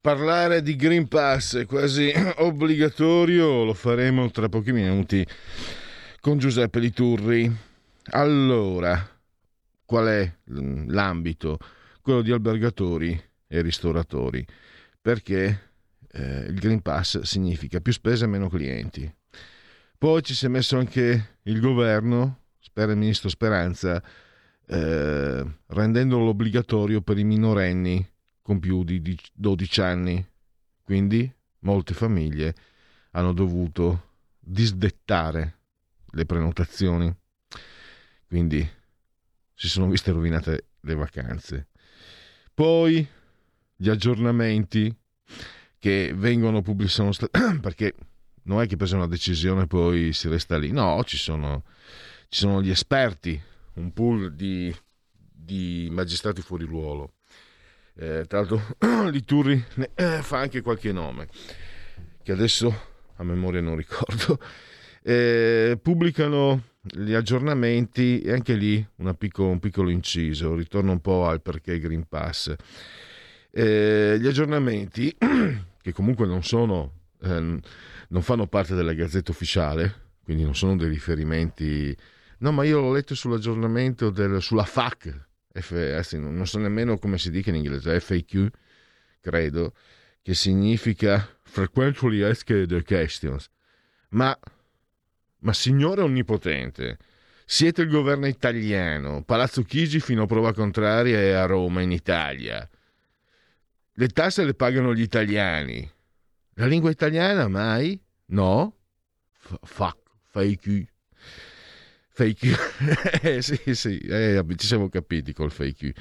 Parlare di Green Pass è quasi obbligatorio, lo faremo tra pochi minuti con Giuseppe Liturri. Allora, qual è l'ambito? Quello di albergatori e ristoratori. Perché eh, il Green Pass significa più spese e meno clienti. Poi ci si è messo anche il governo, spera il ministro Speranza, eh, rendendolo obbligatorio per i minorenni con più di 12 anni. Quindi molte famiglie hanno dovuto disdettare le prenotazioni. Quindi si sono viste rovinate le vacanze. Poi gli aggiornamenti che vengono pubblicati perché non è che presa una decisione e poi si resta lì. No, ci sono, ci sono gli esperti, un pool di, di magistrati fuori ruolo eh, tra l'altro Liturri ne, eh, fa anche qualche nome, che adesso a memoria non ricordo. Eh, pubblicano gli aggiornamenti e anche lì piccolo, un piccolo inciso, ritorno un po' al perché Green Pass. Eh, gli aggiornamenti, che comunque non sono, ehm, non fanno parte della gazzetta ufficiale, quindi non sono dei riferimenti. No, ma io l'ho letto sull'aggiornamento del, sulla FAC, F, non so nemmeno come si dica in inglese, FAQ, credo, che significa Frequently Asked Questions. Ma, ma signore onnipotente, siete il governo italiano, Palazzo Chigi fino a prova contraria è a Roma, in Italia. Le tasse le pagano gli italiani. La lingua italiana mai? No? F- fuck, fake fake eh, sì, sì, eh, ci siamo capiti col fake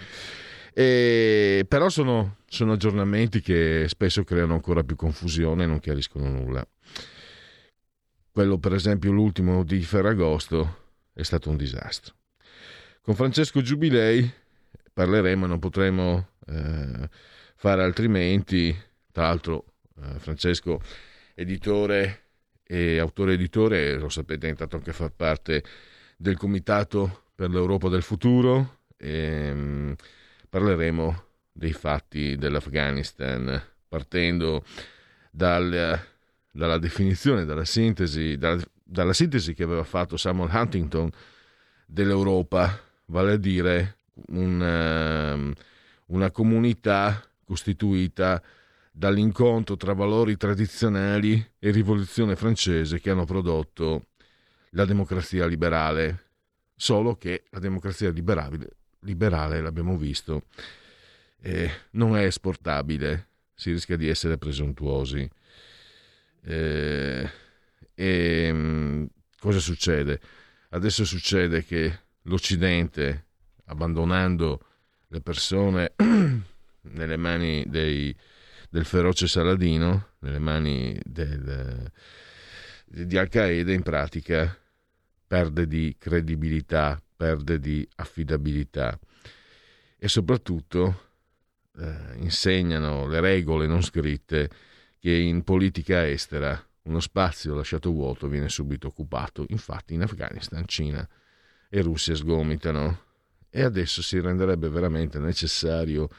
eh, però sono, sono, aggiornamenti che spesso creano ancora più confusione e non chiariscono nulla. Quello, per esempio, l'ultimo di Ferragosto è stato un disastro. Con Francesco Giubilei parleremo, non potremo eh, fare altrimenti. Tra l'altro, eh, Francesco, editore e autore editore, lo sapete, è entrato anche a far parte del Comitato per l'Europa del futuro e um, parleremo dei fatti dell'Afghanistan partendo dal, dalla definizione, dalla sintesi, dalla, dalla sintesi che aveva fatto Samuel Huntington dell'Europa, vale a dire una, ehm, una comunità costituita dall'incontro tra valori tradizionali e rivoluzione francese che hanno prodotto la democrazia liberale, solo che la democrazia liberale, l'abbiamo visto, eh, non è esportabile, si rischia di essere presuntuosi. Eh, e mm, cosa succede? Adesso succede che l'Occidente, abbandonando le persone nelle mani dei, del feroce Saladino, nelle mani del, di Al-Qaeda in pratica perde di credibilità, perde di affidabilità. E soprattutto eh, insegnano le regole non scritte che in politica estera uno spazio lasciato vuoto viene subito occupato. Infatti in Afghanistan Cina e Russia sgomitano. E adesso si renderebbe veramente necessario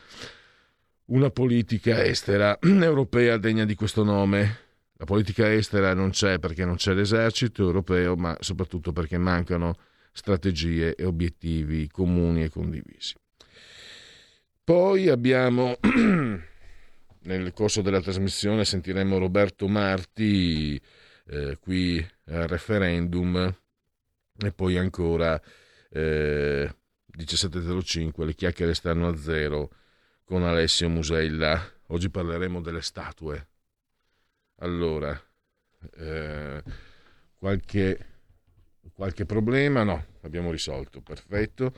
una politica estera europea degna di questo nome la politica estera non c'è perché non c'è l'esercito europeo, ma soprattutto perché mancano strategie e obiettivi comuni e condivisi. Poi abbiamo, nel corso della trasmissione, sentiremo Roberto Marti eh, qui al referendum e poi ancora eh, 17.05 le chiacchiere stanno a zero con Alessio Musella. Oggi parleremo delle statue. Allora, eh, qualche, qualche problema? No, abbiamo risolto, perfetto.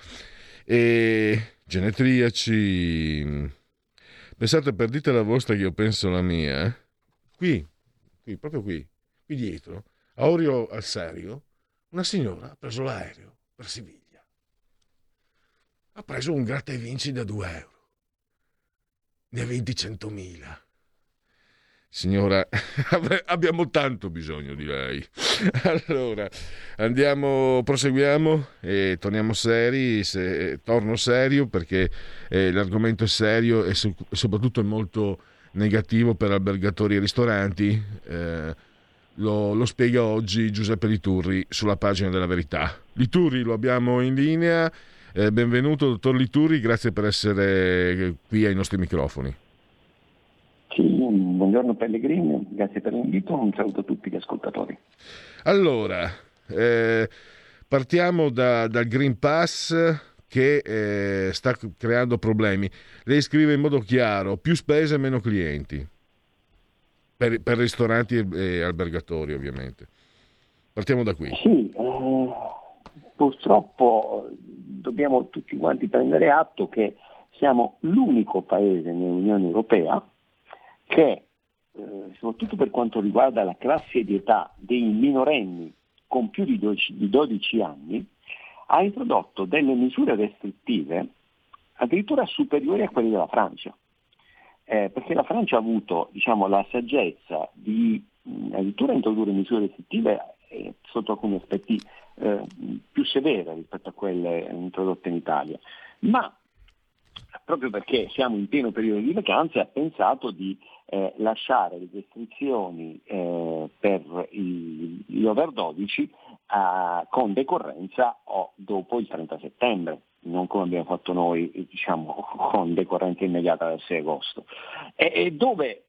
E genetriaci, pensate per dite la vostra che io penso la mia. Qui, qui, proprio qui, qui dietro, a Orio al serio, una signora ha preso l'aereo per Siviglia. Ha preso un gratta e vinci da 2 euro. Ne ha 20 100.000. Signora, abbiamo tanto bisogno di lei. Allora, andiamo, proseguiamo e torniamo seri. Se, torno serio perché eh, l'argomento è serio e so, soprattutto è molto negativo per albergatori e ristoranti. Eh, lo, lo, spiega oggi Giuseppe Liturri sulla pagina della verità. Liturri lo abbiamo in linea. Eh, benvenuto, dottor Liturri, grazie per essere qui ai nostri microfoni. Buongiorno Pellegrini, grazie per l'invito, un saluto a tutti gli ascoltatori. Allora, eh, partiamo da, dal Green Pass che eh, sta creando problemi. Lei scrive in modo chiaro, più spese e meno clienti, per, per ristoranti e, e, albergatori ovviamente. Partiamo da qui. Sì, eh, purtroppo dobbiamo tutti quanti prendere atto che siamo l'unico paese nell'Unione Europea che, eh, soprattutto per quanto riguarda la classe di età dei minorenni con più di 12, di 12 anni, ha introdotto delle misure restrittive addirittura superiori a quelle della Francia. Eh, perché la Francia ha avuto diciamo, la saggezza di mh, addirittura introdurre misure restrittive eh, sotto alcuni aspetti eh, più severe rispetto a quelle introdotte in Italia, ma proprio perché siamo in pieno periodo di vacanze ha pensato di eh, lasciare le restrizioni eh, per i, gli over 12 eh, con decorrenza o dopo il 30 settembre, non come abbiamo fatto noi diciamo, con decorrenza immediata dal 6 agosto. E, e dove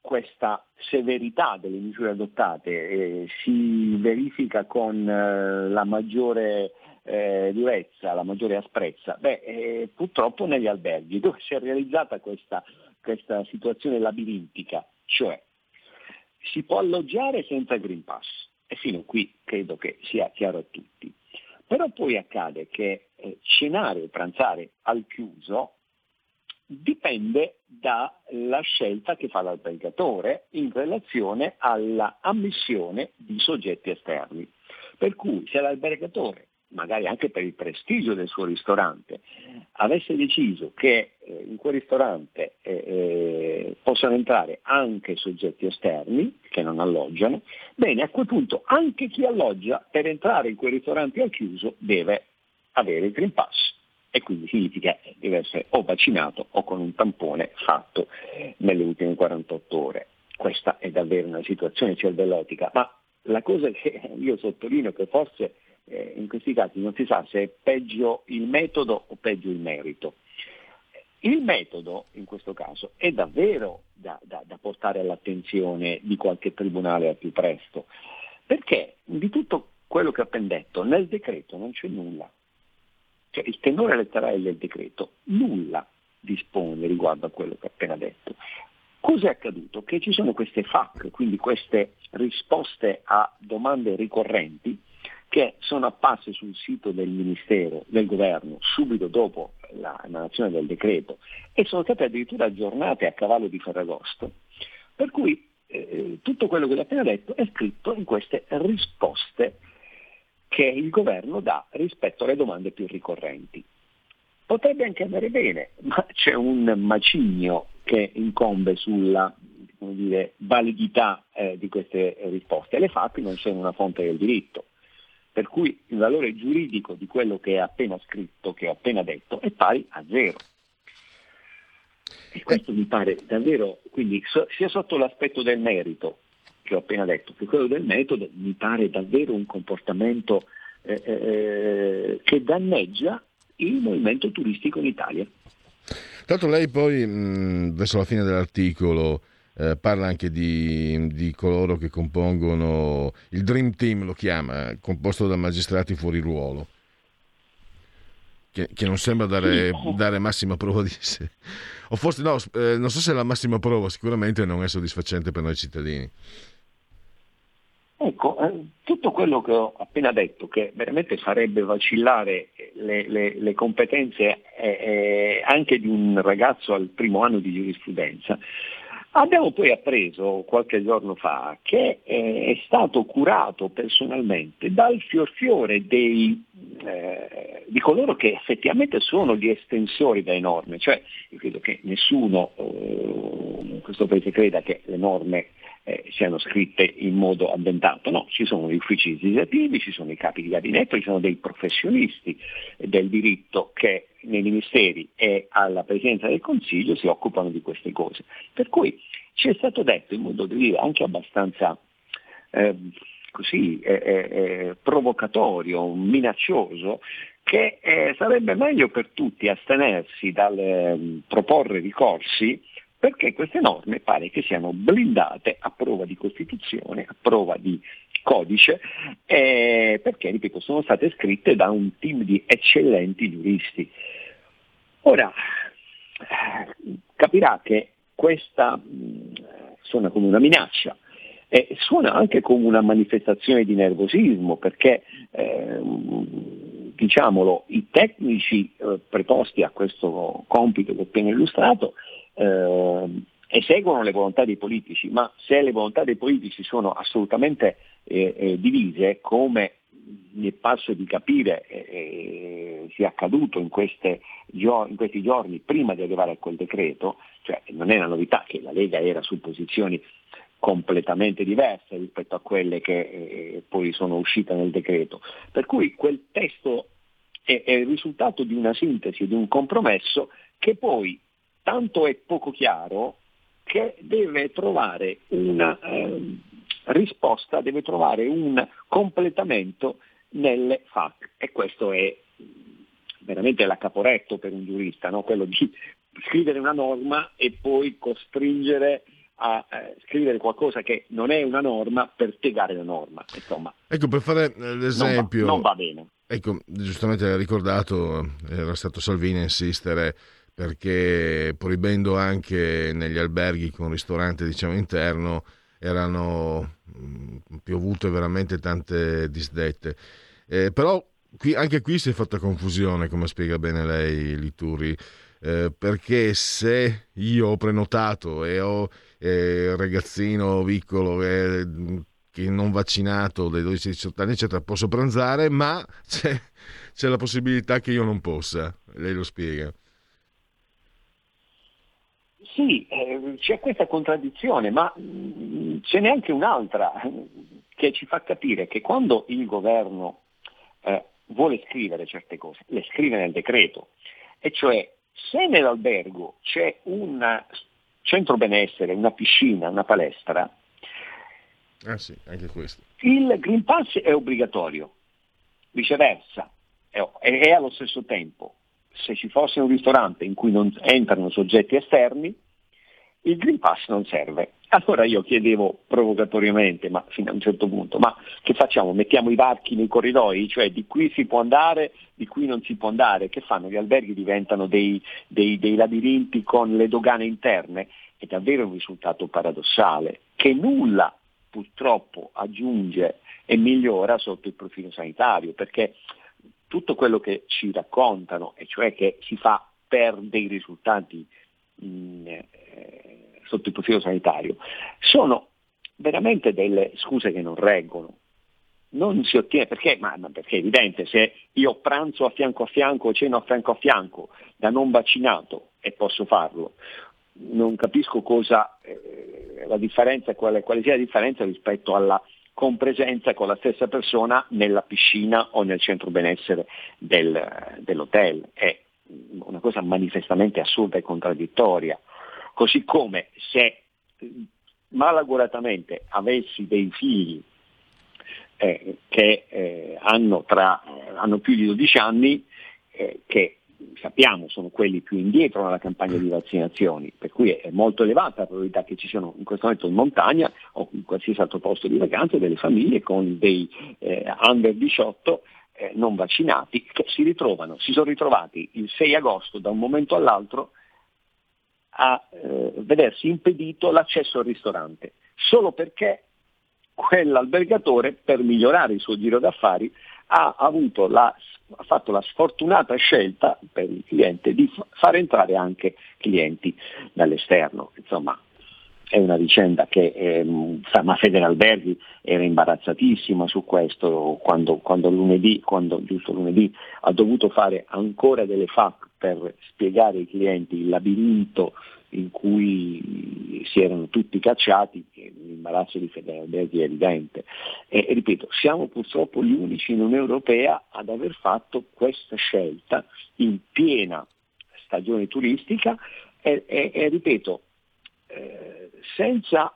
questa severità delle misure adottate eh, si verifica con eh, la maggiore eh, durezza, la maggiore asprezza? Beh, eh, purtroppo negli alberghi, dove si è realizzata questa questa situazione labirintica, cioè si può alloggiare senza Green Pass e fino a qui credo che sia chiaro a tutti. Però poi accade che eh, cenare o pranzare al chiuso dipende dalla scelta che fa l'albergatore in relazione alla ammissione di soggetti esterni. Per cui se l'albergatore magari anche per il prestigio del suo ristorante, avesse deciso che eh, in quel ristorante eh, eh, possano entrare anche soggetti esterni che non alloggiano, bene, a quel punto anche chi alloggia per entrare in quel ristorante al chiuso deve avere il Green Pass e quindi significa che deve essere o vaccinato o con un tampone fatto nelle ultime 48 ore. Questa è davvero una situazione cervellotica, ma la cosa che io sottolineo che forse eh, in questi casi non si sa se è peggio il metodo o peggio il merito. Il metodo, in questo caso, è davvero da, da, da portare all'attenzione di qualche tribunale al più presto, perché di tutto quello che ho appena detto, nel decreto non c'è nulla. Cioè, il tenore letterale del decreto nulla dispone riguardo a quello che ho appena detto. Cosa è accaduto? Che ci sono queste FAC, quindi queste risposte a domande ricorrenti, che sono apparse sul sito del Ministero, del Governo, subito dopo l'emanazione del decreto e sono state addirittura aggiornate a cavallo di Ferragosto. Per cui eh, tutto quello che ho appena detto è scritto in queste risposte che il governo dà rispetto alle domande più ricorrenti. Potrebbe anche andare bene, ma c'è un macigno che incombe sulla dire, validità eh, di queste risposte. Le FAPI non sono una fonte del diritto, per cui il valore giuridico di quello che è appena scritto, che ho appena detto, è pari a zero. E questo mi pare davvero, quindi sia sotto l'aspetto del merito che ho appena detto, che quello del metodo, mi pare davvero un comportamento eh, eh, che danneggia il movimento turistico in Italia. Tanto lei poi, mh, verso la fine dell'articolo, eh, parla anche di, di, coloro che compongono il Dream Team, lo chiama, composto da magistrati fuori ruolo, che, che non sembra dare, dare, massima prova di sé. O forse no, eh, non so se è la massima prova, sicuramente non è soddisfacente per noi cittadini. Ecco, eh, tutto quello che ho appena detto, che veramente farebbe vacillare le, le, le competenze eh, eh, anche di un ragazzo al primo anno di giurisprudenza, abbiamo poi appreso qualche giorno fa che eh, è stato curato personalmente dal fiorfiore dei, eh, di coloro che effettivamente sono gli estensori delle norme, cioè io credo che nessuno in questo paese creda che le norme eh, siano scritte in modo avventato, no, ci sono gli uffici legislativi, ci sono i capi di gabinetto, ci sono dei professionisti del diritto che nei ministeri e alla Presidenza del Consiglio si occupano di queste cose. Per cui ci è stato detto in modo di dire anche abbastanza eh, così eh, eh provocatorio, minaccioso, che eh, sarebbe meglio per tutti astenersi dal ehm, proporre ricorsi perché queste norme pare che siano blindate a prova di Costituzione, a prova di codice, eh, perché, ripeto, sono state scritte da un team di eccellenti giuristi. Ora, eh, capirà che questa mh, mm, suona come una minaccia, e suona anche come una manifestazione di nervosismo, perché eh, diciamolo, i tecnici eh, preposti a questo compito che ho appena illustrato eh, eseguono le volontà dei politici, ma se le volontà dei politici sono assolutamente eh, eh divise, come mi è parso di capire eh, eh, sia accaduto in, queste, in, questi giorni prima di arrivare a quel decreto, cioè non è una novità che la Lega era su posizioni completamente diverse rispetto a quelle che eh, poi sono uscite nel decreto. Per cui quel testo è, è il risultato di una sintesi, di un compromesso che poi tanto è poco chiaro che deve trovare una eh, risposta, deve trovare un completamento nelle FAC e questo è veramente la caporetto per un giurista, no? quello di scrivere una norma e poi costringere a eh, scrivere qualcosa che non è una norma per spiegare la norma. Insomma, ecco, per fare l'esempio... Non va, non va bene. Ecco, giustamente hai ricordato, era stato Salvini a insistere perché proibendo anche negli alberghi con ristorante diciamo interno erano mm, piovute veramente tante disdette. Eh, però qui, anche qui si è fatta confusione, come spiega bene lei Lituri, eh, perché se io ho prenotato e ho eh, ragazzino piccolo eh, che non vaccinato dai 12-18 anni, eccetera, posso pranzare, ma c'è, c'è la possibilità che io non possa. Lei lo spiega. Sì, eh, c'è questa contraddizione, ma mm, ce n'è anche un'altra che ci fa capire che quando il governo eh, vuole scrivere certe cose, le scrive nel decreto, e cioè se nell'albergo c'è un centro benessere, una piscina, una palestra, ah sì, il Green Pass è obbligatorio, viceversa, è allo stesso tempo. Se ci fosse un ristorante in cui non entrano soggetti esterni, il Green Pass non serve. Allora io chiedevo provocatoriamente, ma fino a un certo punto, ma che facciamo? Mettiamo i varchi nei corridoi? Cioè di qui si può andare, di qui non si può andare? Che fanno? Gli alberghi diventano dei, dei, dei labirinti con le dogane interne? È davvero un risultato paradossale, che nulla purtroppo aggiunge e migliora sotto il profilo sanitario, perché tutto quello che ci raccontano, e cioè che si fa per dei risultati mh, eh, sotto il profilo sanitario, sono veramente delle scuse che non reggono. Non si ottiene perché? Ma, ma perché è evidente, se io pranzo a fianco a fianco, ceno a fianco a fianco da non vaccinato e posso farlo, non capisco cosa eh, la differenza, quale, quale sia la differenza rispetto alla con presenza con la stessa persona nella piscina o nel centro benessere del, dell'hotel. È una cosa manifestamente assurda e contraddittoria. Così come se malaguratamente avessi dei figli eh, che eh, hanno, tra, hanno, più di 12 anni, eh, che sappiamo sono quelli più indietro nella campagna di vaccinazioni, per cui è molto elevata la probabilità che ci siano in questo momento in montagna o in qualsiasi altro posto di vacanza delle famiglie con dei eh, under 18 eh, non vaccinati che si ritrovano, si sono ritrovati il 6 agosto da un momento all'altro a eh, vedersi impedito l'accesso al ristorante, solo perché quell'albergatore per migliorare il suo giro d'affari ha, la, ha fatto la sfortunata scelta per il cliente di far entrare anche clienti dall'esterno. Insomma, è una vicenda che eh, ma Federalberghi era imbarazzatissima su questo quando, quando, lunedì, quando giusto lunedì ha dovuto fare ancora delle FAC per spiegare ai clienti il labirinto in cui si erano tutti cacciati, l'imbarazzo di Federalberghi è evidente. E, e, ripeto, siamo purtroppo gli unici in Unione Europea ad aver fatto questa scelta in piena stagione turistica e, e, e ripeto, eh, senza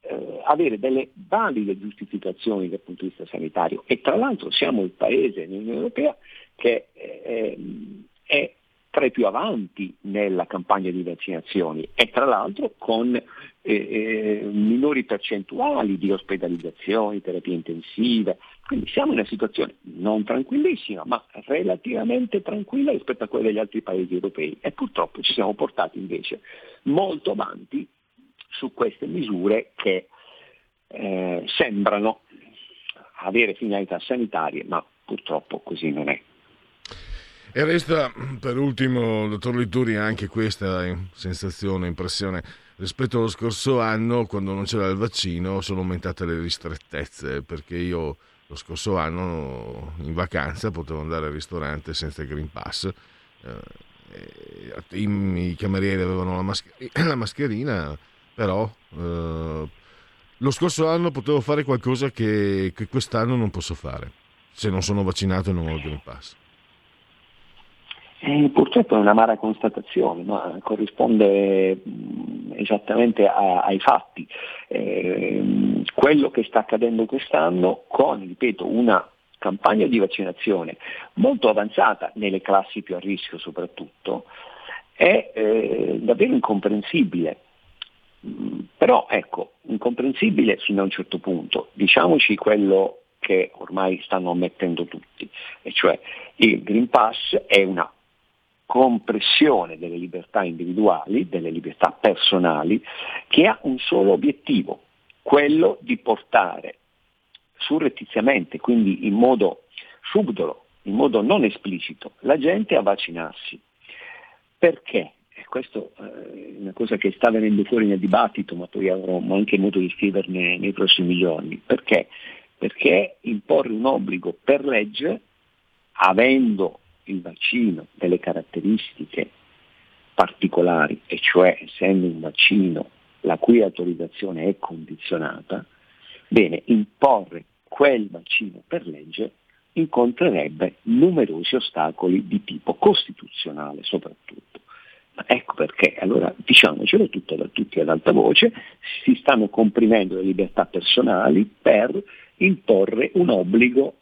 eh, avere delle valide giustificazioni dal punto di vista sanitario. E tra l'altro siamo il paese nell'Unione Europea che eh, è tra i più avanti nella campagna di vaccinazioni e tra l'altro con eh, eh, minori percentuali di ospedalizzazioni, terapie intensive. Quindi siamo in una situazione non tranquillissima, ma relativamente tranquilla rispetto a quella degli altri paesi europei e purtroppo ci siamo portati invece molto avanti su queste misure che eh, sembrano avere finalità sanitarie, ma purtroppo così non è. E resta per ultimo, dottor Lituri, anche questa sensazione, impressione. Rispetto allo scorso anno, quando non c'era il vaccino, sono aumentate le ristrettezze, perché io lo scorso anno in vacanza potevo andare al ristorante senza il Green Pass. Eh, i, camerieri avevano la, masch- la mascherina, però eh, lo scorso anno potevo fare qualcosa che, che quest'anno non posso fare, se non sono vaccinato e non ho il Green Pass. Eh, purtroppo è un'amara constatazione, ma corrisponde mh, esattamente a, ai fatti. Eh, quello che sta accadendo quest'anno con, ripeto, una campagna di vaccinazione molto avanzata nelle classi più a rischio soprattutto, è eh, davvero incomprensibile. Mm, però ecco, incomprensibile fino a un certo punto. Diciamoci quello che ormai stanno ammettendo tutti, e cioè il Green Pass è una compressione delle libertà individuali, delle libertà personali, che ha un solo obiettivo, quello di portare surrettiziamente, quindi in modo subdolo, in modo non esplicito, la gente a vaccinarsi. Perché? Questa è una cosa che sta venendo fuori nel dibattito, ma poi avremo anche modo di scriverne nei prossimi giorni. Perché? Perché imporre un obbligo per legge, avendo il vaccino delle caratteristiche particolari, e cioè essendo un vaccino la cui autorizzazione è condizionata, bene, imporre quel vaccino per legge incontrerebbe numerosi ostacoli di tipo costituzionale soprattutto. Ma ecco perché, allora diciamocelo tutto da tutti ad alta voce, si stanno comprimendo le libertà personali per imporre un obbligo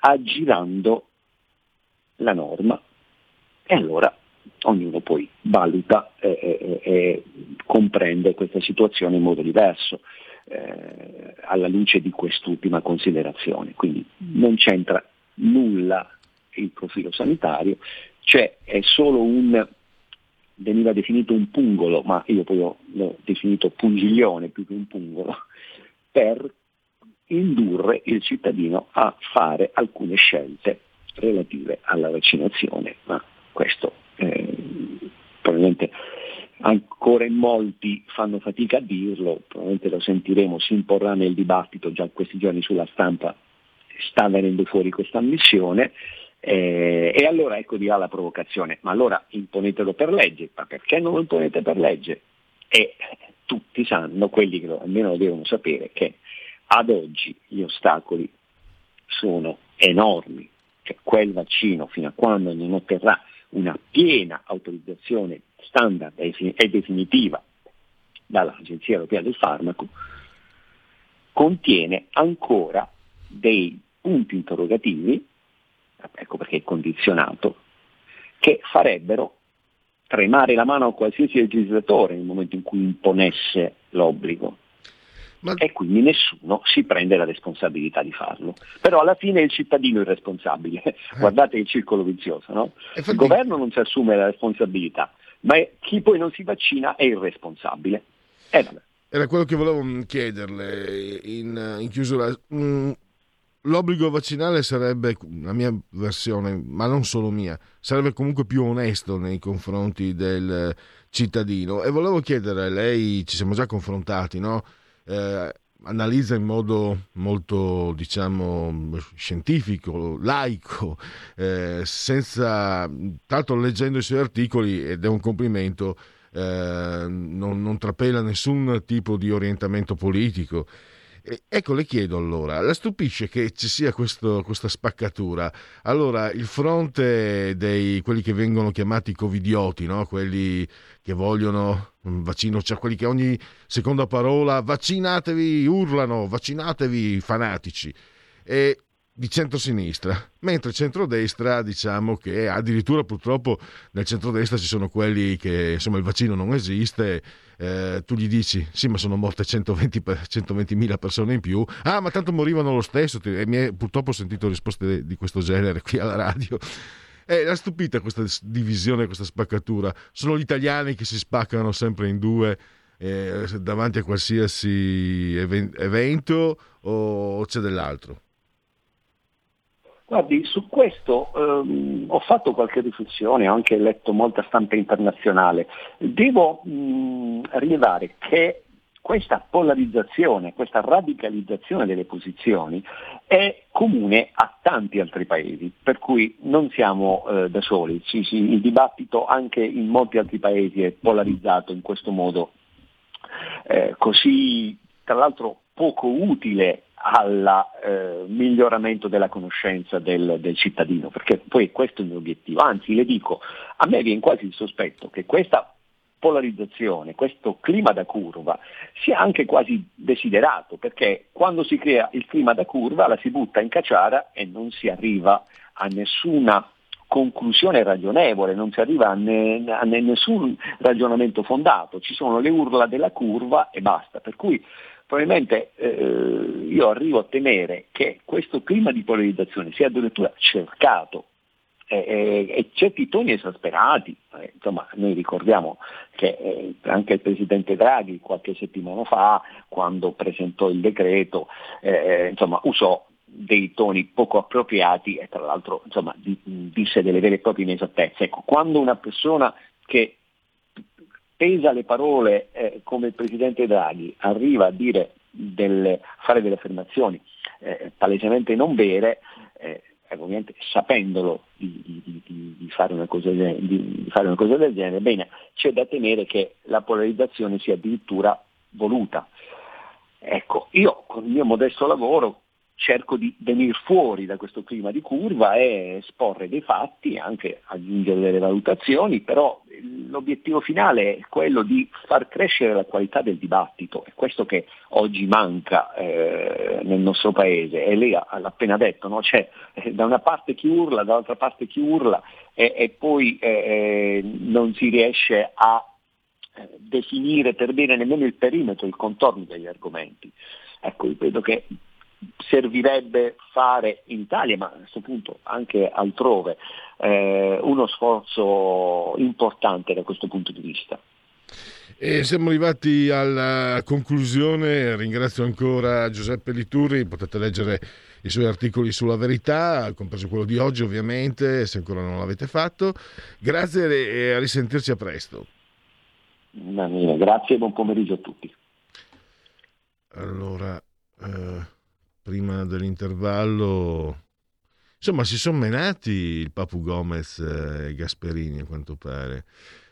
aggirando la norma e allora ognuno poi valuta e, e, e comprende questa situazione in modo diverso eh, alla luce di quest'ultima considerazione. Quindi non c'entra nulla il profilo sanitario, cioè è solo un, veniva definito un pungolo, ma io poi l'ho definito pungiglione più che un pungolo, per indurre il cittadino a fare alcune scelte relative alla vaccinazione, ma questo eh, probabilmente ancora in molti fanno fatica a dirlo, probabilmente lo sentiremo, si imporrà nel dibattito già questi giorni sulla stampa, sta venendo fuori questa ammissione. Eh, e allora ecco di là la provocazione, ma allora imponetelo per legge, ma perché non lo imponete per legge? E tutti sanno, quelli che lo, almeno lo devono sapere, che ad oggi gli ostacoli sono enormi che quel vaccino, fino a quando non otterrà una piena autorizzazione standard e definitiva dall'Agenzia Europea del Farmaco, contiene ancora dei punti interrogativi, ecco perché è condizionato, che farebbero tremare la mano a qualsiasi legislatore nel momento in cui imponesse l'obbligo. Ma... E quindi nessuno si prende la responsabilità di farlo. Però alla fine è il cittadino il responsabile. Eh. Guardate il circolo vizioso, no? Infatti... Il governo non si assume la responsabilità, ma chi poi non si vaccina è il responsabile. Eh, Era quello che volevo mm, chiederle in, in chiusura. Mm, l'obbligo vaccinale sarebbe, la mia versione, ma non solo mia, sarebbe comunque più onesto nei confronti del cittadino. E volevo chiedere, lei ci siamo già confrontati, no? Eh, analizza in modo molto, diciamo, scientifico, laico, eh, senza, tanto leggendo i suoi articoli, ed è un complimento, eh, non, non trapela nessun tipo di orientamento politico. Ecco, le chiedo allora, la stupisce che ci sia questo, questa spaccatura? Allora, il fronte dei quelli che vengono chiamati covidioti, no? quelli che vogliono un vaccino, cioè quelli che ogni seconda parola vaccinatevi, urlano, vaccinatevi, fanatici. E di centrosinistra, mentre centrodestra diciamo che addirittura purtroppo nel centrodestra ci sono quelli che insomma il vaccino non esiste, eh, tu gli dici sì ma sono morte 120 120.000 persone in più, ah ma tanto morivano lo stesso, e mi è, purtroppo ho sentito risposte di questo genere qui alla radio. Eh, la stupita questa divisione, questa spaccatura. Sono gli italiani che si spaccano sempre in due eh, davanti a qualsiasi evento o c'è dell'altro? Guardi, su questo ehm, ho fatto qualche riflessione, ho anche letto molta stampa internazionale. Devo mh, rilevare che questa polarizzazione, questa radicalizzazione delle posizioni è comune a tanti altri paesi, per cui non siamo eh, da soli, sì, sì, il dibattito anche in molti altri paesi è polarizzato in questo modo eh, così, tra l'altro, poco utile al eh, miglioramento della conoscenza del, del, cittadino, perché poi questo è il mio obiettivo. Anzi, le dico, a me viene quasi il sospetto che questa polarizzazione, questo clima da curva sia anche quasi desiderato, perché quando si crea il clima da curva la si butta in cacciara e non si arriva a nessuna conclusione ragionevole, non si arriva a, ne, a nessun ragionamento fondato, ci sono le urla della curva e basta. Per cui probabilmente eh, io arrivo a temere che questo clima di polarizzazione sia addirittura cercato e, e certi toni esasperati, eh, insomma noi ricordiamo che eh, anche il Presidente Draghi qualche settimana fa, quando presentò il decreto, eh, insomma, usò dei toni poco appropriati e tra l'altro insomma, disse delle vere e proprie inesattezze. Ecco, quando una persona che pesa le parole eh, come il Presidente Draghi arriva a dire delle, fare delle affermazioni eh, palesemente non vere, eh, ovviamente sapendolo di, di, di, di, fare genere, di, fare una cosa del genere, bene, c'è da temere che la polarizzazione sia addirittura voluta. Ecco, io con il mio modesto lavoro cerco di venire fuori da questo clima di curva e esporre dei fatti, anche aggiungere delle valutazioni, però l'obiettivo finale è quello di far crescere la qualità del dibattito, è questo che oggi manca eh, nel nostro paese e lei l'ha appena detto, no? c'è eh, da una parte chi urla, dall'altra parte chi urla e, e poi eh, eh non si riesce a eh, definire per bene nemmeno il perimetro, il contorno degli argomenti. Ecco, io credo che servirebbe fare in Italia, ma a questo punto anche altrove, eh, uno sforzo importante da questo punto di vista. E siamo arrivati alla conclusione, ringrazio ancora Giuseppe Liturri, potete leggere i suoi articoli sulla verità, compreso quello di oggi ovviamente, se ancora non l'avete fatto. Grazie e a risentirci a presto. Grazie e buon pomeriggio a tutti. Allora, eh prima dell'intervallo. Insomma, si sono menati il Papu Gomez e Gasperini, a quanto pare.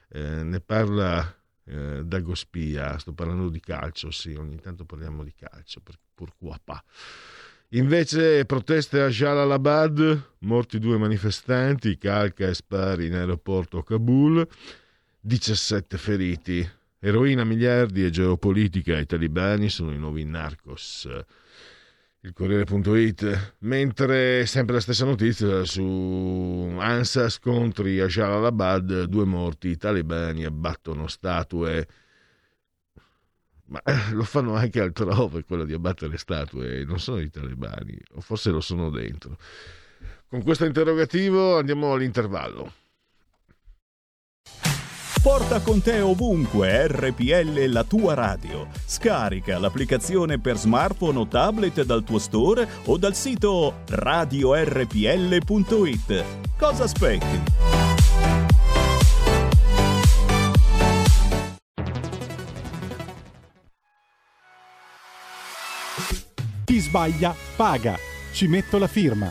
Eh, ne parla eh, Dagospia, sto parlando di calcio, sì, ogni tanto parliamo di calcio, per pourquoi pas. Invece proteste a Jalalabad, morti due manifestanti, calca e spari in aeroporto a Kabul, 17 feriti. Eroina miliardi e geopolitica, i talibani sono i nuovi narcos. Il Corriere.it, mentre sempre la stessa notizia su Ansa scontri a Jalalabad, due morti, i talebani abbattono statue ma eh, lo fanno anche altrove quello di abbattere statue, non sono i talebani, o forse lo sono dentro. Con questo interrogativo andiamo all'intervallo. Porta con te ovunque RPL la tua radio. Scarica l'applicazione per smartphone o tablet dal tuo store o dal sito radiorpl.it. Cosa aspetti? Chi sbaglia paga. Ci metto la firma.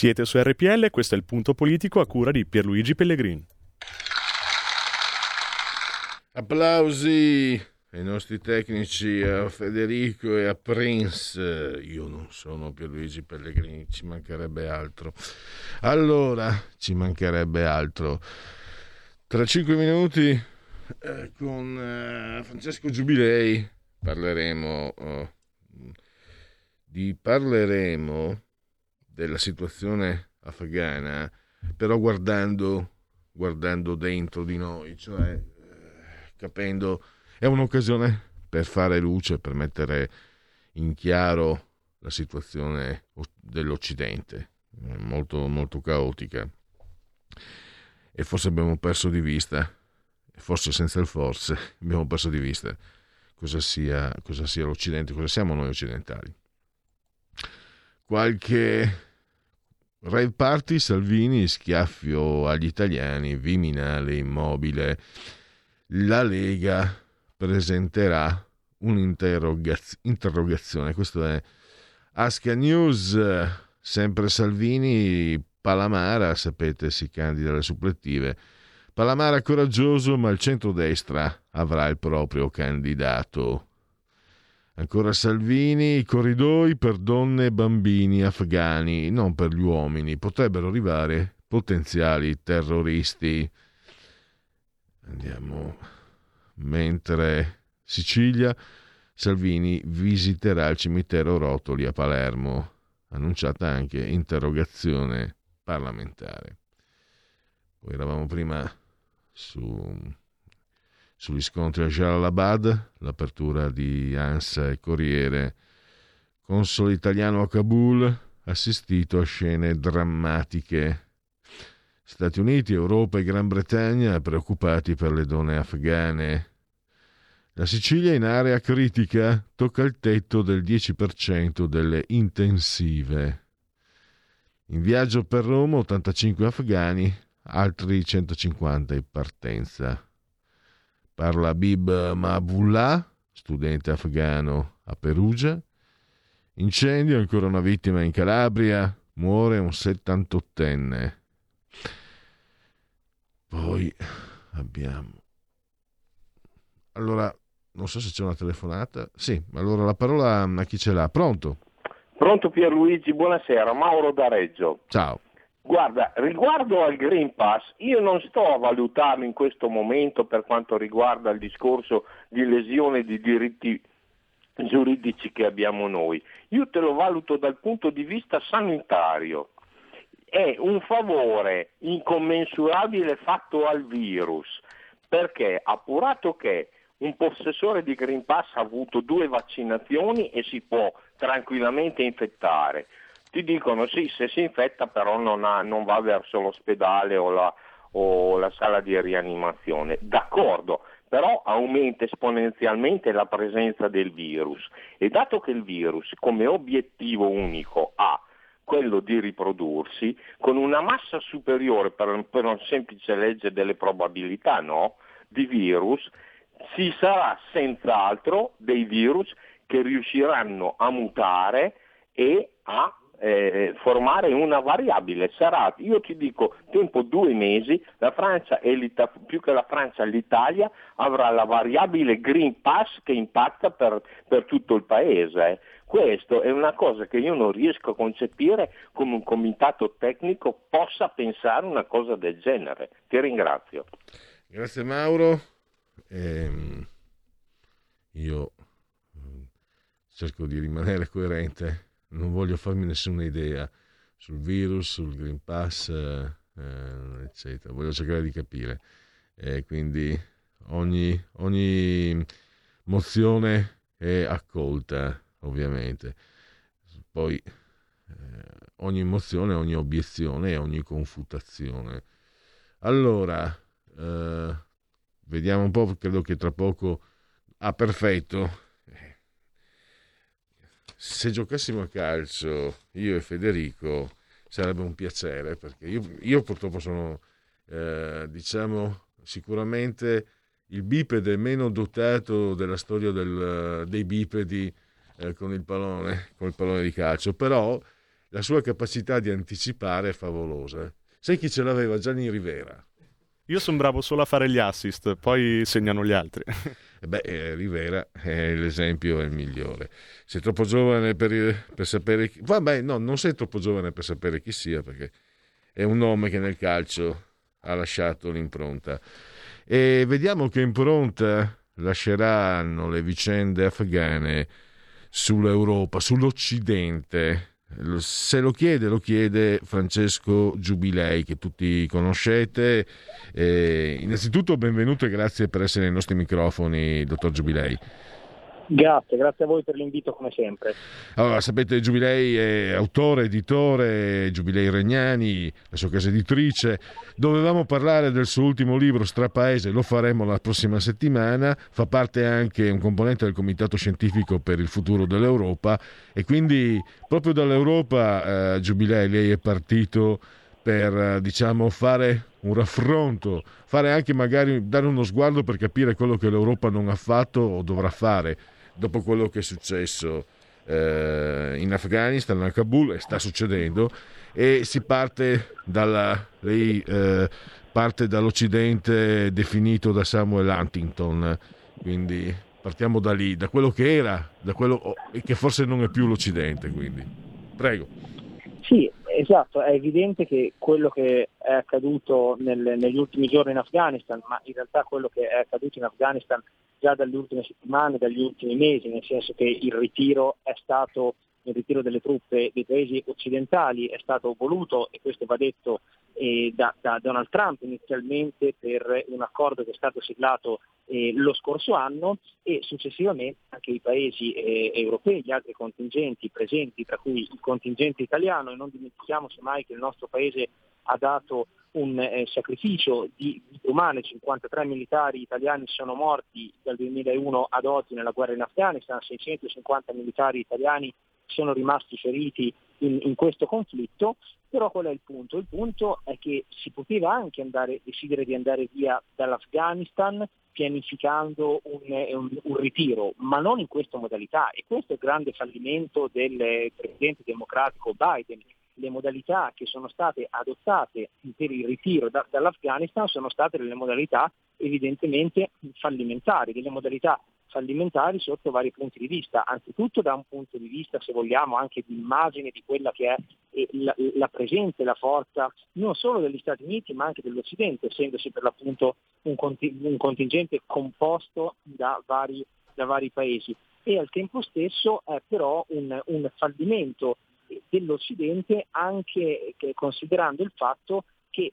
Siete su RPL, questo è il punto politico a cura di Pierluigi Pellegrin. Applausi ai nostri tecnici, a Federico e a Prince. Io non sono Pierluigi Pellegrini, ci mancherebbe altro. Allora, ci mancherebbe altro. Tra cinque minuti eh, con eh, Francesco Giubilei parleremo eh, di parleremo della situazione afghana, però guardando, guardando dentro di noi, cioè eh, capendo, è un'occasione per fare luce, per mettere in chiaro la situazione dell'Occidente, molto, molto caotica. E forse abbiamo perso di vista, forse senza il forse, abbiamo perso di vista cosa sia, cosa sia l'Occidente, cosa siamo noi occidentali. Qualche Rave party, Salvini, schiaffio agli italiani, Viminale, immobile. La Lega presenterà un'interrogazione. Questo è Asca News, sempre Salvini, Palamara, sapete, si candida alle supplettive. Palamara coraggioso, ma il centrodestra avrà il proprio candidato. Ancora Salvini, i corridoi per donne e bambini afghani, non per gli uomini, potrebbero arrivare potenziali terroristi. Andiamo. Mentre Sicilia, Salvini visiterà il cimitero Rotoli a Palermo, annunciata anche interrogazione parlamentare. Poi eravamo prima su sugli scontri a Jalalabad, l'apertura di ANSA e Corriere, console italiano a Kabul, assistito a scene drammatiche. Stati Uniti, Europa e Gran Bretagna preoccupati per le donne afghane. La Sicilia in area critica tocca il tetto del 10% delle intensive. In viaggio per Roma 85 afghani, altri 150 in partenza. Parla Bib Mabullah, studente afghano a Perugia. Incendio, ancora una vittima in Calabria, muore un 78enne. Poi abbiamo... Allora, non so se c'è una telefonata. Sì, allora la parola a chi ce l'ha. Pronto? Pronto Pierluigi, buonasera. Mauro da Reggio. Ciao. Guarda, riguardo al Green Pass, io non sto a valutarlo in questo momento per quanto riguarda il discorso di lesione di diritti giuridici che abbiamo noi. Io te lo valuto dal punto di vista sanitario. È un favore incommensurabile fatto al virus, perché appurato che un possessore di Green Pass ha avuto due vaccinazioni e si può tranquillamente infettare ti dicono sì, se si infetta però non, ha, non va verso l'ospedale o la, o la sala di rianimazione. D'accordo, però aumenta esponenzialmente la presenza del virus e dato che il virus come obiettivo unico ha quello di riprodursi con una massa superiore per, per una semplice legge delle probabilità no, di virus, ci sarà senz'altro dei virus che riusciranno a mutare e a eh, formare una variabile. Sarà, io ti dico, tempo due mesi, la Francia e più che la Francia l'Italia avrà la variabile Green Pass che impatta per, per tutto il paese. Eh. Questo è una cosa che io non riesco a concepire come un comitato tecnico possa pensare una cosa del genere. Ti ringrazio. Grazie Mauro. Ehm, io mm, cerco di rimanere coerente non voglio farmi nessuna idea sul virus, sul Green Pass, eh, eh, eccetera. Voglio cercare di capire. E quindi ogni, ogni mozione è accolta, ovviamente. Poi eh, ogni mozione, ogni obiezione e ogni confutazione. Allora, eh, vediamo un po', credo che tra poco... Ah, perfetto se giocassimo a calcio io e Federico sarebbe un piacere perché io, io purtroppo sono eh, diciamo sicuramente il bipede meno dotato della storia del, dei bipedi eh, con il pallone con il pallone di calcio però la sua capacità di anticipare è favolosa. Sai chi ce l'aveva? Gianni Rivera. Io sono bravo solo a fare gli assist, poi segnano gli altri. Beh, eh, Rivera è l'esempio è il migliore. Sei troppo giovane per, per sapere chi... Vabbè, no, non sei troppo giovane per sapere chi sia, perché è un nome che nel calcio ha lasciato l'impronta. E vediamo che impronta lasceranno le vicende afghane sull'Europa, sull'Occidente. Se lo chiede, lo chiede Francesco Giubilei, che tutti conoscete. Eh, innanzitutto benvenuto e grazie per essere nei nostri microfoni, dottor Giubilei. Grazie, grazie a voi per l'invito come sempre. Allora, sapete, Giubilei è autore, editore, Giubilei Regnani, la sua casa editrice. Dovevamo parlare del suo ultimo libro, Strapaese, lo faremo la prossima settimana. Fa parte anche un componente del Comitato Scientifico per il futuro dell'Europa e quindi proprio dall'Europa, eh, Giubilei, lei è partito per, diciamo, fare un raffronto, fare anche magari dare uno sguardo per capire quello che l'Europa non ha fatto o dovrà fare dopo quello che è successo eh, in Afghanistan, a Kabul, e sta succedendo, e si parte, dalla, lei, eh, parte dall'Occidente definito da Samuel Huntington, quindi partiamo da lì, da quello che era, da quello che forse non è più l'Occidente. Quindi. Prego. Sì, esatto, è evidente che quello che è accaduto nel, negli ultimi giorni in Afghanistan, ma in realtà quello che è accaduto in Afghanistan già dalle ultime settimane, dagli ultimi mesi, nel senso che il ritiro è stato il ritiro delle truppe dei paesi occidentali è stato voluto, e questo va detto, da, da, Donald Trump inizialmente per un accordo che è stato siglato eh, lo scorso anno e successivamente anche i paesi eh, europei, gli altri contingenti presenti, tra cui il contingente italiano, e non dimentichiamoci mai che il nostro paese ha dato un eh, sacrificio di vite umane, 53 militari italiani sono morti dal 2001 ad oggi nella guerra in Afghanistan, 650 militari italiani sono rimasti feriti in, in, questo conflitto, però qual è il punto? Il punto è che si poteva anche andare, decidere di andare via dall'Afghanistan pianificando un, un, un, ritiro, ma non in questa modalità e questo è il grande fallimento del Presidente democratico Biden. Le modalità che sono state adottate per il ritiro da, dall'Afghanistan sono state delle modalità evidentemente fallimentari, delle modalità fallimentari sotto vari punti di vista, anzitutto da un punto di vista, se vogliamo, anche di immagine di quella che è eh, la, la presenza e la forza non solo degli Stati Uniti ma anche dell'Occidente, essendosi per l'appunto un, un contingente composto da vari, da vari, paesi. E al tempo stesso è però un, un fallimento dell'Occidente anche considerando il fatto che eh,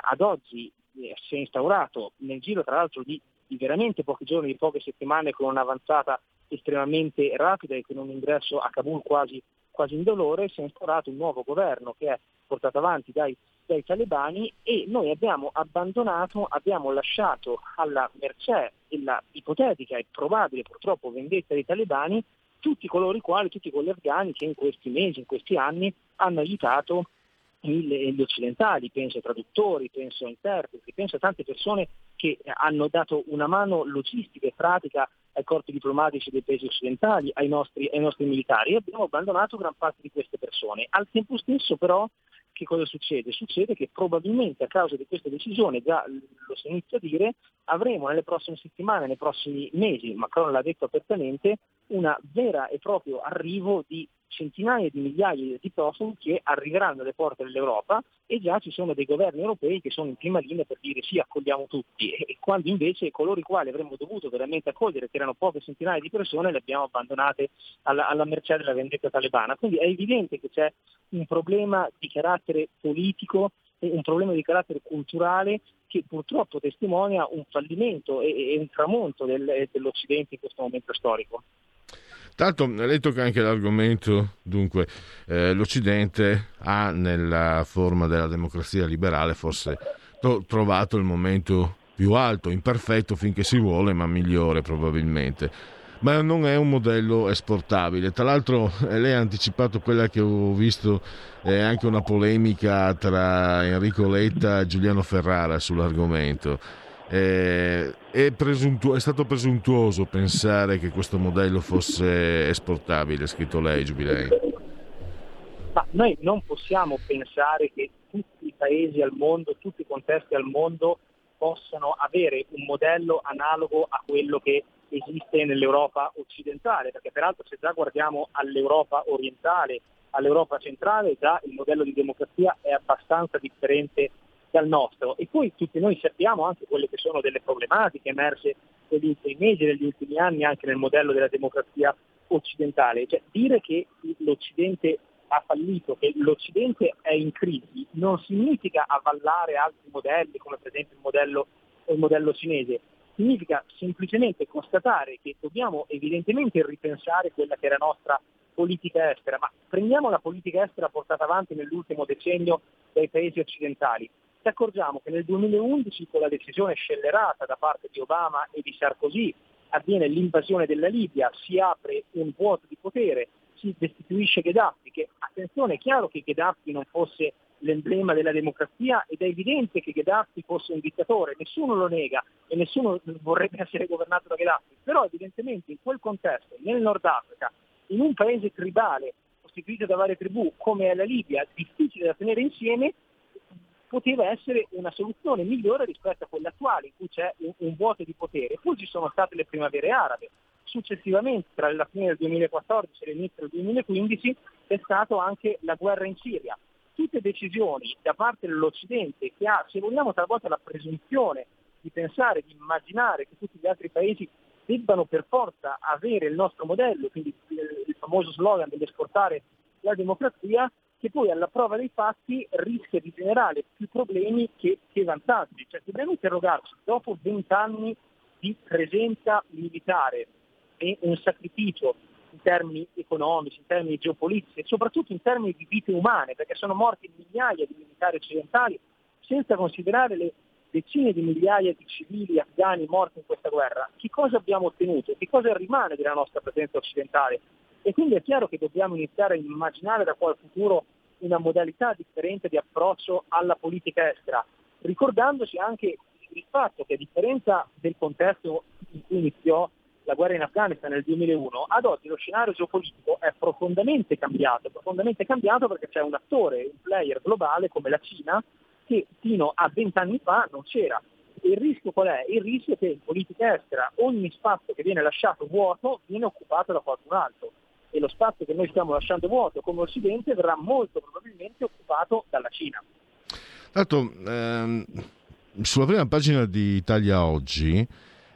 ad oggi eh, si è instaurato nel giro tra l'altro di di veramente pochi giorni, di poche settimane, con un'avanzata estremamente rapida e con un ingresso a Kabul quasi, quasi indolore, si è instaurato un nuovo governo che è portato avanti dai, dai talebani e noi abbiamo abbandonato, abbiamo lasciato alla mercé della ipotetica e probabile purtroppo vendetta dei talebani tutti coloro i quali, tutti quegli afghani che in questi mesi, in questi anni hanno aiutato gli occidentali, penso ai traduttori, penso a interpreti, penso a tante persone che hanno dato una mano logistica e pratica ai corpi diplomatici dei paesi occidentali, ai nostri, ai nostri militari e abbiamo abbandonato gran parte di queste persone. Al tempo stesso però che cosa succede? Succede che probabilmente a causa di questa decisione, già lo si inizia a dire, avremo nelle prossime settimane, nei prossimi mesi, Macron l'ha detto apertamente, una vera e proprio arrivo di centinaia di migliaia di profughi che arriveranno alle porte dell'Europa e già ci sono dei governi europei che sono in prima linea per dire sì, accogliamo tutti, e quando invece coloro i quali avremmo dovuto veramente accogliere, che erano poche centinaia di persone, le abbiamo abbandonate alla, alla mercé della vendetta talebana. Quindi è evidente che c'è un problema di carattere politico un problema di carattere culturale che purtroppo testimonia un fallimento e, un tramonto del, dell'Occidente in questo momento storico. Tanto lei tocca anche l'argomento, dunque eh, l'Occidente ha nella forma della democrazia liberale forse to- trovato il momento più alto, imperfetto finché si vuole, ma migliore probabilmente. Ma non è un modello esportabile. Tra l'altro eh, lei ha anticipato quella che ho visto, è anche una polemica tra Enrico Letta e Giuliano Ferrara sull'argomento eh, è, presuntu- è, stato presuntuoso pensare che questo modello fosse esportabile, scritto lei, Giubilei. ma noi non possiamo pensare che tutti i paesi al mondo, tutti i contesti al mondo possano avere un modello analogo a quello che esiste nell'Europa occidentale, perché peraltro se già guardiamo all'Europa orientale, all'Europa centrale, già il modello di democrazia è abbastanza differente dal nostro. E poi tutti noi sappiamo anche quelle che sono delle problematiche emerse negli ultimi mesi, negli ultimi anni anche nel modello della democrazia occidentale. Cioè, dire che l'Occidente ha fallito, che l'Occidente è in crisi, non significa avvallare altri modelli, come per esempio il modello, il modello cinese, significa semplicemente constatare che dobbiamo evidentemente ripensare quella che era la nostra politica estera, ma prendiamo la politica estera portata avanti nell'ultimo decennio dai paesi occidentali. Ci accorgiamo che nel 2011 con la decisione scellerata da parte di Obama e di Sarkozy avviene l'invasione della Libia, si apre un vuoto di potere, si destituisce Gheddafi, che attenzione è chiaro che Gheddafi non fosse l'emblema della democrazia ed è evidente che Gheddafi fosse un dittatore, nessuno lo nega e nessuno vorrebbe essere governato da Gheddafi, però evidentemente in quel contesto, nel Nord Africa, in un paese tribale costituito da varie tribù come è la Libia, difficile da tenere insieme, poteva essere una soluzione migliore rispetto a quella attuale in cui c'è un, un vuoto di potere. Poi ci sono state le primavere arabe, successivamente tra la fine del 2014 e l'inizio del 2015 è stata anche la guerra in Siria. Tutte decisioni da parte dell'Occidente che ha, se vogliamo, talvolta la presunzione di pensare, di immaginare che tutti gli altri paesi debbano per forza avere il nostro modello, quindi il famoso slogan dell'esportare la democrazia, che poi alla prova dei fatti rischia di generare più problemi che, che vantaggi. Cioè dobbiamo interrogarci, dopo vent'anni di presenza militare e un sacrificio in termini economici, in termini geopolitici e soprattutto in termini di vite umane, perché sono morti migliaia di militari occidentali, senza considerare le decine di migliaia di civili afghani morti in questa guerra. Che cosa abbiamo ottenuto? Che cosa rimane della nostra presenza occidentale? E quindi è chiaro che dobbiamo iniziare a immaginare da qua al futuro una modalità differente di approccio alla politica estera, ricordandoci anche il fatto che a differenza del contesto in cui iniziò la guerra in Afghanistan nel 2001, ad oggi lo scenario geopolitico è profondamente cambiato, profondamente cambiato perché c'è un attore, un player globale come la Cina che fino a vent'anni fa non c'era. Il rischio qual è? Il rischio è che in politica estera ogni spazio che viene lasciato vuoto viene occupato da qualcun altro e lo spazio che noi stiamo lasciando vuoto come Occidente verrà molto probabilmente occupato dalla Cina. Tanto, ehm, sulla prima pagina di Italia Oggi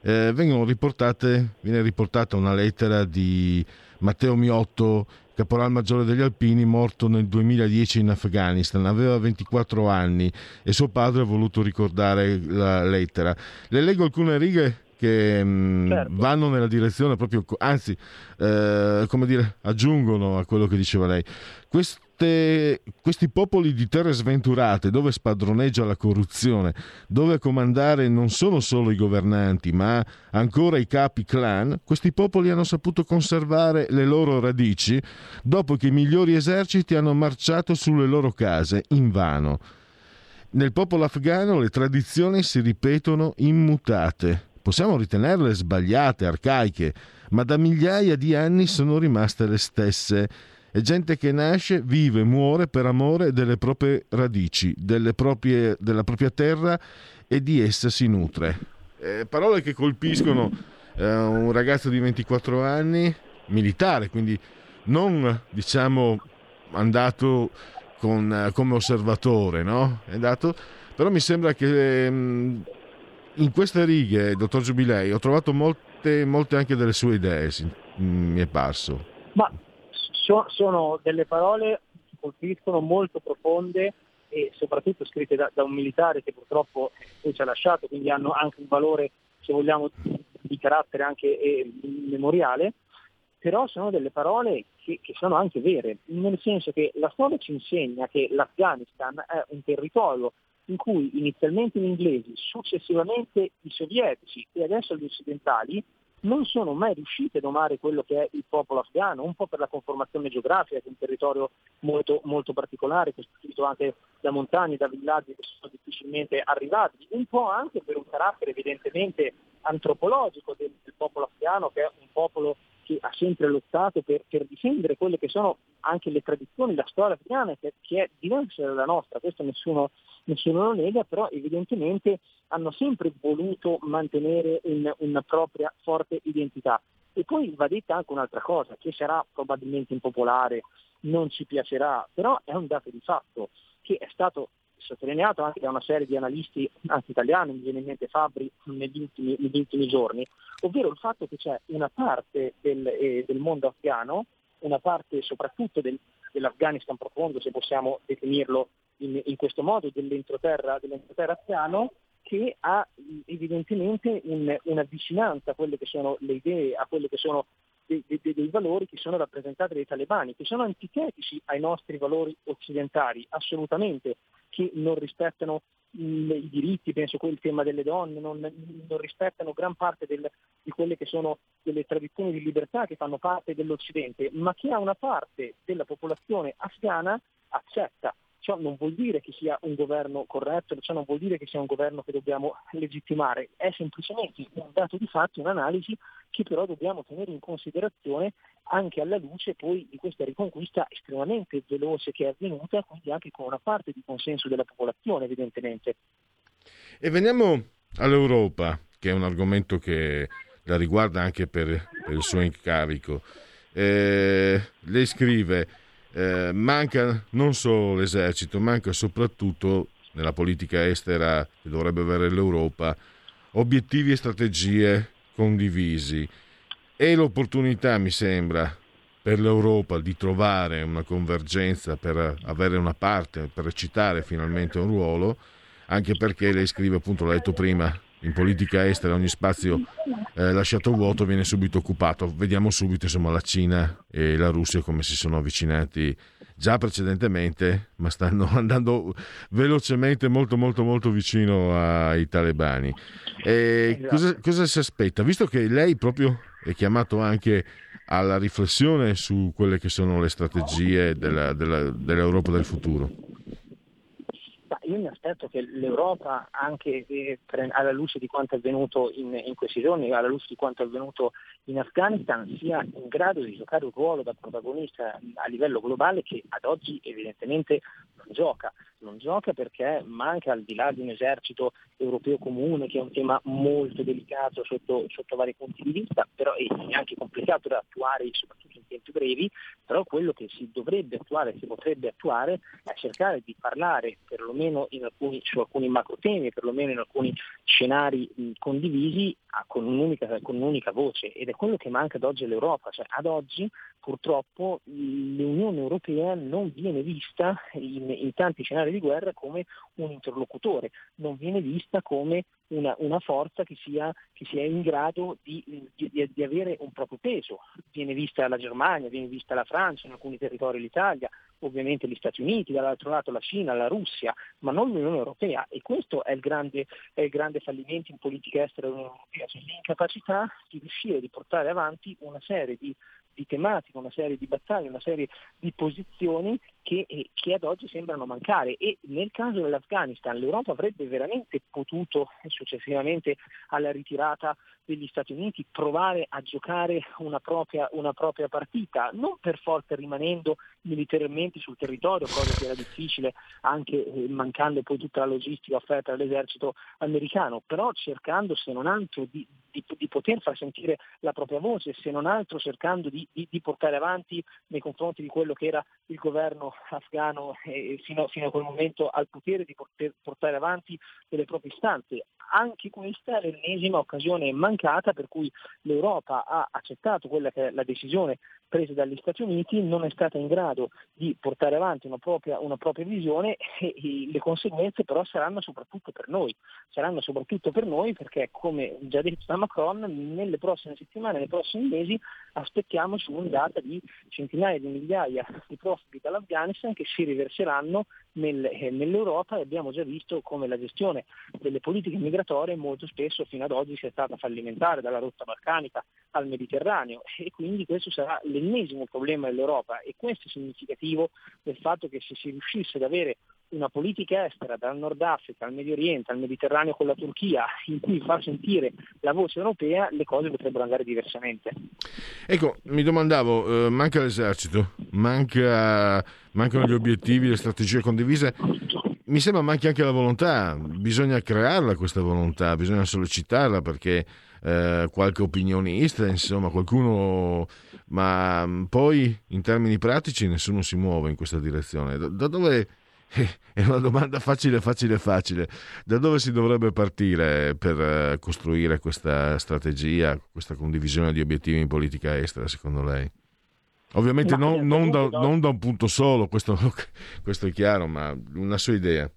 eh, riportate, viene riportata una lettera di Matteo Miotto, caporal maggiore degli Alpini, morto nel 2010 in Afghanistan. Aveva 24 anni e suo padre ha voluto ricordare la lettera. Le leggo alcune righe che mm, certo. vanno nella direzione proprio, anzi, eh, come dire, aggiungono a quello che diceva lei. Queste, questi popoli di terre sventurate dove spadroneggia la corruzione, dove a comandare non sono solo i governanti, ma ancora i capi clan, questi popoli hanno saputo conservare le loro radici dopo che i migliori eserciti hanno marciato sulle loro case invano. Nel popolo afghano le tradizioni si ripetono immutate Possiamo ritenerle sbagliate, arcaiche, ma da migliaia di anni sono rimaste le stesse. È gente che nasce, vive, muore per amore delle proprie radici, proprie, della propria terra e di essa si nutre. Eh, parole che colpiscono eh, un ragazzo di 24 anni, militare, quindi non diciamo andato con, eh, come osservatore, no? È andato, però mi sembra che mm, in queste righe, dottor Giubilei, ho trovato molte, molte anche delle sue idee, mi è parso. Ma so, sono delle parole che colpiscono molto profonde e soprattutto scritte da, da un militare che purtroppo poi ci ha lasciato, quindi hanno anche un valore, se vogliamo, di carattere anche eh, memoriale, però sono delle parole che, che, sono anche vere, nel senso che la storia ci insegna che l'Afghanistan è un territorio in cui inizialmente gli inglesi, successivamente i sovietici e adesso gli occidentali non sono mai riusciti a domare quello che è il popolo afghano, un po' per la conformazione geografica, che è un territorio molto, molto particolare, costituito anche da montagne, da villaggi che sono difficilmente arrivabili, un po' anche per un carattere evidentemente antropologico del, del popolo afghano, che è un popolo che ha sempre lottato per, per, difendere quelle che sono anche le tradizioni, la storia afghana che, che è diversa dalla nostra, questo nessuno, nessuno, lo nega, però evidentemente hanno sempre voluto mantenere un, una propria forte identità. E poi va detta anche un'altra cosa, che sarà probabilmente impopolare, non ci piacerà, però è un dato di fatto che è stato sottolineato anche da una serie di analisti anche italiani, mi viene in mente Fabri negli ultimi, negli ultimi giorni, ovvero il fatto che c'è una parte del, eh, del mondo afghano, una parte soprattutto del, dell'Afghanistan profondo, se possiamo definirlo in, in questo modo, dell'entroterra, dell'entroterra afghano, che ha evidentemente un, una vicinanza a quelle che sono le idee, a quelle che sono dei, dei, dei, valori che sono rappresentati dai talebani, che sono antitetici ai nostri valori occidentali, assolutamente, che non rispettano i diritti, penso il tema delle donne, non, non rispettano gran parte del, di quelle che sono delle tradizioni di libertà che fanno parte dell'Occidente, ma che ha una parte della popolazione afghana accetta Ciò non vuol dire che sia un governo corretto, ciò non vuol dire che sia un governo che dobbiamo legittimare, è semplicemente un dato di fatto, un'analisi che però dobbiamo tenere in considerazione anche alla luce poi di questa riconquista estremamente veloce che è avvenuta, quindi anche con una parte di consenso della popolazione evidentemente. E veniamo all'Europa, che è un argomento che la riguarda anche per, per il suo incarico. Eh, lei scrive eh, manca non solo l'esercito, manca soprattutto nella politica estera che dovrebbe avere l'Europa obiettivi e strategie condivisi. E l'opportunità, mi sembra, per l'Europa di trovare una convergenza per avere una parte, per recitare finalmente un ruolo, anche perché lei scrive, appunto, l'ho detto prima, in politica estera ogni spazio eh, lasciato vuoto viene subito occupato. Vediamo subito insomma, la Cina e la Russia come si sono avvicinati già precedentemente, ma stanno andando velocemente molto molto molto vicino ai talebani. Esatto. cosa, cosa si aspetta? Visto che lei proprio è chiamato anche alla riflessione su quelle che sono le strategie della, della, dell'Europa del futuro io mi aspetto che l'Europa, anche eh, alla luce di quanto è avvenuto in, in, questi giorni, alla luce di quanto è avvenuto in Afghanistan, sia in grado di giocare un ruolo da protagonista a livello globale che ad oggi evidentemente gioca. Non gioca perché manca al di là di un esercito europeo comune che è un tema molto delicato sotto, sotto vari punti di vista, però è anche complicato da attuare soprattutto in tempi brevi, però quello che si dovrebbe attuare, si potrebbe attuare è cercare di parlare perlomeno alcuni, su alcuni macro temi, perlomeno in alcuni scenari condivisi ah, con un'unica, con un'unica voce. Ed è quello che manca ad oggi all'Europa, cioè ad oggi purtroppo l'Unione Europea non viene vista in, in, tanti scenari di guerra come un interlocutore, non viene vista come una, una forza che sia, che sia, in grado di, di, di, avere un proprio peso. Viene vista la Germania, viene vista la Francia, in alcuni territori l'Italia, ovviamente gli Stati Uniti, dall'altro lato la Cina, la Russia, ma non l'Unione Europea e questo è il grande, è il grande fallimento in politica estera dell'Unione Europea, cioè l'incapacità di riuscire a portare avanti una serie di di tematiche, una serie di battaglie, una serie di posizioni che, eh, che, ad oggi sembrano mancare. E nel caso dell'Afghanistan l'Europa avrebbe veramente potuto successivamente alla ritirata degli Stati Uniti provare a giocare una propria, una propria partita, non per forza rimanendo militarmente sul territorio, cosa che era difficile anche eh, mancando poi tutta la logistica offerta dall'esercito americano, però cercando se non altro di, di, di poter far sentire la propria voce, se non altro cercando di, di portare avanti nei confronti di quello che era il governo afghano eh, fino, fino, a quel momento al potere di poter portare avanti delle proprie istanze. Anche questa è l'ennesima occasione mancata per cui l'Europa ha accettato quella che è la decisione presa dagli Stati Uniti, non è stata in grado di portare avanti una propria, una propria visione e, e le conseguenze però saranno soprattutto per noi. Saranno soprattutto per noi perché, come già detto da Macron, nelle prossime settimane, nei prossimi mesi aspettiamoci un'ondata di centinaia di migliaia di profughi dall'Afghanistan che si riverseranno nel, eh, nell'Europa e abbiamo già visto come la gestione delle politiche migratorie molto spesso fino ad oggi sia stata fallimentare dalla rotta balcanica al Mediterraneo. E quindi questo sarà l'ennesimo problema dell'Europa. E questo è significativo del fatto che se si riuscisse ad avere una politica estera dal Nord Africa al Medio Oriente al Mediterraneo con la Turchia in cui far sentire la voce europea, le cose potrebbero andare diversamente. Ecco, mi domandavo, eh, manca l'esercito, manca, mancano gli obiettivi, le strategie condivise. Mi sembra manchi anche la volontà, bisogna crearla questa volontà, bisogna sollecitarla perché eh, qualche opinionista, insomma qualcuno, ma poi in termini pratici nessuno si muove in questa direzione. Da, da dove è una domanda facile, facile, facile. Da dove si dovrebbe partire per eh, costruire questa strategia, questa condivisione di obiettivi in politica estera, secondo lei? Ovviamente non, non, da, non, da, un punto solo, questo, questo è chiaro, ma una sua idea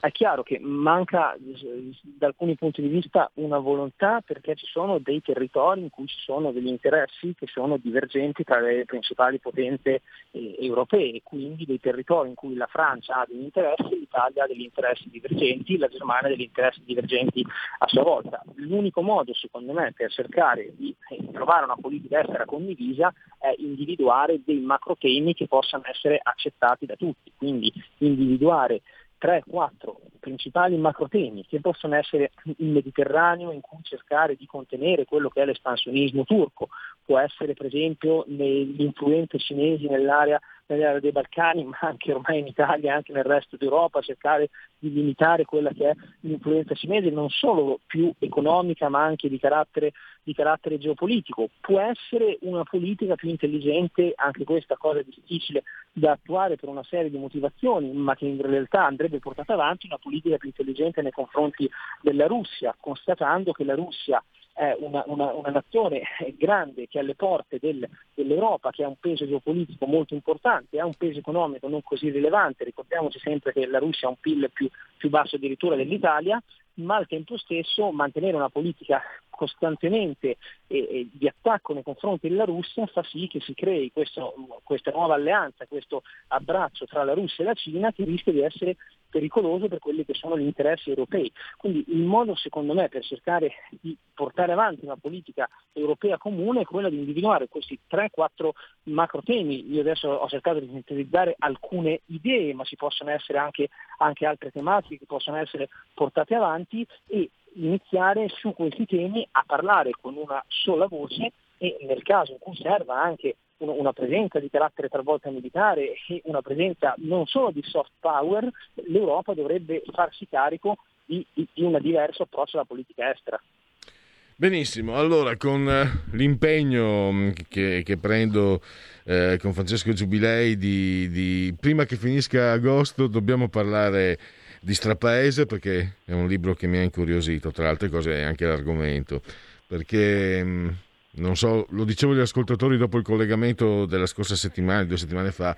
è chiaro che manca da alcuni punti di vista una volontà perché ci sono dei territori in cui ci sono degli interessi che sono divergenti tra le principali potenze eh, europee quindi dei territori in cui la Francia ha degli interessi, l'Italia ha degli interessi divergenti, la Germania ha degli interessi divergenti a sua volta. L'unico modo secondo me per cercare di eh, trovare una politica estera condivisa è individuare dei macro temi che possano essere accettati da tutti, quindi individuare 3-4 principali macrotemi che possono essere il Mediterraneo in cui cercare di contenere quello che è l'espansionismo turco, può essere per esempio le influenze cinesi nell'area nell'area dei Balcani, ma anche ormai in Italia e anche nel resto d'Europa, cercare di limitare quella che è l'influenza cinese, non solo più economica, ma anche di carattere, di carattere geopolitico. Può essere una politica più intelligente, anche questa cosa difficile da attuare per una serie di motivazioni, ma che in realtà andrebbe portata avanti una politica più intelligente nei confronti della Russia, constatando che la Russia è una, una, una, nazione grande che è alle porte del, dell'Europa, che ha un peso geopolitico molto importante, ha un peso economico non così rilevante, ricordiamoci sempre che la Russia ha un PIL più, più basso addirittura dell'Italia, ma al tempo stesso mantenere una politica costantemente eh, di attacco nei confronti della Russia fa sì che si crei questo, questa nuova alleanza, questo abbraccio tra la Russia e la Cina che rischia di essere pericoloso per quelli che sono gli interessi europei. Quindi il modo secondo me per cercare di portare avanti una politica europea comune è quello di individuare questi 3-4 macro temi. Io adesso ho cercato di sintetizzare alcune idee, ma ci possono essere anche, anche altre tematiche che possono essere portate avanti e iniziare su questi temi a parlare con una sola voce e nel caso in cui serva anche una presenza di carattere talvolta militare e una presenza non solo di soft power, l'Europa dovrebbe farsi carico di, di, di un diverso approccio alla politica estera. Benissimo, allora con eh, l'impegno mm, che, che prendo eh, con Francesco Giubilei di, di, prima che finisca agosto dobbiamo parlare di Strapaese perché è un libro che mi ha incuriosito, tra altre cose è anche l'argomento, perché mm, non so, lo dicevo agli ascoltatori dopo il collegamento della scorsa settimana, due settimane fa,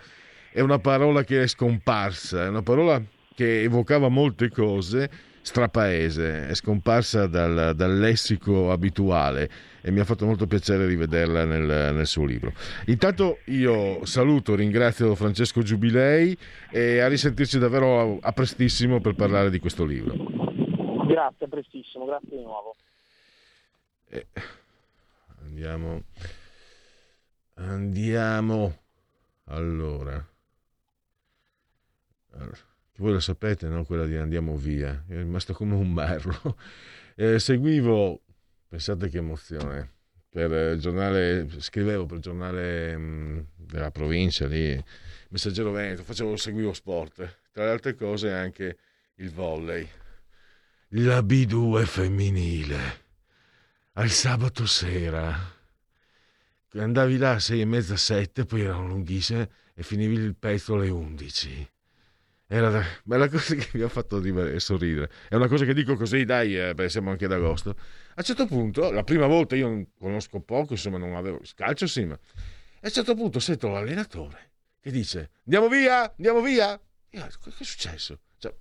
è una parola che è scomparsa, è una parola che evocava molte cose, strapaese, è scomparsa dal, dal lessico abituale e mi ha fatto molto piacere rivederla nel, nel, suo libro. Intanto io saluto, ringrazio Francesco Giubilei e a risentirci davvero a, a prestissimo per parlare di questo libro. Grazie, a prestissimo, grazie di nuovo. Eh, andiamo. Andiamo. Allora. Voi lo sapete, no? Quella di andiamo via. È rimasto come un merlo. Eh, seguivo Pensate che emozione. Per il giornale, scrivevo per il giornale mh, mm, della provincia lì, Messaggero Veneto, facevo, seguivo sport. Tra le altre cose anche il volley. La B2 femminile. Al sabato sera. Andavi là a sei e mezza, sette, poi erano lunghissime e finivi il pezzo alle undici. Era ma la cosa che mi ha fatto sorridere. È una cosa che dico così, dai, eh, beh, siamo anche ad agosto. A un certo punto, la prima volta io conosco poco, insomma, non avevo calcio, sì, ma a un certo punto sento l'allenatore che dice: Andiamo via, andiamo via. Io, che è successo? Cioè,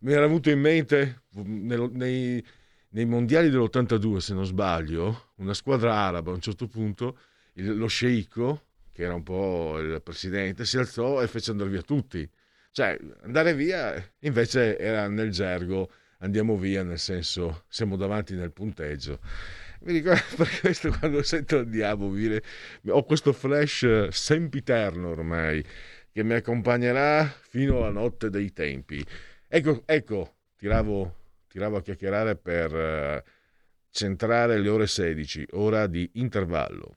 mi era venuto in mente nel, nei, nei mondiali dell'82, se non sbaglio, una squadra araba a un certo punto, il, lo sceicco, che era un po' il presidente, si alzò e fece andare via tutti cioè, andare via invece era nel gergo, andiamo via nel senso siamo davanti nel punteggio. Mi ricordo per questo quando sento andiamo, ho questo flash sempiterno ormai che mi accompagnerà fino alla notte dei tempi. Ecco, ecco tiravo, tiravo a chiacchierare per eh, centrare le ore 16, ora di intervallo.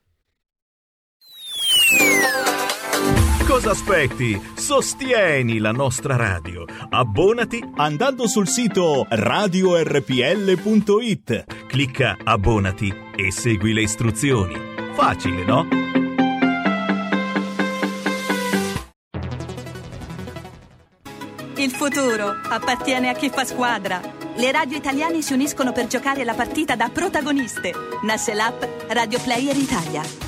Cosa aspetti? Sostieni la nostra radio. Abbonati andando sul sito radiorpl.it. Clicca Abbonati e segui le istruzioni. Facile, no? Il futuro appartiene a chi fa squadra. Le radio italiane si uniscono per giocare la partita da protagoniste. Nasce l'app Radio Player Italia.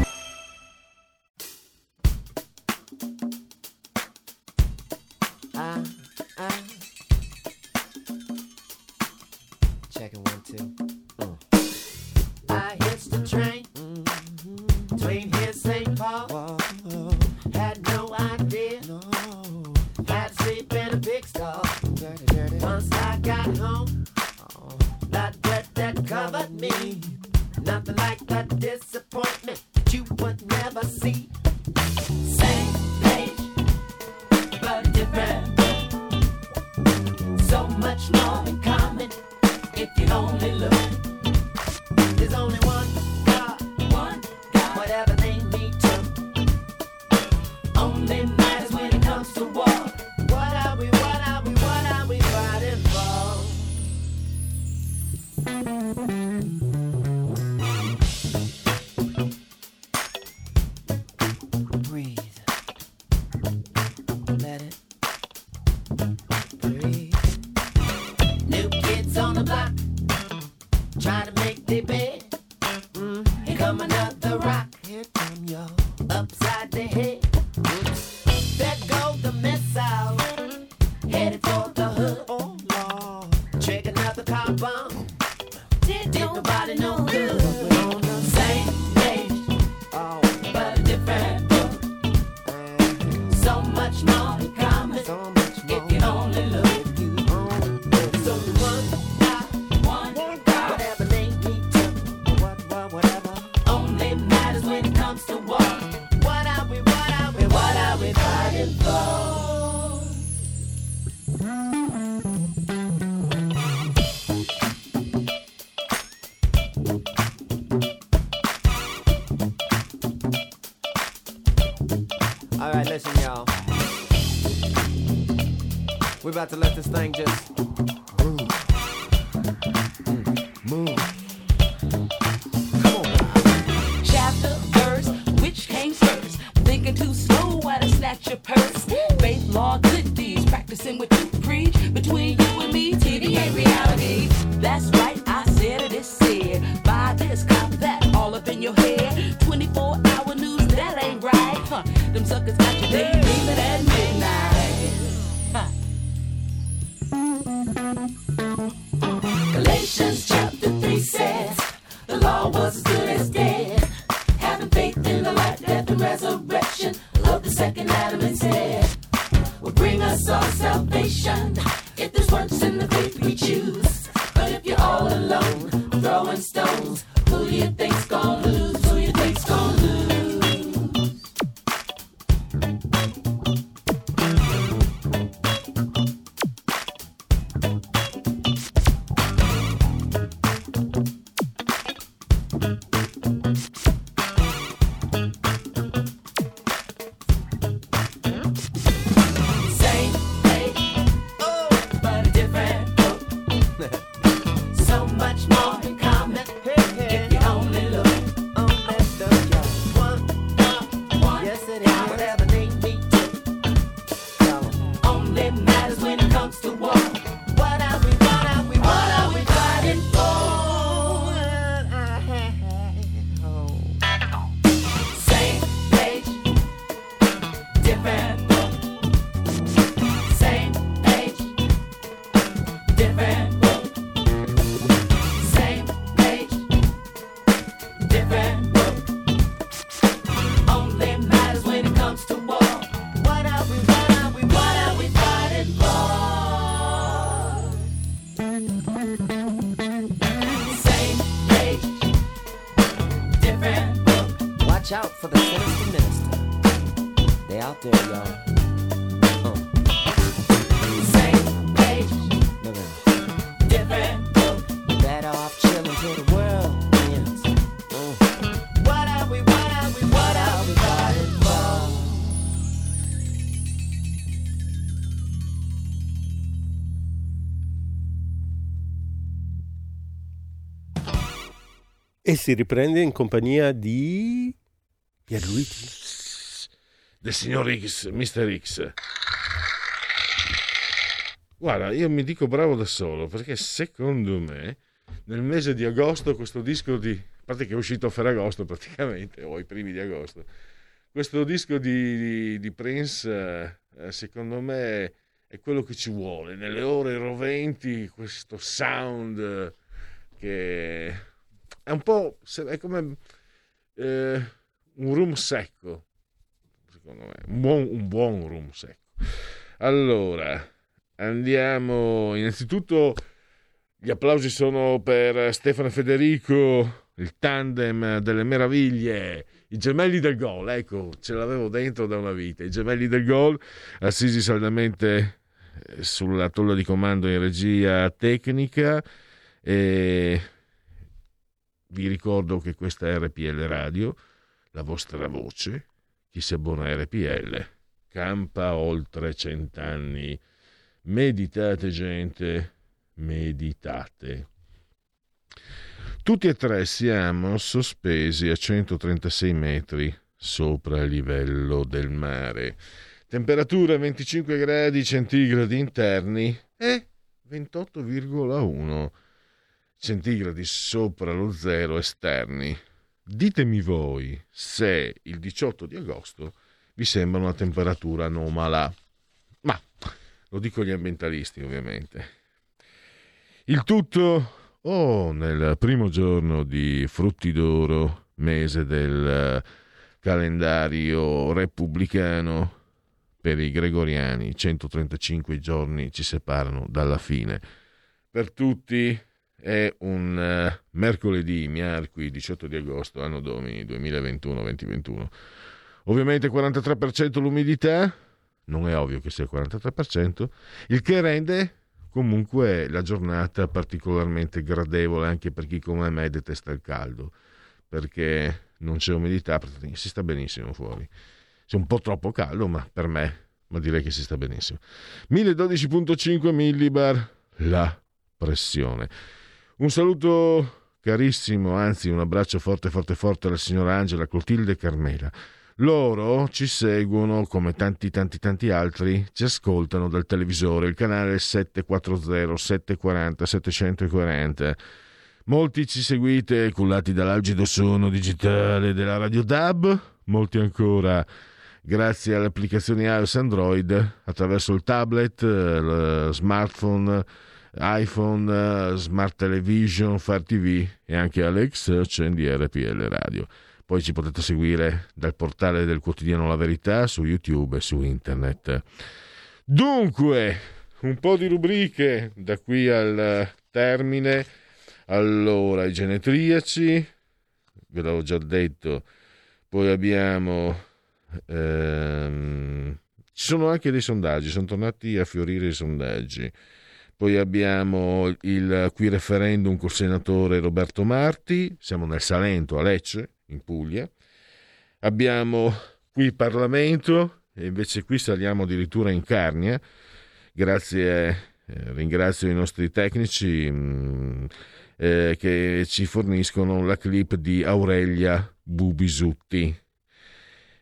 We're about to let this thing just si riprende in compagnia di Pierluigi. del signor X, Mr. X. Guarda, io mi dico bravo da solo perché secondo me nel mese di agosto questo disco di... a parte che è uscito a Ferragosto praticamente, o ai primi di agosto, questo disco di, di- di Prince eh, secondo me è quello che ci vuole, nelle ore roventi questo sound eh, che è un po' è come eh, un rum secco secondo me. Un buon, un buon rum secco. Allora andiamo. Innanzitutto gli applausi sono per Stefano Federico il tandem delle meraviglie i gemelli del gol. Ecco ce l'avevo dentro da una vita i gemelli del gol assisi saldamente eh, sulla tolla di comando in regia tecnica e vi ricordo che questa è RPL Radio, la vostra voce. Chi si abbona a RPL campa oltre cent'anni. Meditate, gente, meditate. Tutti e tre siamo sospesi a 136 metri sopra il livello del mare. Temperatura 25 gradi centigradi interni e 28,1 centigradi sopra lo zero esterni. Ditemi voi se il 18 di agosto vi sembra una temperatura anomala. Ma lo dico agli ambientalisti, ovviamente. Il tutto o nel primo giorno di Frutti d'Oro, mese del eh, calendario repubblicano per i gregoriani, 135 giorni ci separano dalla fine. Per tutti è un eh, mercoledì, miarqui 18 di agosto, anno domini 2021-2021. Ovviamente 43% l'umidità, non è ovvio che sia il 43%, il che rende comunque la giornata particolarmente gradevole anche per chi come me detesta il caldo, perché non c'è umidità, si sta benissimo fuori. C'è un po' troppo caldo, ma per me, ma direi che si sta benissimo. 1012.5 millibar la pressione. Un saluto carissimo, anzi un abbraccio forte forte forte alla signora Angela Clotilde Carmela. Loro ci seguono come tanti tanti tanti altri, ci ascoltano dal televisore, il canale 740 740 740. Molti ci seguite cullati dall'algido suono digitale della Radio DAB, molti ancora grazie alle applicazioni iOS Android attraverso il tablet, eh, il smartphone, iPhone, eh, Smart Television, Fire TV e anche Alex Search RPL Radio. Poi ci potete seguire dal portale del quotidiano La Verità su YouTube e su internet. Dunque, un po' di rubriche da qui al termine. Allora, i genetriaci, ve l'avevo già detto. Poi abbiamo... ehm, ci sono anche dei sondaggi, sono tornati a fiorire i sondaggi. Poi abbiamo il qui referendum col senatore Roberto Marti, siamo nel Salento, a Lecce, in Puglia. Abbiamo qui il Parlamento e invece qui saliamo addirittura in Carnia. Grazie, eh, ringrazio i nostri tecnici mh, eh, che ci forniscono la clip di Aurelia Bubisutti.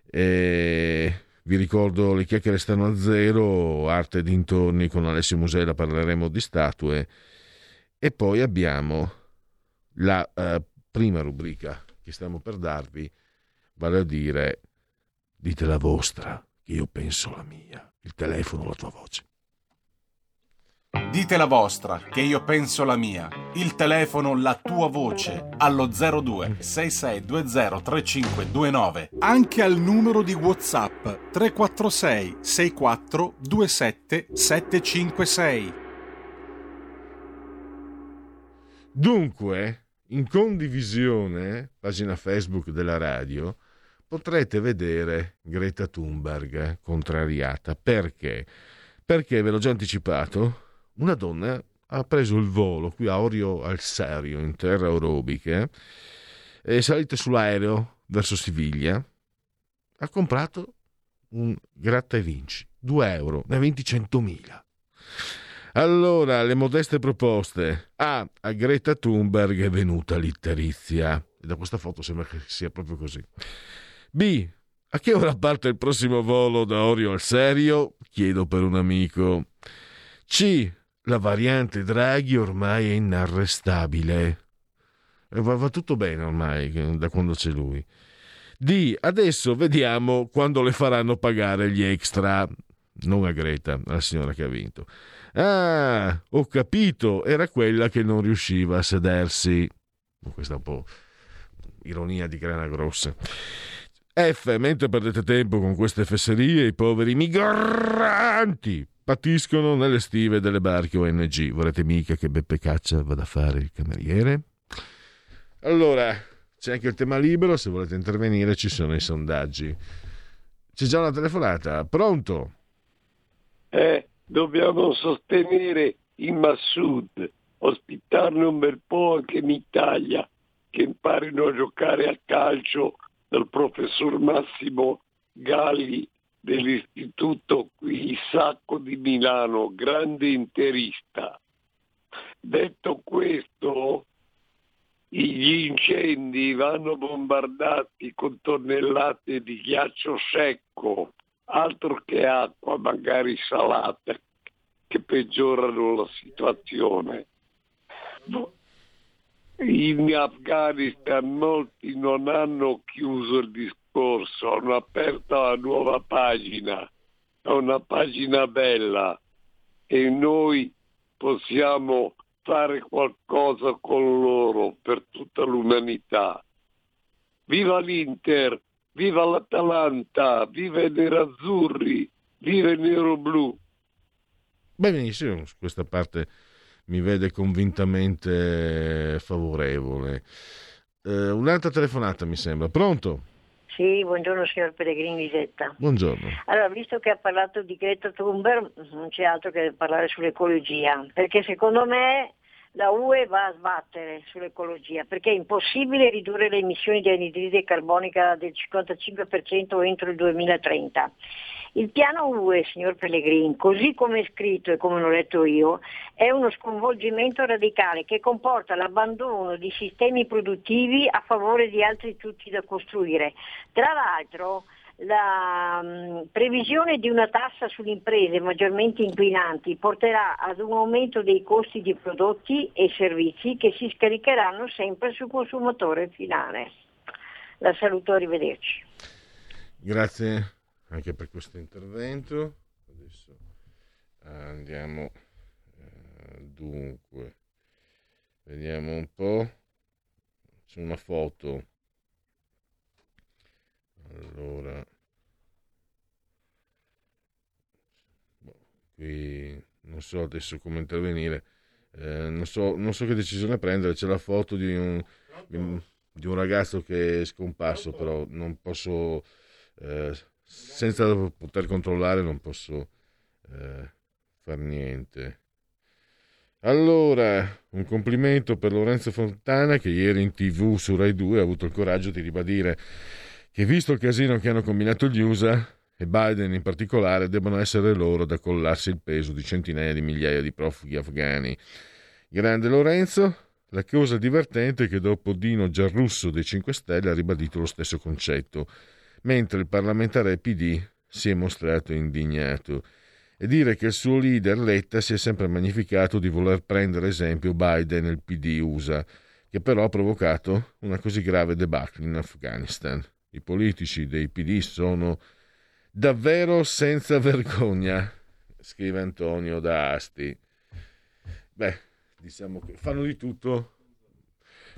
E vi ricordo le chiacchiere stanno a zero, arte dintorni con Alessio Musella parleremo di statue e poi abbiamo la eh, prima rubrica che stiamo per darvi, vale a dire dite la vostra, che io penso la mia, il telefono, la tua voce. Dite la vostra, che io penso la mia. Il telefono, la tua voce, allo 02 6620 3529. Anche al numero di WhatsApp 346 64 27 756. Dunque, in condivisione, pagina Facebook della radio, potrete vedere Greta Thunberg contrariata. Perché? Perché, ve l'ho già anticipato, una donna ha preso il volo qui a Orio al Serio, in terra orobiche, è salita sull'aereo verso Siviglia, ha comprato un gratta e vinci, 2 euro, ne ha 20 100.000. Allora, le modeste proposte. A. A Greta Thunberg è venuta l'itterizia. E da questa foto sembra che sia proprio così. B. A che ora parte il prossimo volo da Orio al Serio? Chiedo per un amico. C. La variante Draghi ormai è inarrestabile. Eh, Va, va tutto bene ormai da quando c'è lui. D. Adesso vediamo quando le faranno pagare gli extra. Non a Greta, alla signora che ha vinto. Ah, ho capito, era quella che non riusciva a sedersi. Questa è un po' ironia di grana grossa. F, mentre perdete tempo con queste fesserie, i poveri migranti patiscono nelle stive delle barche ONG. Vorrete mica che Beppe Caccia vada a fare il cameriere? Allora, c'è anche il tema libero, se volete intervenire ci sono i sondaggi. C'è già una telefonata, pronto? Eh, dobbiamo sostenere i Massoud, ospitarne un bel po' anche in Italia, che imparino a giocare a calcio dal professor Massimo Galli dell'istituto qui Sacco di Milano, grande interista. Detto questo, gli incendi vanno bombardati con tonnellate di ghiaccio secco, altro che acqua magari salata, che peggiorano la situazione. In Afghanistan molti non hanno chiuso il discorso, hanno aperto una nuova pagina, è una pagina bella e noi possiamo fare qualcosa con loro per tutta l'umanità. Viva l'Inter, viva l'Atalanta, viva i nerazzurri, viva il nero-blu. Benissimo, su questa parte mi vede convintamente favorevole. Eh, un'altra telefonata mi sembra. Pronto? Sì, buongiorno signor Pellegrini Lisetta. Buongiorno. Allora, visto che ha parlato di Greta Thunberg, non c'è altro che parlare sull'ecologia, perché secondo me la UE va a sbattere sull'ecologia, perché è impossibile ridurre le emissioni di anidride carbonica del 55% entro il 2030. Il piano UE, signor Pellegrini, così come è scritto e come l'ho letto io, è uno sconvolgimento radicale che comporta l'abbandono di sistemi produttivi a favore di altri tutti da costruire. Tra l'altro la mh, previsione di una tassa sulle imprese maggiormente inquinanti porterà ad un aumento dei costi di prodotti e servizi che si scaricheranno sempre sul consumatore finale. La saluto, arrivederci. Grazie anche per questo intervento. Adesso andiamo eh, dunque, vediamo un po'. C'è una foto. Allora, boh, qui non so adesso come intervenire. Eh, non, so, non so che decisione prendere. C'è la foto di un, di un, di un ragazzo che è scomparso, però non posso. eh, senza poter controllare non posso eh, far niente. Allora, un complimento per Lorenzo Fontana che ieri in tv su Rai 2 ha avuto il coraggio di ribadire che visto il casino che hanno combinato gli USA e Biden in particolare, devono essere loro ad accollarsi il peso di centinaia di migliaia di profughi afghani. Grande Lorenzo, la cosa divertente è che dopo Dino Giarrusso dei 5 Stelle ha ribadito lo stesso concetto mentre il parlamentare PD si è mostrato indignato e dire che il suo leader Letta si è sempre magnificato di voler prendere esempio Biden e il PD USA, che però ha provocato una così grave debacle in Afghanistan. I politici dei PD sono davvero senza vergogna, scrive Antonio da Asti. Beh, diciamo che fanno di tutto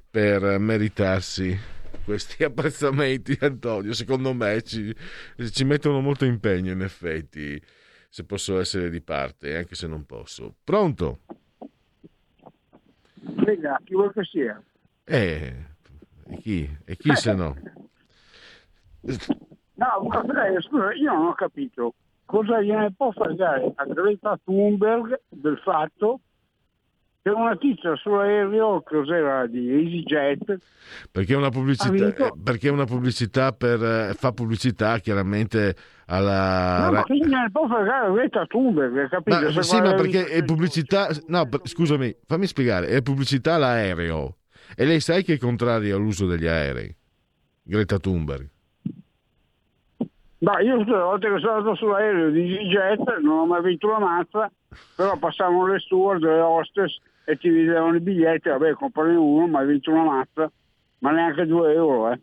per meritarsi questi apprezzamenti, Antonio. Secondo me ci, ci, mettono molto impegno, in effetti, se posso essere di parte, anche se non posso. Pronto? Lega, chi vuol che sia? Eh, e chi? E chi se no? No, eh, scusa, io non ho capito cosa gliene può fregare a Greta Thunberg del fatto che una tizia sull'aereo, cos'era di EasyJet, Perché è una pubblicità, vinto. eh, perché è una pubblicità per, eh, fa pubblicità chiaramente alla... no, ma che gliene può fregare Greta Thunberg, hai capito? Ma, sì, ma perché è pubblicità. No, per- scusami, fammi spiegare. È pubblicità all'aereo. E lei sai che è contraria all'uso degli aerei. Greta Thunberg. No, io tutte le volte che sono andato sull'aereo di EasyJet non ho mai vinto una mazza, però passavano le steward, le hostess e ti vedevano i biglietti, vabbè, comprane uno, ma hai vinto una mazza, ma neanche 2 euro, eh.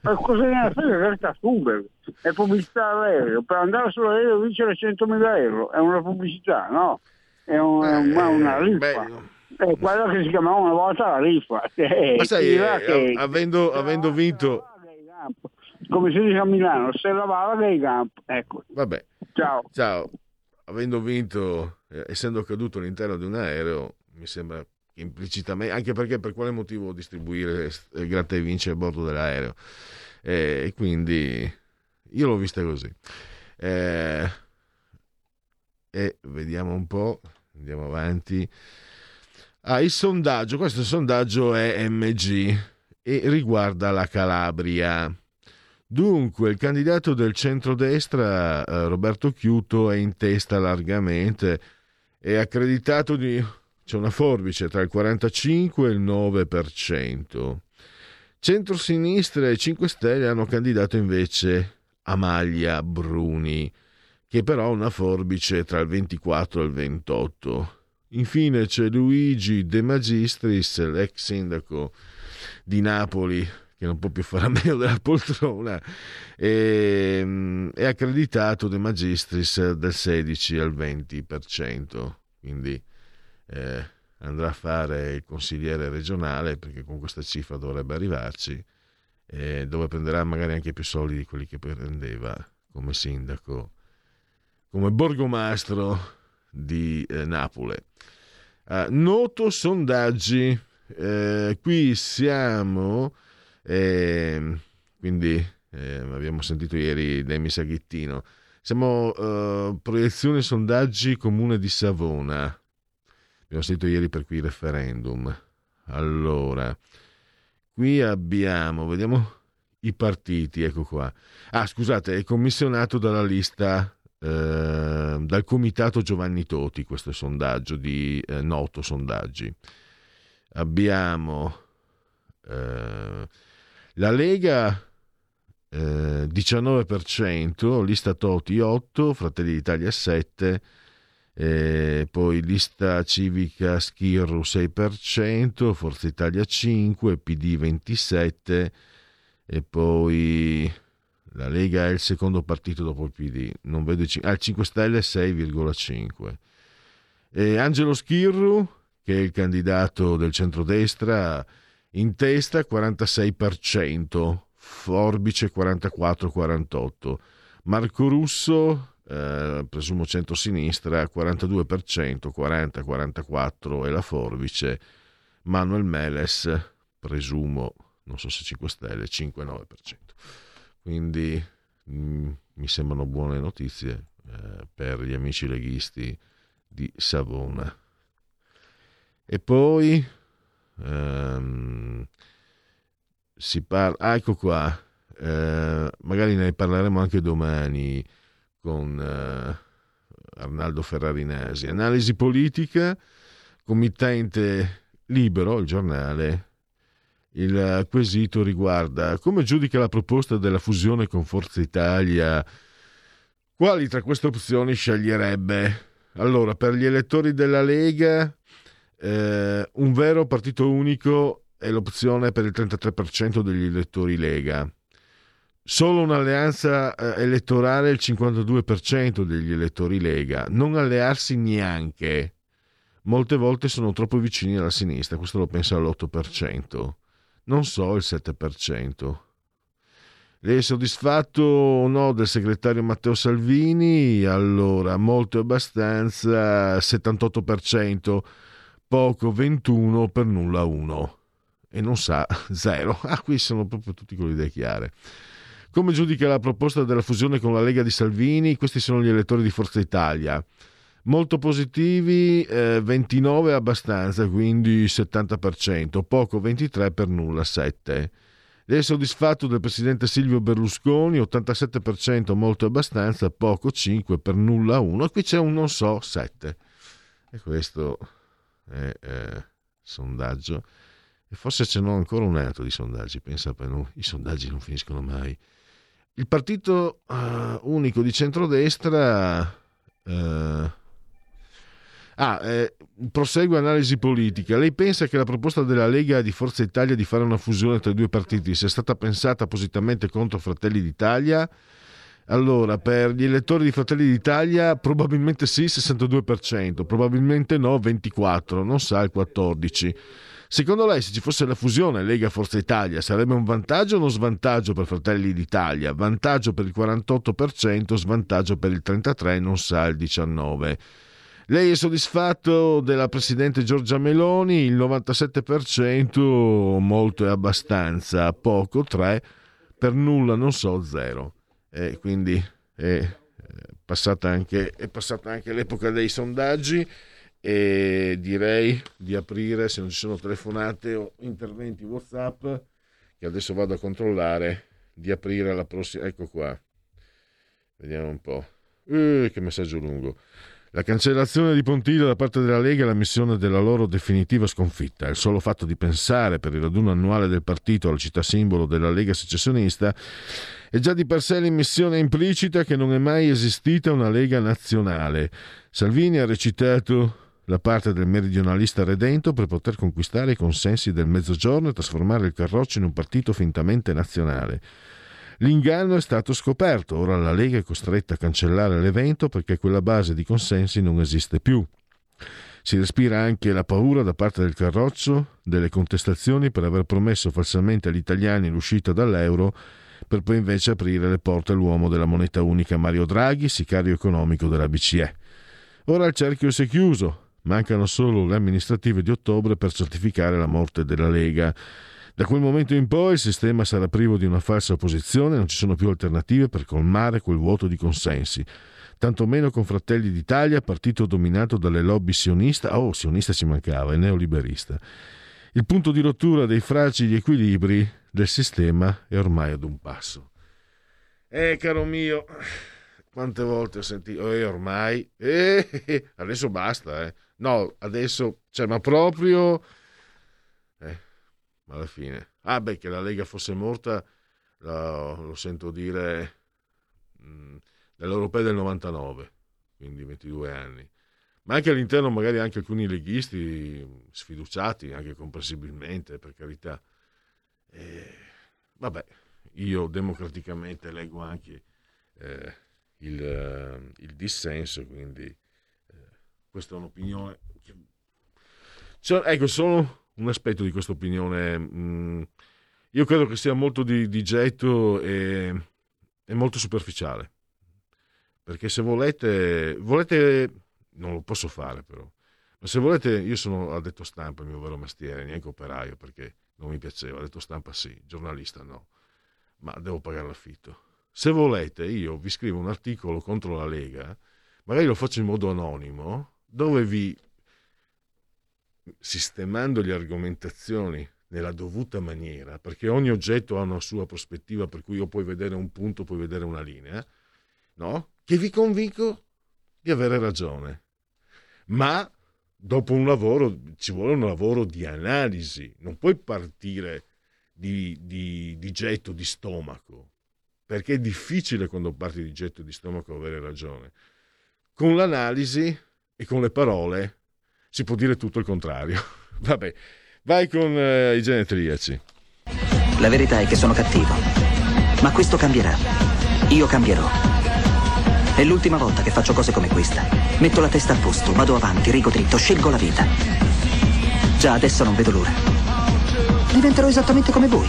Ma cosa ne frega Greta Thunberg? È pubblicità all'aereo, per andare sull'aereo vincere 100.000 euro, è una pubblicità, no? È, un- è un- una riffa. È quello che si chiamava una volta la riffa. Eh, Ma sai, eh, che- avendo, avendo vinto. come si dice a Milano, se la va dei campo. Ecco. Vabbè. Ciao. Ciao. Avendo vinto, eh, essendo caduto all'interno di un aereo, mi sembra implicitamente, anche perché per quale motivo distribuire eh, gratta e vince a bordo dell'aereo? Eh, E quindi io l'ho vista così. Eh, e vediamo un po', andiamo avanti. Ah, il sondaggio, questo sondaggio è MG e riguarda la Calabria. Dunque, il candidato del centrodestra, eh, Roberto Chiuto, è in testa largamente, è accreditato di... c'è una forbice tra il 45 e il 9%. Centrosinistra e 5 Stelle hanno candidato invece Amalia Bruni, che però ha una forbice tra il 24 e il 28. Infine c'è Luigi De Magistris, l'ex sindaco di Napoli, che non può più fare a meno della poltrona, e, mm, è accreditato De Magistris del 16 al 20%, quindi eh, andrà a fare il consigliere regionale perché con questa cifra dovrebbe arrivarci, eh, dove prenderà magari anche più soldi di quelli che prendeva come sindaco, come borgomastro di eh, Napoli. Ah, noto sondaggi, eh, qui siamo, ehm, quindi eh, abbiamo sentito ieri Demi Saghittino, siamo eh, proiezione sondaggi comune di Savona, abbiamo sentito ieri per qui il referendum. Allora, qui abbiamo, vediamo i partiti, ecco qua. Ah, scusate, è commissionato dalla lista eh, dal comitato Giovanni Toti questo sondaggio di eh, Noto Sondaggi. Abbiamo eh, la Lega eh, 19%, lista Toti 8, Fratelli d'Italia 7, eh, poi lista civica Schirru 6%, Forza Italia 5, PD 27 e poi la Lega è il secondo partito dopo il PD, non vedo ah, il 5 Stelle 6,5. E Angelo Schirru, che è il candidato del centrodestra, in testa 46%, Forbice 44-48. Marco Russo, eh, presumo centro-sinistra, 42%, 40-44 e la Forbice. Manuel Meles, presumo, non so se 5 Stelle, 5-9%. Quindi mh, mi sembrano buone notizie eh, per gli amici leghisti di Savona. E poi ehm, si parla, ah, ecco qua, eh, magari ne parleremo anche domani con eh, Arnaldo Ferrarinasi. Analisi politica, committente libero, il giornale. Il quesito riguarda come giudica la proposta della fusione con Forza Italia. Quali tra queste opzioni sceglierebbe? Allora, per gli elettori della Lega, eh, un vero partito unico è l'opzione per il 33% degli elettori Lega. Solo un'alleanza eh, elettorale il 52% degli elettori Lega. Non allearsi neanche. Molte volte sono troppo vicini alla sinistra, questo lo pensa l'8%. Non so il 7%. Lei è soddisfatto o no del segretario Matteo Salvini? Allora, molto e abbastanza, 78%, poco 21, per nulla 1. E non sa 0. Ah, qui sono proprio tutti con le idee chiare. Come giudica la proposta della fusione con la Lega di Salvini? Questi sono gli elettori di Forza Italia. Molto positivi, eh, 29 abbastanza, quindi 70%, poco 23 per nulla 7. Lei è soddisfatto del presidente Silvio Berlusconi, 87% molto abbastanza, poco 5 per nulla 1 e qui c'è un non so 7. E questo eh, sondaggio. E forse ce n'ho ancora un altro di sondaggi, pensa per noi, i sondaggi non finiscono mai. Il partito uh, unico di centrodestra... Uh, Ah, eh, prosegue analisi politica. Lei pensa che la proposta della Lega di Forza Italia di fare una fusione tra i due partiti sia stata pensata appositamente contro Fratelli d'Italia? Allora, per gli elettori di Fratelli d'Italia probabilmente sì, 62%, probabilmente no, 24%, non sa il 14%. Secondo lei, se ci fosse la fusione Lega-Forza Italia, sarebbe un vantaggio o uno svantaggio per Fratelli d'Italia? Vantaggio per il 48%, svantaggio per il 33%, non sa il 19%. Lei è soddisfatto della Presidente Giorgia Meloni? Il 97%, molto e abbastanza, poco, 3, per nulla, non so, 0. E quindi è passata, anche, è passata anche l'epoca dei sondaggi e direi di aprire, se non ci sono telefonate o interventi WhatsApp, che adesso vado a controllare, di aprire la prossima... Ecco qua. Vediamo un po'. Eh, che messaggio lungo. La cancellazione di Pontile da parte della Lega è la missione della loro definitiva sconfitta. Il solo fatto di pensare per il raduno annuale del partito alla città simbolo della Lega secessionista è già di per sé l'immissione implicita che non è mai esistita una Lega nazionale. Salvini ha recitato la parte del meridionalista redento per poter conquistare i consensi del mezzogiorno e trasformare il Carroccio in un partito fintamente nazionale. L'inganno è stato scoperto, ora la Lega è costretta a cancellare l'evento perché quella base di consensi non esiste più. Si respira anche la paura da parte del Carroccio delle contestazioni per aver promesso falsamente agli italiani l'uscita dall'euro per poi invece aprire le porte all'uomo della moneta unica Mario Draghi, sicario economico della BCE. Ora il cerchio si è chiuso, mancano solo le amministrative di ottobre per certificare la morte della Lega. Da quel momento in poi il sistema sarà privo di una falsa opposizione, non ci sono più alternative per colmare quel vuoto di consensi. Tantomeno con Fratelli d'Italia, partito dominato dalle lobby sionista, oh, sionista ci mancava, e neoliberista. Il punto di rottura dei fragili equilibri del sistema è ormai ad un passo. Eh, caro mio, quante volte ho sentito, eh, ormai, eh, adesso basta, eh. No, adesso, cioè, ma proprio... Eh, alla fine. Ah beh, che la Lega fosse morta, lo, lo sento dire mh, nell'Europea del 99, quindi 22 anni. Ma anche all'interno magari anche alcuni leghisti sfiduciati, anche comprensibilmente, per carità. Eh, vabbè, io democraticamente leggo anche eh, il, il, dissenso, quindi eh, questa è un'opinione. Cioè, ecco, sono un aspetto di questa opinione. Mm, io credo che sia molto di, di getto e, e, molto superficiale. Perché se volete, volete, non lo posso fare però, ma se volete, io sono addetto stampa, il mio vero mestiere, neanche operaio perché non mi piaceva, addetto stampa sì, giornalista no, ma devo pagare l'affitto. Se volete, io vi scrivo un articolo contro la Lega, magari lo faccio in modo anonimo, dove vi sistemando le argomentazioni nella dovuta maniera, perché ogni oggetto ha una sua prospettiva, per cui io puoi vedere un punto, puoi vedere una linea, no? Che vi convinco di avere ragione. Ma dopo un lavoro ci vuole un lavoro di analisi, non puoi partire di, di, di getto di stomaco, perché è difficile quando parti di getto di stomaco avere ragione. Con l'analisi e con le parole si può dire tutto il contrario. Vabbè, vai con eh, i genetriaci. La verità è che sono cattivo, ma questo cambierà. Io cambierò. È l'ultima volta che faccio cose come questa. Metto la testa a posto, vado avanti, rigo dritto, scelgo la vita. Già adesso non vedo l'ora. Diventerò esattamente come voi.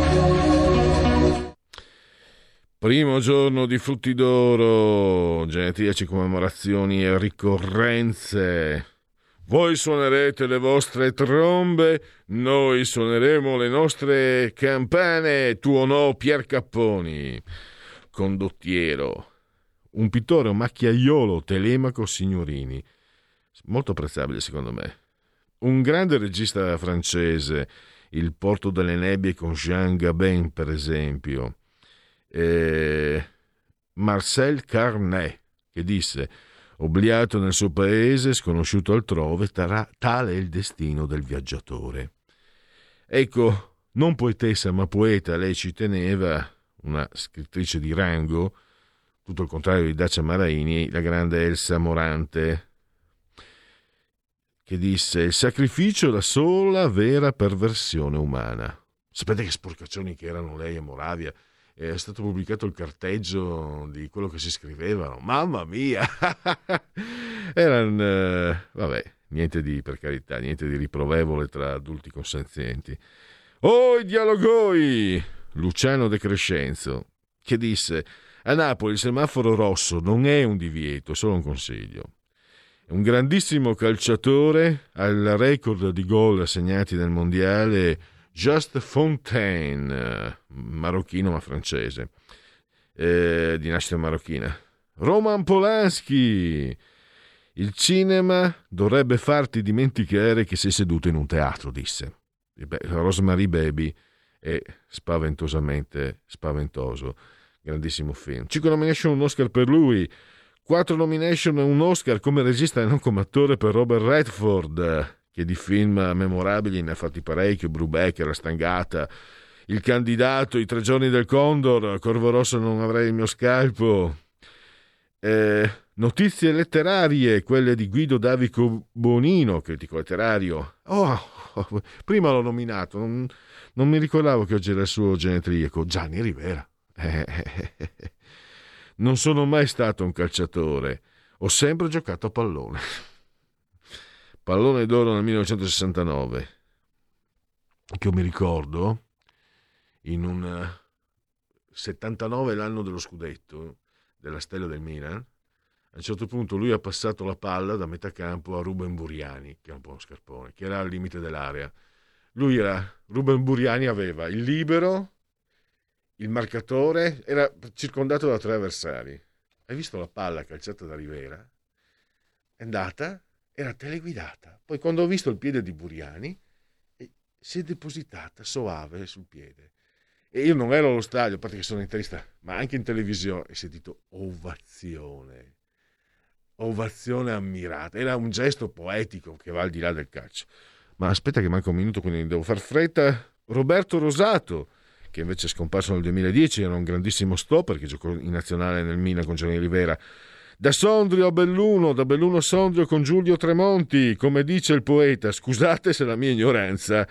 Primo giorno di frutti d'oro, genetriaci, commemorazioni e ricorrenze. Voi suonerete le vostre trombe, noi suoneremo le nostre campane, tuo no Pier Capponi. Condottiero, un pittore, macchiaiolo, Telemaco Signorini, molto apprezzabile secondo me. Un grande regista francese, Il Porto delle Nebbie con Jean Gabin per esempio eh, Marcel Carnet, che disse Obliato nel suo paese, sconosciuto altrove, tara- tale è il destino del viaggiatore. Ecco, non poetessa ma poeta, lei ci teneva, una scrittrice di rango, tutto il contrario di Dacia Maraini, la grande Elsa Morante, che disse il sacrificio è la sola vera perversione umana. Sapete che sporcaccioni che erano lei e Moravia? È stato pubblicato il carteggio di quello che si scrivevano. Mamma mia! Erano, eh, vabbè, niente di, per carità, niente di riprovevole tra adulti consenzienti. Oh, i dialogoi! Luciano De Crescenzo, che disse, a Napoli il semaforo rosso non è un divieto, è solo un consiglio. Un grandissimo calciatore, ha il record di gol assegnati nel mondiale Just Fontaine, marocchino ma francese, eh, di nascita marocchina. Roman Polanski. Il cinema dovrebbe farti dimenticare che sei seduto in un teatro, disse. Beh, Rosemary Baby è spaventosamente spaventoso. Grandissimo film. 5 nomination, un Oscar per lui. 4 nomination un Oscar come regista e non come attore per Robert Redford che di film memorabili ne ha fatti parecchio, Brubecker, La Stangata, Il candidato, I tre giorni del Condor, Corvo Rosso non avrei il mio scalpo, eh, notizie letterarie, quelle di Guido Davico Bonino, critico letterario. Oh, oh, prima l'ho nominato, non, non, mi ricordavo che oggi era il suo genetriaco, Gianni Rivera. Eh, eh, non sono mai stato un calciatore, ho sempre giocato a pallone. Pallone d'oro nel 1969, che io mi ricordo, in un 79 l'anno dello scudetto della stella del Milan, a un certo punto lui ha passato la palla da metà campo a Ruben Buriani, che è un po' uno scarpone, che era al limite dell'area. Lui era, Ruben Buriani aveva il libero, il marcatore, era circondato da tre avversari. Hai visto la palla calciata da Rivera? È andata era teleguidata. Poi quando ho visto il piede di Buriani, eh, si è depositata soave sul piede. E io non ero allo stadio, a parte che sono interista, ma anche in televisione, e sentito ovazione. Ovazione ammirata. Era un gesto poetico che va al di là del calcio. Ma aspetta che manca un minuto, quindi devo far fretta. Roberto Rosato, che invece è scomparso nel 2010, era un grandissimo stopper che giocò in nazionale nel Milan con Gianni Rivera da Sondrio a Belluno, da Belluno a Sondrio con Giulio Tremonti, come dice il poeta, scusate se la mia ignoranza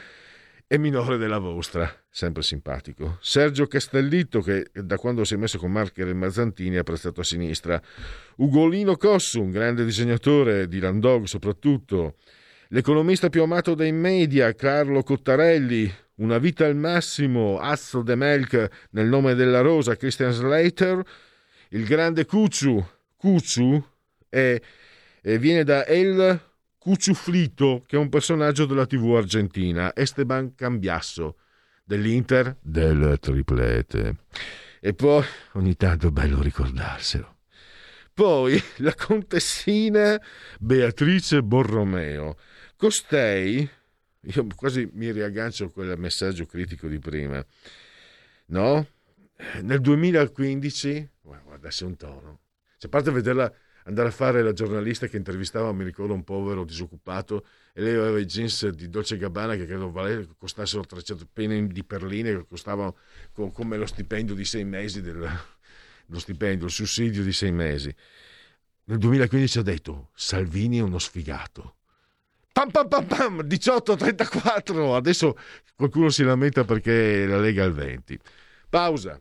è minore della vostra, sempre simpatico. Sergio Castellitto, che da quando si è messo con Marcher e Mazzantini ha prestato a sinistra. Ugolino Cossu, un grande disegnatore di Landog soprattutto. L'economista più amato dei media, Carlo Cottarelli. Una vita al massimo, Azzo de Melk nel nome della rosa, Christian Slater. Il grande Cucciu, Cucciu è, è, viene da El Cuciuflito, che è un personaggio della TV argentina, Esteban Cambiasso, dell'Inter del triplete. E poi ogni tanto è bello ricordarselo. Poi la contessina Beatrice Borromeo. Costei, io quasi mi riaggancio a quel messaggio critico di prima, no? Nel 2015, guarda, se un tono, cioè, a parte vederla andare a fare la giornalista che intervistava, mi ricordo, un povero disoccupato e lei aveva i jeans di Dolce Gabbana che credo costassero 300 pene di perline che costavano come lo stipendio di sei mesi del, lo stipendio, il sussidio di sei mesi. Nel 2015 ha detto Salvini è uno sfigato. Pam pam pam pam 18-34. Adesso qualcuno si lamenta perché la Lega è al 20. Pausa.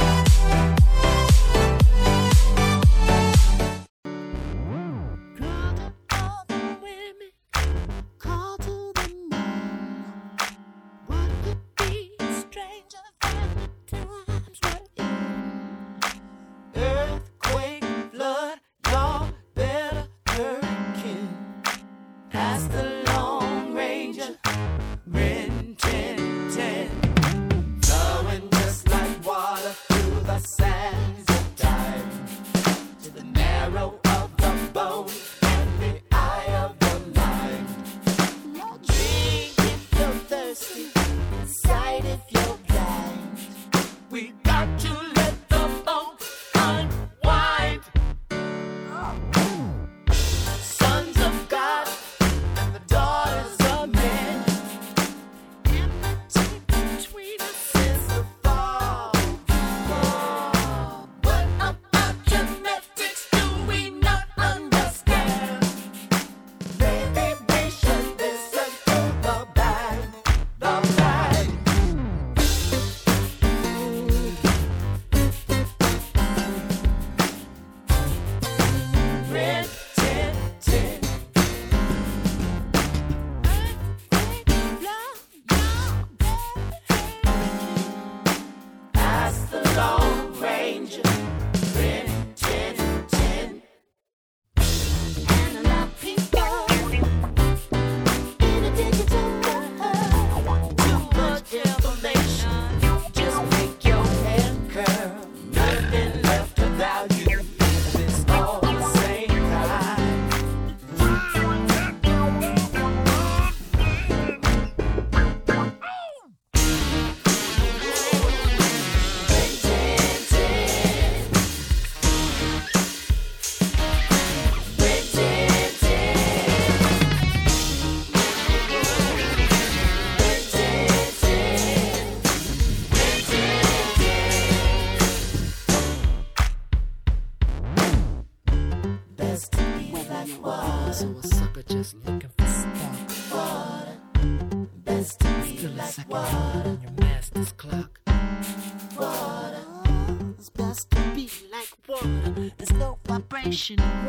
Nation.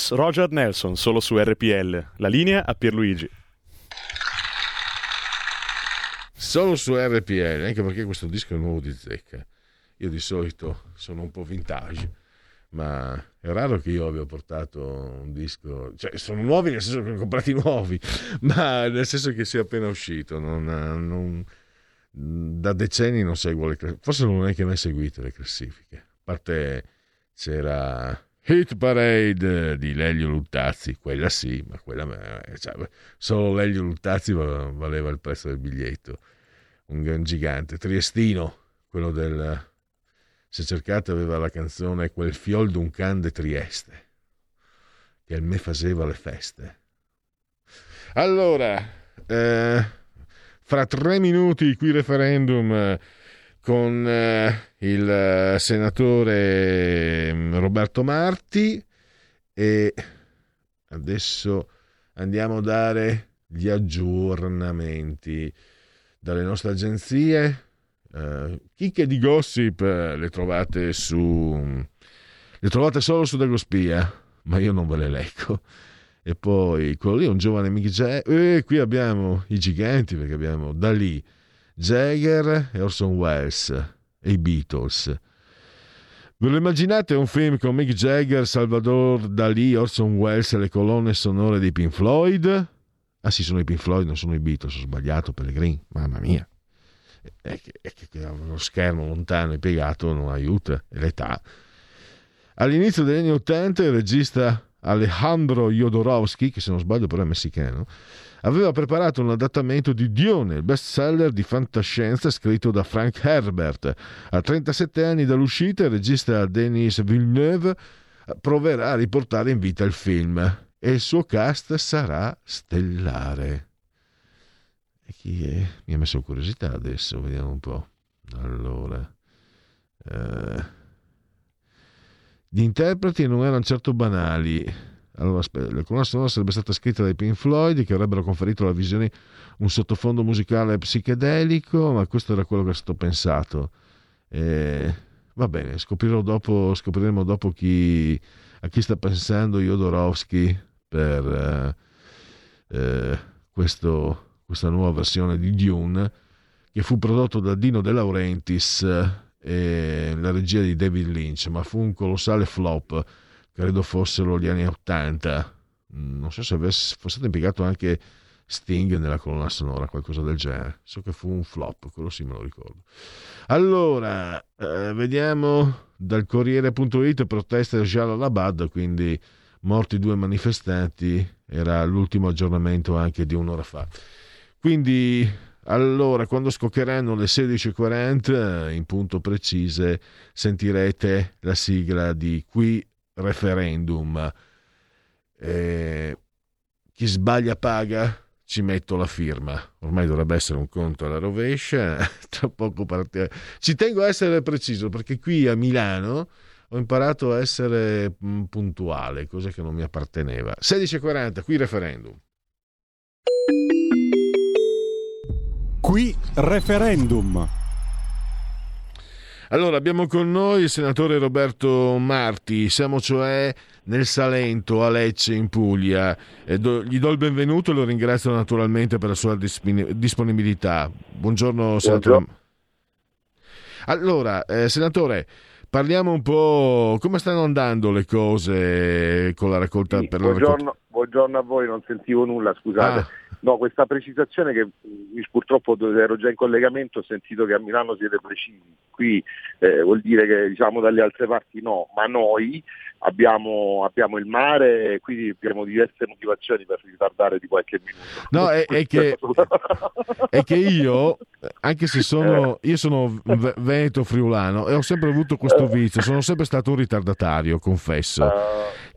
Elvis Roger Nelson, solo su RPL. La linea a Pierluigi. Solo su RPL, anche perché questo disco è nuovo di zecca. Io di solito sono un po' vintage, ma è raro che io abbia portato un disco, cioè sono nuovi nel senso che li ho comprati nuovi, ma nel senso che sia appena uscito. Non, non- da decenni non seguo le classifiche, forse non ho neanche mai seguito le classifiche. A parte c'era Hit Parade di Lelio Luttazzi, quella sì, ma quella eh, cioè, solo Lelio Luttazzi va- valeva il prezzo del biglietto. Un gran gigante, Triestino, quello del se cercate aveva la canzone Quel fiol d'un can de Trieste, che a me faceva le feste. Allora, eh, fra tre minuti qui referendum eh, con eh, il eh, senatore mm, Roberto Marti e adesso andiamo a dare gli aggiornamenti dalle nostre agenzie. Eh, chicche di gossip eh, le trovate su le trovate solo su Dagospia, ma io non ve le leggo. E poi quello lì è un giovane Mick Jagger. E qui abbiamo i giganti perché abbiamo Dalì, Jagger e Orson Welles e i Beatles. Ve lo immaginate un film con Mick Jagger, Salvador Dalì, Orson Welles e le colonne sonore dei Pink Floyd? Ah sì, sono i Pink Floyd, non sono i Beatles, ho sbagliato, Pellegrini, mamma mia. È che, è che uno schermo lontano e piegato non aiuta, è l'età. All'inizio degli anni Ottanta il regista Alejandro Jodorowsky, che se non sbaglio però è messicano, aveva preparato un adattamento di Dione, il bestseller di fantascienza scritto da Frank Herbert. A 37 anni dall'uscita il regista Denis Villeneuve proverà a riportare in vita il film e il suo cast sarà stellare. E chi è? Mi ha messo curiosità adesso, vediamo un po'. Allora, eh, gli interpreti non erano certo banali. Allora, la colonna sonora sarebbe stata scritta dai Pink Floyd che avrebbero conferito alla visione un sottofondo musicale psichedelico, ma questo era quello che è stato pensato. Eh, va bene, dopo, scopriremo dopo chi, a chi sta pensando Jodorowsky per eh, eh, questo, questa nuova versione di Dune che fu prodotto da Dino De Laurentiis e la regia di David Lynch, ma fu un colossale flop, credo fossero gli anni 80. Non so se avesse, fosse stato impiegato anche Sting nella colonna sonora, qualcosa del genere. So che fu un flop, quello sì me lo ricordo. Allora, eh, vediamo dal Corriere.it proteste a Jalalabad, quindi morti due manifestanti, era l'ultimo aggiornamento anche di un'ora fa. Quindi allora, quando scoccheranno le 16.40, in punto precise, sentirete la sigla di Qui Referendum. Eh, chi sbaglia paga, ci metto la firma. Ormai dovrebbe essere un conto alla rovescia. Tra poco parte... Ci tengo a essere preciso perché qui a Milano ho imparato a essere mm, puntuale, cosa che non mi apparteneva. 16.40, qui referendum. Qui referendum. Allora, abbiamo con noi il senatore Roberto Marti, siamo cioè nel Salento, a Lecce, in Puglia. E do- gli do il benvenuto e lo ringrazio naturalmente per la sua disponi- disponibilità. Buongiorno, senatore. Allora, eh, senatore, parliamo un po' come stanno andando le cose con la raccolta Sì, per la raccolta. buongiorno, buongiorno a voi, non sentivo nulla, scusate. Ah. No, questa precisazione che mh, purtroppo ero già in collegamento, ho sentito che a Milano siete precisi. Qui eh, vuol dire che diciamo dalle altre parti no, ma noi abbiamo, abbiamo il mare e quindi abbiamo diverse motivazioni per ritardare di qualche minuto. No, è, è che, è che io, anche se sono, io sono ve- veneto friulano e ho sempre avuto questo vizio, sono sempre stato un ritardatario, confesso.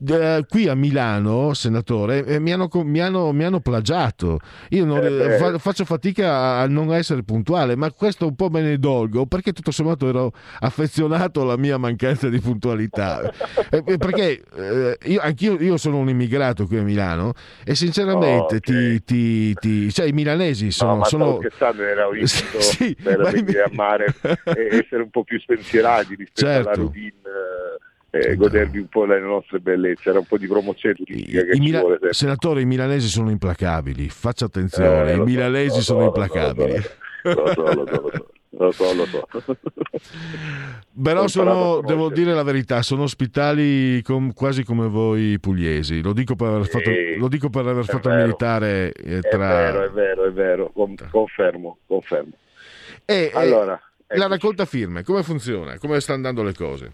Eh, qui a Milano, senatore, eh, mi, hanno, mi hanno- mi hanno plagiato. Io non- Eh, fa- faccio fatica a non essere puntuale, ma questo un po' me ne dolgo perché tutto sommato ero affezionato alla mia mancanza di puntualità. Eh, perché io, anch'io io sono un immigrato qui a Milano e sinceramente Oh, ti, ti- ti- cioè, i milanesi sono... no, ma sono- era un invito Sì, per ma- venire a mare e essere un po' più spensierati rispetto alla Certo. routine eh, godervi un po' le nostre bellezze, era un po' di promozione turistica che I Mila- vuole sempre. senatore, i milanesi sono implacabili, faccia attenzione, Eh, i so, milanesi lo sono so, implacabili. Lo so, lo so, lo so, lo so, lo so. Però sono, devo dire la verità, sono ospitali com- quasi come voi pugliesi. Lo dico per aver fatto, Sì, lo dico per aver è fatto vero. militare eh, È tra... vero, è vero, è vero, con- confermo, confermo. E, Allora, la raccolta firme, come funziona? Come stanno andando le cose?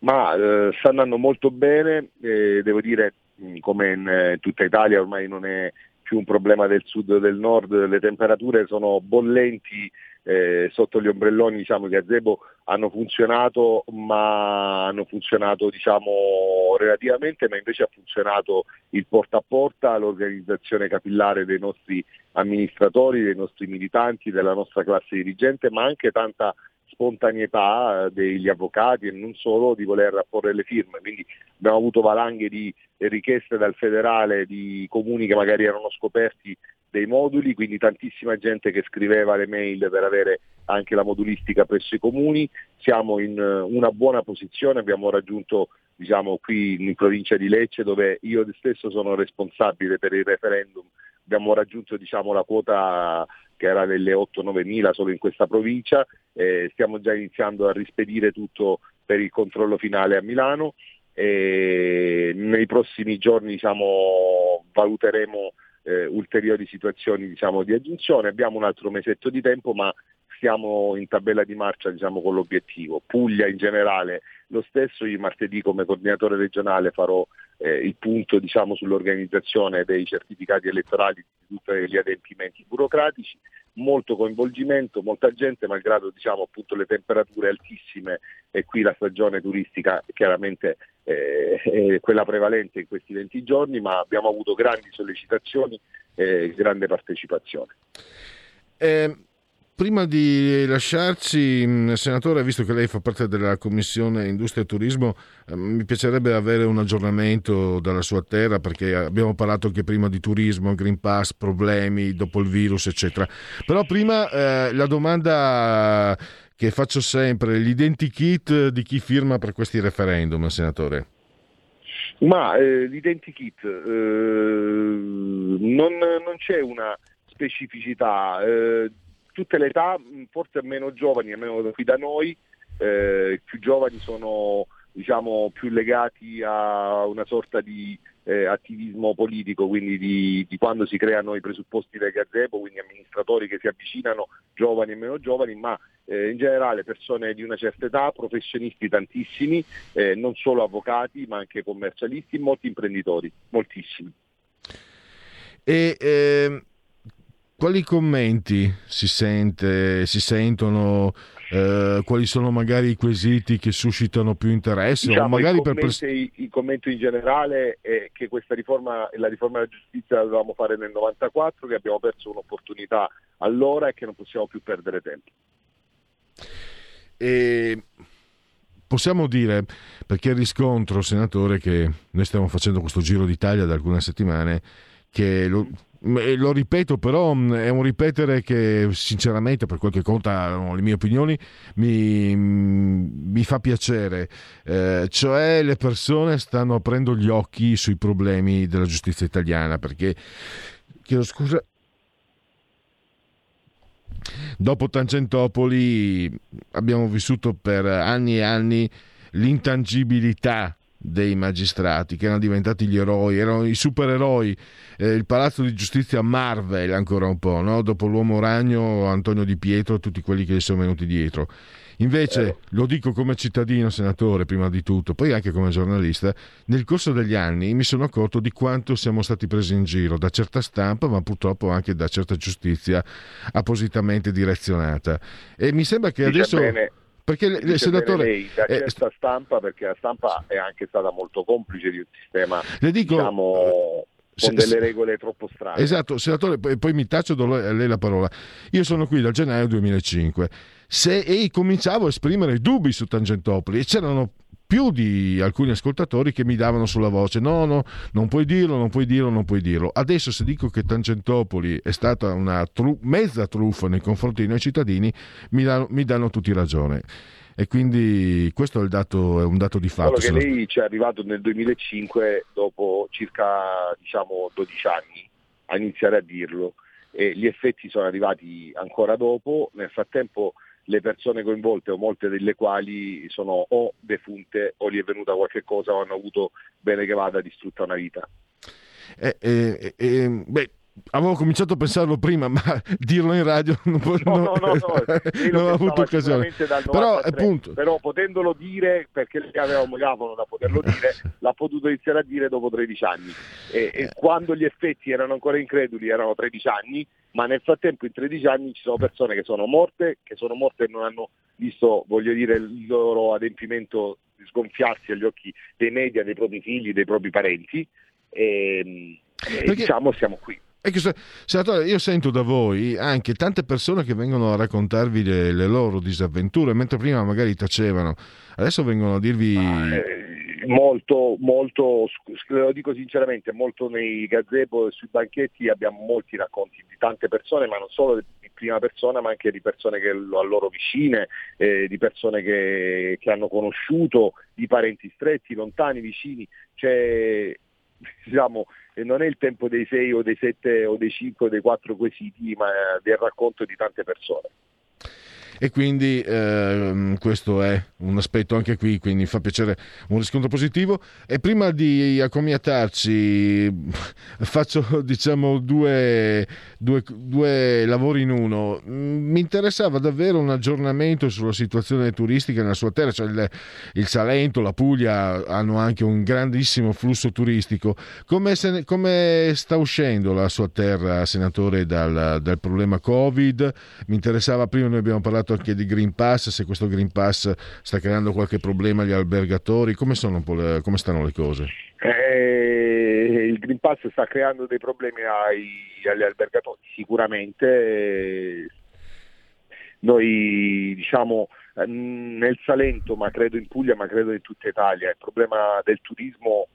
Ma eh, sta andando molto bene, eh, devo dire mh, come in eh, tutta Italia ormai non è più un problema del sud o del nord, le temperature sono bollenti eh, sotto gli ombrelloni diciamo, i gazebo hanno funzionato ma hanno funzionato diciamo, relativamente ma invece ha funzionato il porta a porta, l'organizzazione capillare dei nostri amministratori, dei nostri militanti, della nostra classe dirigente ma anche tanta spontaneità eh, degli avvocati e non solo di voler apporre le firme, quindi abbiamo avuto valanghe di richieste dal federale di comuni che magari erano scoperti dei moduli, quindi tantissima gente che scriveva le mail per avere anche la modulistica presso i comuni, siamo in eh, una buona posizione, abbiamo raggiunto diciamo qui in provincia di Lecce dove io stesso sono responsabile per il referendum, abbiamo raggiunto diciamo, la quota che era delle 8-9 mila solo in questa provincia, eh, stiamo già iniziando a rispedire tutto per il controllo finale a Milano e nei prossimi giorni diciamo, valuteremo eh, ulteriori situazioni diciamo, di aggiunzione, abbiamo un altro mesetto di tempo ma siamo in tabella di marcia diciamo, con l'obiettivo. Puglia in generale lo stesso, io martedì come coordinatore regionale farò eh, il punto diciamo, sull'organizzazione dei certificati elettorali di tutti gli adempimenti burocratici, molto coinvolgimento, molta gente, malgrado diciamo, appunto, le temperature altissime e qui la stagione turistica chiaramente eh, è quella prevalente in questi 20 giorni, ma abbiamo avuto grandi sollecitazioni e grande partecipazione. Eh, prima di lasciarci, mh, senatore, visto che lei fa parte della Commissione Industria e Turismo, eh, mi piacerebbe avere un aggiornamento dalla sua terra perché abbiamo parlato anche prima di turismo, Green Pass, problemi dopo il virus, eccetera. Però prima eh, la domanda che faccio sempre, l'identikit di chi firma per questi referendum, senatore? Ma eh, l'identikit eh, non, non c'è una specificità, eh, tutte le età, mh, forse meno giovani, almeno qui da noi, eh, più giovani sono diciamo, più legati a una sorta di eh, attivismo politico, quindi di, di quando si creano i presupposti del gazebo, quindi amministratori che si avvicinano, giovani e meno giovani, ma eh, in generale persone di una certa età, professionisti tantissimi, eh, non solo avvocati, ma anche commercialisti, molti imprenditori, moltissimi. E ehm, quali commenti si, sente, si sentono? eh, quali sono magari i quesiti che suscitano più interesse? o Diciamo, magari il, per commento, pres- il- il commento in generale è che questa riforma, la riforma della giustizia la dovevamo fare nel 94, che abbiamo perso un'opportunità allora e che non possiamo più perdere tempo. E possiamo dire, perché riscontro, senatore, che noi stiamo facendo questo giro d'Italia da alcune settimane, che lo, lo ripeto, però è un ripetere che sinceramente, per quel che contano le mie opinioni, mi, mi fa piacere. Eh, cioè le persone stanno aprendo gli occhi sui problemi della giustizia italiana, perché, chiedo scusa, Dopo Tangentopoli abbiamo vissuto per anni e anni l'intangibilità dei magistrati che erano diventati gli eroi, erano i supereroi, eh, il palazzo di giustizia Marvel ancora un po', no? dopo l'uomo ragno, Antonio Di Pietro e tutti quelli che gli sono venuti dietro. Invece, lo dico come cittadino, senatore, prima di tutto, poi anche come giornalista, nel corso degli anni mi sono accorto di quanto siamo stati presi in giro da certa stampa, ma purtroppo anche da certa giustizia appositamente direzionata. E mi sembra che Dice adesso... bene- perché le- il senatore... lei, da eh, certa stampa, perché la stampa è anche stata molto complice di un sistema Le dico- diciamo, con delle regole troppo strane. Esatto, senatore, poi, poi mi taccio do a lei la parola. Io sono qui dal gennaio 2005 se, e cominciavo a esprimere dubbi su Tangentopoli e c'erano più di alcuni ascoltatori che mi davano sulla voce no, no, non puoi dirlo, non puoi dirlo, non puoi dirlo. Adesso se dico che Tangentopoli è stata una tru- mezza truffa nei confronti dei noi cittadini, mi, danno- mi danno tutti ragione. E quindi questo è, dato, è un dato di fatto. Solo che lei ci è arrivato nel 2005 dopo circa diciamo 12 anni a iniziare a dirlo e gli effetti sono arrivati ancora dopo, nel frattempo le persone coinvolte o molte delle quali sono o defunte o gli è venuta qualche cosa o hanno avuto bene che vada distrutta una vita. Eh, eh, eh, beh, avevo cominciato a pensarlo prima, ma dirlo in radio non, po- No, no, no, no, lei non ho avuto occasione. Però, 93, appunto, però potendolo dire, perché le aveva un megafono da poterlo dire, l'ha potuto iniziare a dire dopo 13 anni. E, e quando gli effetti erano ancora increduli erano 13 anni, ma nel frattempo in 13 anni ci sono persone che sono morte, che sono morte e non hanno visto, voglio dire, il loro adempimento sgonfiarsi agli occhi dei media, dei propri figli, dei propri parenti. E, e diciamo siamo qui. senatore, io sento da voi anche tante persone che vengono a raccontarvi le, le loro disavventure, mentre prima magari tacevano, adesso vengono a dirvi... Eh, molto, molto, lo dico sinceramente, molto nei gazebo e sui banchetti abbiamo molti racconti di tante persone, ma non solo di prima persona, ma anche di persone che lo- a loro vicine, eh, di persone che, che hanno conosciuto, di parenti stretti, lontani, vicini. Cioè, diciamo, non è il tempo dei sei o dei sette o dei cinque o dei quattro quesiti, ma del racconto di tante persone. E quindi ehm, questo è un aspetto anche qui, quindi fa piacere un riscontro positivo. E prima di accomiatarci faccio diciamo due, due- due lavori in uno. Mm, Mi interessava davvero un aggiornamento sulla situazione turistica nella sua terra, cioè il, il Salento, la Puglia hanno anche un grandissimo flusso turistico. Come, se come sta uscendo la sua terra, senatore, dal, dal problema Covid? Mi interessava prima, noi abbiamo parlato anche di Green Pass, se questo Green Pass sta creando qualche problema agli albergatori, come, le- come stanno le cose? Eh, il Green Pass sta creando dei problemi ai- agli albergatori, sicuramente. Noi diciamo eh, nel Salento, ma credo in Puglia, ma credo in tutta Italia, il problema del turismo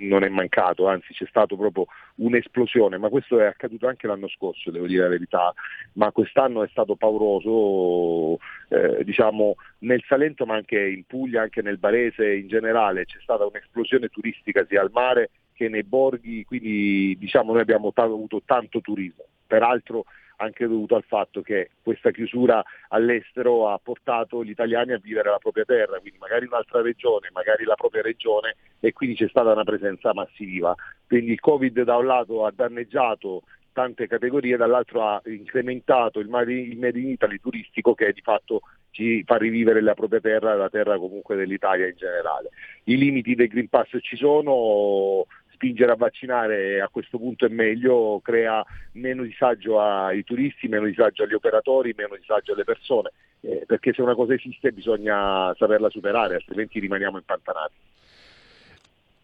non è mancato, anzi c'è stato proprio un'esplosione, ma questo è accaduto anche l'anno scorso, devo dire la verità, ma quest'anno è stato pauroso, eh, diciamo nel Salento ma anche in Puglia, anche nel Barese in generale c'è stata un'esplosione turistica sia al mare che nei borghi, quindi diciamo noi abbiamo ta- avuto tanto turismo, peraltro anche dovuto al fatto che questa chiusura all'estero ha portato gli italiani a vivere la propria terra, quindi magari un'altra regione, magari la propria regione e quindi c'è stata una presenza massiva. Quindi il Covid da un lato ha danneggiato tante categorie, dall'altro ha incrementato il Made in Italy turistico che di fatto ci fa rivivere la propria terra la terra comunque dell'Italia in generale. I limiti del Green Pass ci sono, spingere a vaccinare a questo punto è meglio, crea meno disagio ai turisti, meno disagio agli operatori, meno disagio alle persone, eh, perché se una cosa esiste bisogna saperla superare, altrimenti rimaniamo impantanati.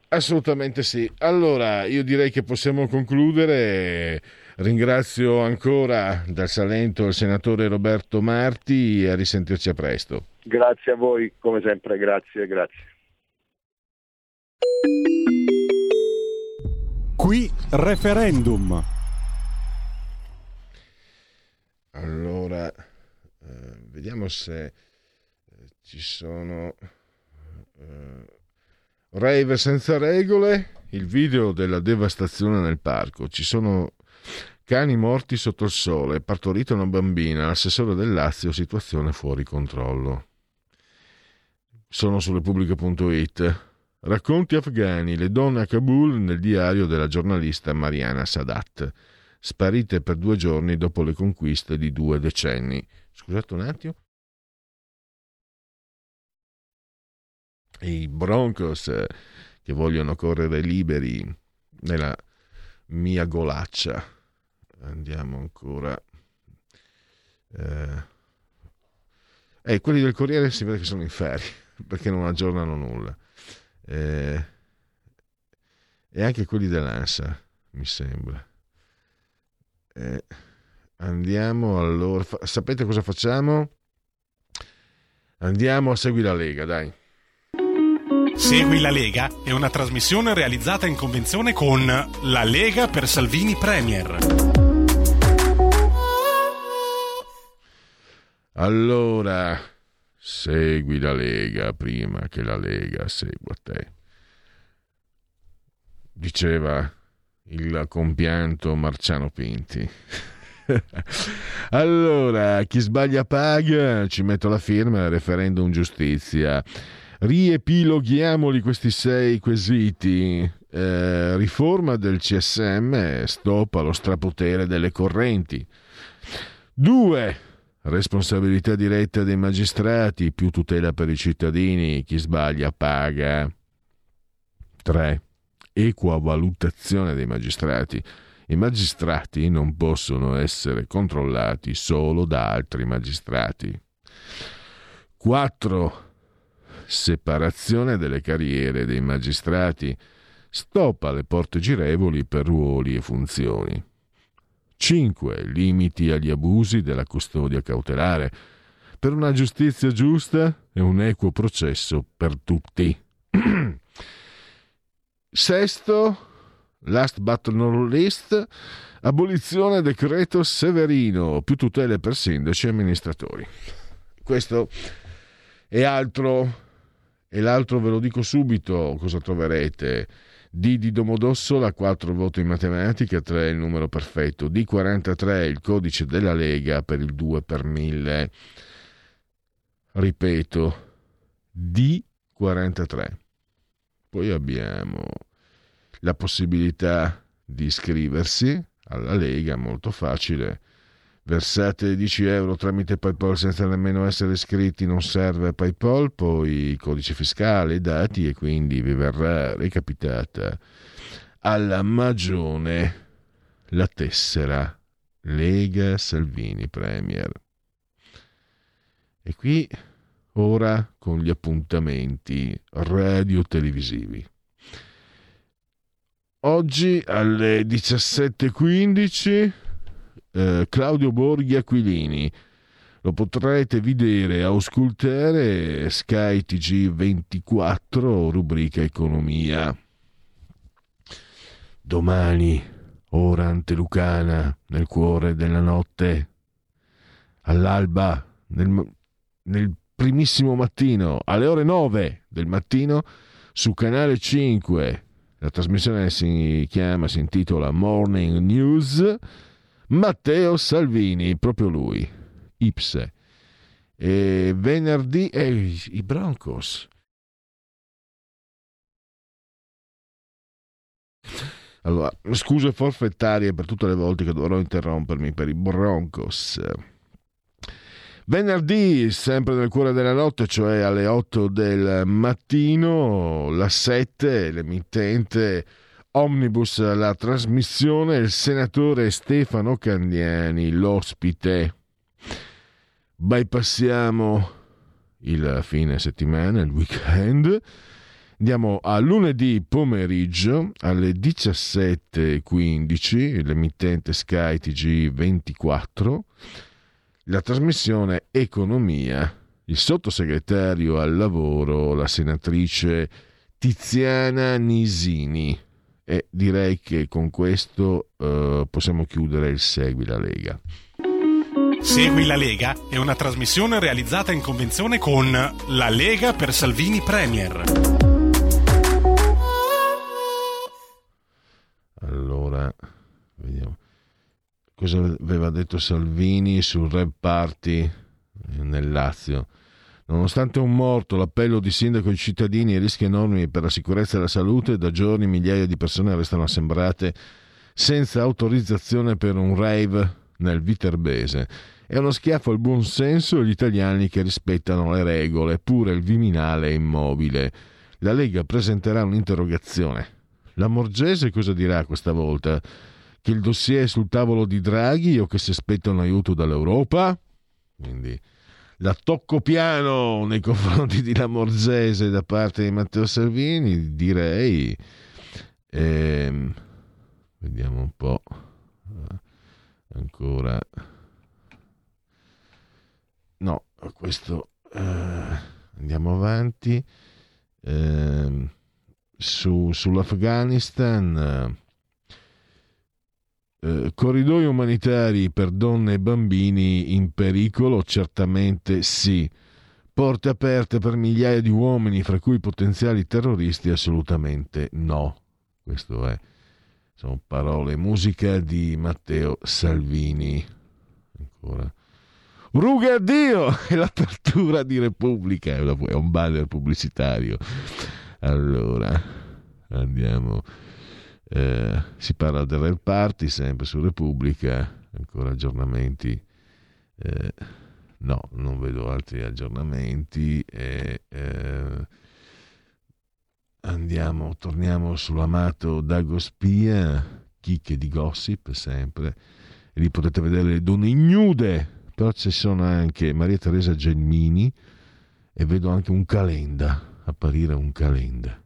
Assolutamente sì. Allora, io direi che possiamo concludere. Ringrazio ancora dal Salento il senatore Roberto Marti e a risentirci a presto. Grazie a voi, come sempre, grazie, grazie. Qui referendum. Allora, eh, vediamo se eh, ci sono eh, rave senza regole, il video della devastazione nel parco. Ci sono cani morti sotto il sole, partorita una bambina, l'assessore del Lazio, situazione fuori controllo. Sono su repubblica.it. Racconti afghani, le donne a Kabul nel diario della giornalista Mariana Sadat, sparite per due giorni dopo le conquiste di due decenni. Scusate un attimo. I Broncos eh, che vogliono correre liberi nella mia golaccia. Andiamo ancora. Eh, eh, quelli del Corriere si vede che sono in ferie perché non aggiornano nulla. Eh, e anche quelli dell'ANSA, mi sembra. Eh, andiamo allora. fa- sapete cosa facciamo? Andiamo a seguire la Lega, dai. Segui la Lega è una trasmissione realizzata in convenzione con La Lega per Salvini Premier. Allora, segui la Lega prima che la Lega segua te. Diceva il compianto Marciano Pinti. allora, chi sbaglia paga, ci metto la firma, referendum giustizia. Riepiloghiamoli questi sei quesiti. Eh, riforma del CSM, stop allo strapotere delle correnti. 2. Responsabilità diretta dei magistrati, più tutela per i cittadini, chi sbaglia paga. 3. Equa valutazione dei magistrati. I magistrati non possono essere controllati solo da altri magistrati. 4. Separazione delle carriere dei magistrati. Stop alle porte girevoli per ruoli e funzioni. 5. Limiti agli abusi della custodia cautelare. Per una giustizia giusta e un equo processo per tutti. Sesto, last but not least, abolizione decreto Severino, più tutele per sindaci e amministratori. Questo è altro, e l'altro ve lo dico subito cosa troverete. D di Domodossola, 4 voti in matematica, 3 il numero perfetto. D43 il codice della Lega per il 2 per 1000. Ripeto, D43. Poi abbiamo la possibilità di iscriversi alla Lega, molto facile. Versate 10 euro tramite PayPal senza nemmeno essere iscritti, non serve PayPal, poi codice fiscale, dati e quindi vi verrà recapitata alla magione la tessera Lega Salvini Premier. E qui ora con gli appuntamenti radio-televisivi. Oggi alle 17.15 eh, Claudio Borghi Aquilini. Lo potrete vedere a auscultare Sky TG24, rubrica Economia. Domani, ora antelucana, nel cuore della notte, all'alba, nel, nel primissimo mattino, alle ore 9 del mattino, su Canale 5. La trasmissione si chiama, si intitola Morning News. Matteo Salvini, proprio lui, Ipse. E venerdì eh, i Broncos. Allora, scuse forfettarie per tutte le volte che dovrò interrompermi per i Broncos. Venerdì, sempre nel cuore della notte, cioè alle 8 del mattino, la 7, l'emittente Omnibus, la trasmissione, il senatore Stefano Candiani, l'ospite. Bypassiamo il fine settimana, il weekend. Andiamo a lunedì pomeriggio alle 17.15, l'emittente Sky TG24, la trasmissione Economia, il sottosegretario al lavoro, la senatrice Tiziana Nisini. E direi che con questo eh, possiamo chiudere il Segui la Lega. Segui la Lega è una trasmissione realizzata in convenzione con La Lega per Salvini Premier. Allora, vediamo. Cosa aveva detto Salvini sul Rap Party nel Lazio? Nonostante un morto, l'appello di sindaco ai cittadini e rischi enormi per la sicurezza e la salute, da giorni migliaia di persone restano assembrate senza autorizzazione per un rave nel Viterbese. È uno schiaffo al buon senso agli italiani che rispettano le regole, pure il Viminale è immobile. La Lega presenterà un'interrogazione. La Morgese cosa dirà questa volta? Che il dossier è sul tavolo di Draghi o che si aspetta un aiuto dall'Europa? Quindi la tocco piano nei confronti di Lamorgese da parte di Matteo Salvini, direi. Ehm, vediamo un po'. Ancora. No, questo. Eh, andiamo avanti. Ehm, su, sull'Afghanistan. Eh, corridoi umanitari per donne e bambini in pericolo? Certamente sì. porte aperte per migliaia di uomini, fra cui potenziali terroristi, assolutamente no. Questo è, sono parole musica di Matteo Salvini. Ancora. Ruga a Dio! È l'apertura di Repubblica, è un banner pubblicitario. Allora, andiamo. Eh, si parla del Red Party sempre su Repubblica, ancora aggiornamenti. Eh, no, non vedo altri aggiornamenti. Eh, andiamo, torniamo sull'amato Dago Spia, chicche di gossip sempre. E lì potete vedere le donne ignude, però ci sono anche Maria Teresa Gelmini e vedo anche un calenda, apparire un calenda.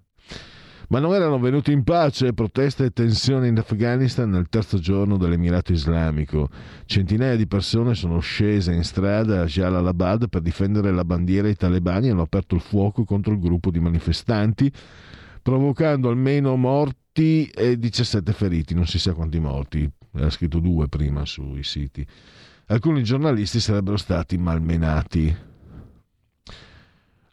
Ma non erano venuti in pace proteste e tensioni in Afghanistan nel terzo giorno dell'Emirato Islamico. Centinaia di persone sono scese in strada a Jalalabad per difendere la bandiera ai talebani hanno aperto il fuoco contro il gruppo di manifestanti, provocando almeno morti e 17 feriti, non si sa quanti morti, era scritto due prima sui siti. Alcuni giornalisti sarebbero stati malmenati.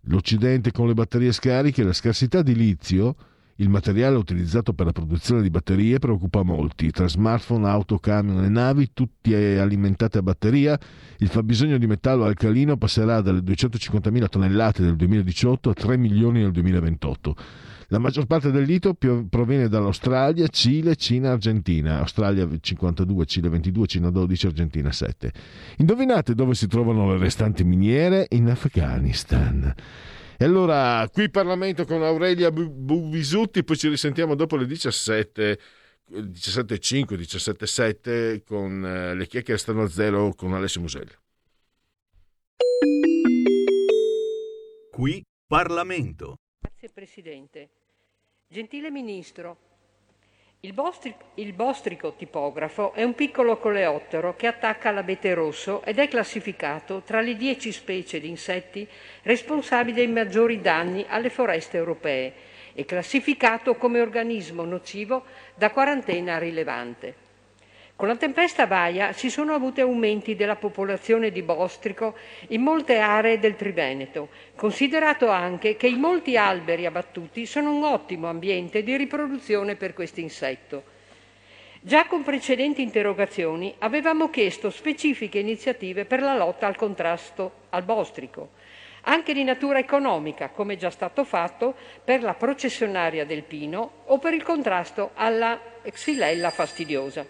L'Occidente con le batterie scariche e la scarsità di litio il materiale utilizzato per la produzione di batterie preoccupa molti. Tra smartphone, auto, camion e navi, tutti alimentati a batteria, il fabbisogno di metallo alcalino passerà dalle 250.000 tonnellate del 2018 a 3 milioni nel 2028. La maggior parte del litio proviene dall'Australia, Cile, Cina, Argentina. Australia 52, Cile 22, Cina 12, Argentina 7. Indovinate dove si trovano le restanti miniere? In Afghanistan. E allora, qui Parlamento con Aurelia Buvisutti, poi ci risentiamo dopo le 17. 17.5, 17.7 con eh, le chiacchiere stanno a zero con Alessio Muselli. Qui Parlamento. Grazie Presidente. Gentile Ministro, il, bostrico, il bostrico tipografo è un piccolo coleottero che attacca l'abete rosso ed è classificato tra le dieci specie di insetti responsabili dei maggiori danni alle foreste europee e classificato come organismo nocivo da quarantena rilevante. Con la tempesta Vaia si sono avuti aumenti della popolazione di bostrico in molte aree del Triveneto, considerato anche che i molti alberi abbattuti sono un ottimo ambiente di riproduzione per questo insetto. Già con precedenti interrogazioni avevamo chiesto specifiche iniziative per la lotta al contrasto al bostrico, anche di natura economica, come già stato fatto per la processionaria del pino o per il contrasto alla xylella fastidiosa.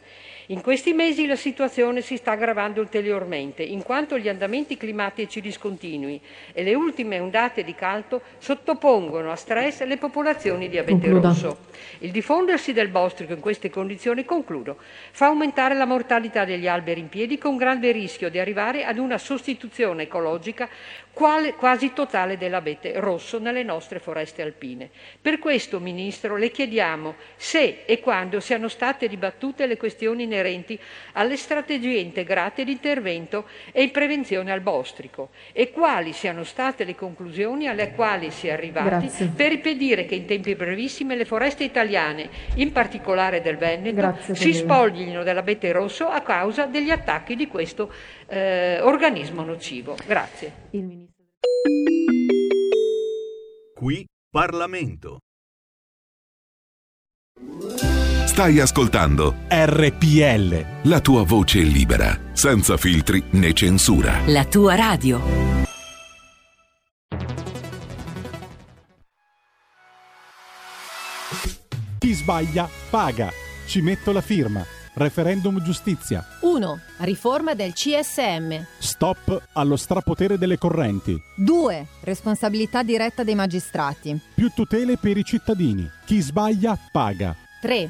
In questi mesi la situazione si sta aggravando ulteriormente, in quanto gli andamenti climatici discontinui e le ultime ondate di caldo sottopongono a stress le popolazioni di abete Concluda. rosso. Il diffondersi del bostrico in queste condizioni, concludo, fa aumentare la mortalità degli alberi in piedi con grande rischio di arrivare ad una sostituzione ecologica quale- quasi totale dell'abete rosso nelle nostre foreste alpine. Per questo, Ministro, le chiediamo se e quando siano state dibattute le questioni inerenti alle strategie integrate di intervento e in prevenzione al bostrico e quali siano state le conclusioni alle quali si è arrivati Grazie. per impedire che in tempi brevissimi le foreste italiane, in particolare del Veneto, Grazie, si spoglino dell'abete rosso a causa degli attacchi di questo eh, organismo nocivo. Grazie. Qui Parlamento. Stai ascoltando RPL. la tua voce libera, senza filtri né censura. La tua radio. Chi sbaglia paga. Ci metto la firma. Referendum giustizia. 1. Riforma del CSM. Stop allo strapotere delle correnti. 2. Responsabilità diretta dei magistrati. Più tutele per i cittadini. Chi sbaglia paga. 3.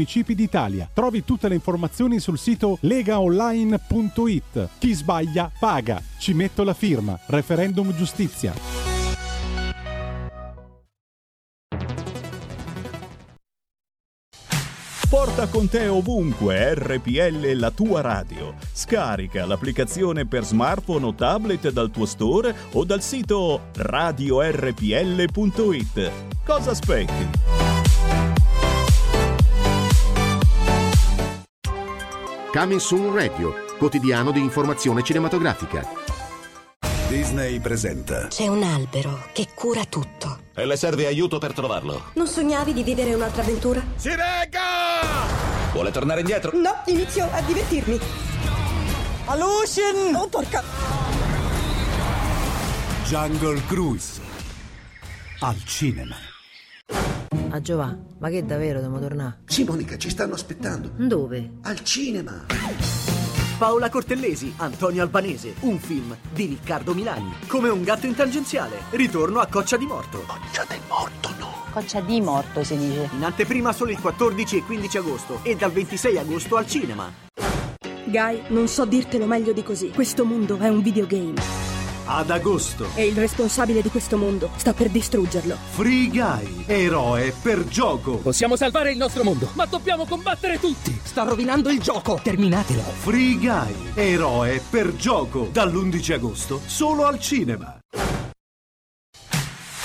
municipi d'Italia. Trovi tutte le informazioni sul sito legaonline.it. Chi sbaglia paga. Ci metto la firma. Referendum giustizia. Porta con te ovunque RPL la tua radio. Scarica l'applicazione per smartphone o tablet dal tuo store o dal sito radiorpl.it. Cosa aspetti? Coming Soon Radio, quotidiano di informazione cinematografica. Disney presenta. C'è un albero che cura tutto. E le serve aiuto per trovarlo. Non sognavi di vivere un'altra avventura? Si regga! Vuole tornare indietro? No, inizio a divertirmi. Alucin! Oh, porca! Jungle Cruise. Al cinema. A Giovanni, ma che davvero dobbiamo tornare? Sì, Monica, ci stanno aspettando. Dove? Al cinema. Paola Cortellesi, Antonio Albanese, un film di Riccardo Milani. Come un gatto in tangenziale, ritorno a Coccia di Morto. Coccia del Morto, no. Coccia di morto si dice. In anteprima solo il 14 e 15 agosto e dal 26 agosto al cinema. Guy, non so dirtelo meglio di così. Questo mondo è un videogame. Ad agosto. E il responsabile di questo mondo sta per distruggerlo. Free Guy, eroe per gioco. Possiamo salvare il nostro mondo, ma dobbiamo combattere tutti. Sta rovinando il gioco. Terminatelo. Free Guy, eroe per gioco. Dall'11 agosto solo al cinema.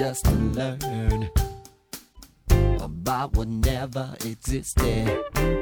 Just to learn about what never existed.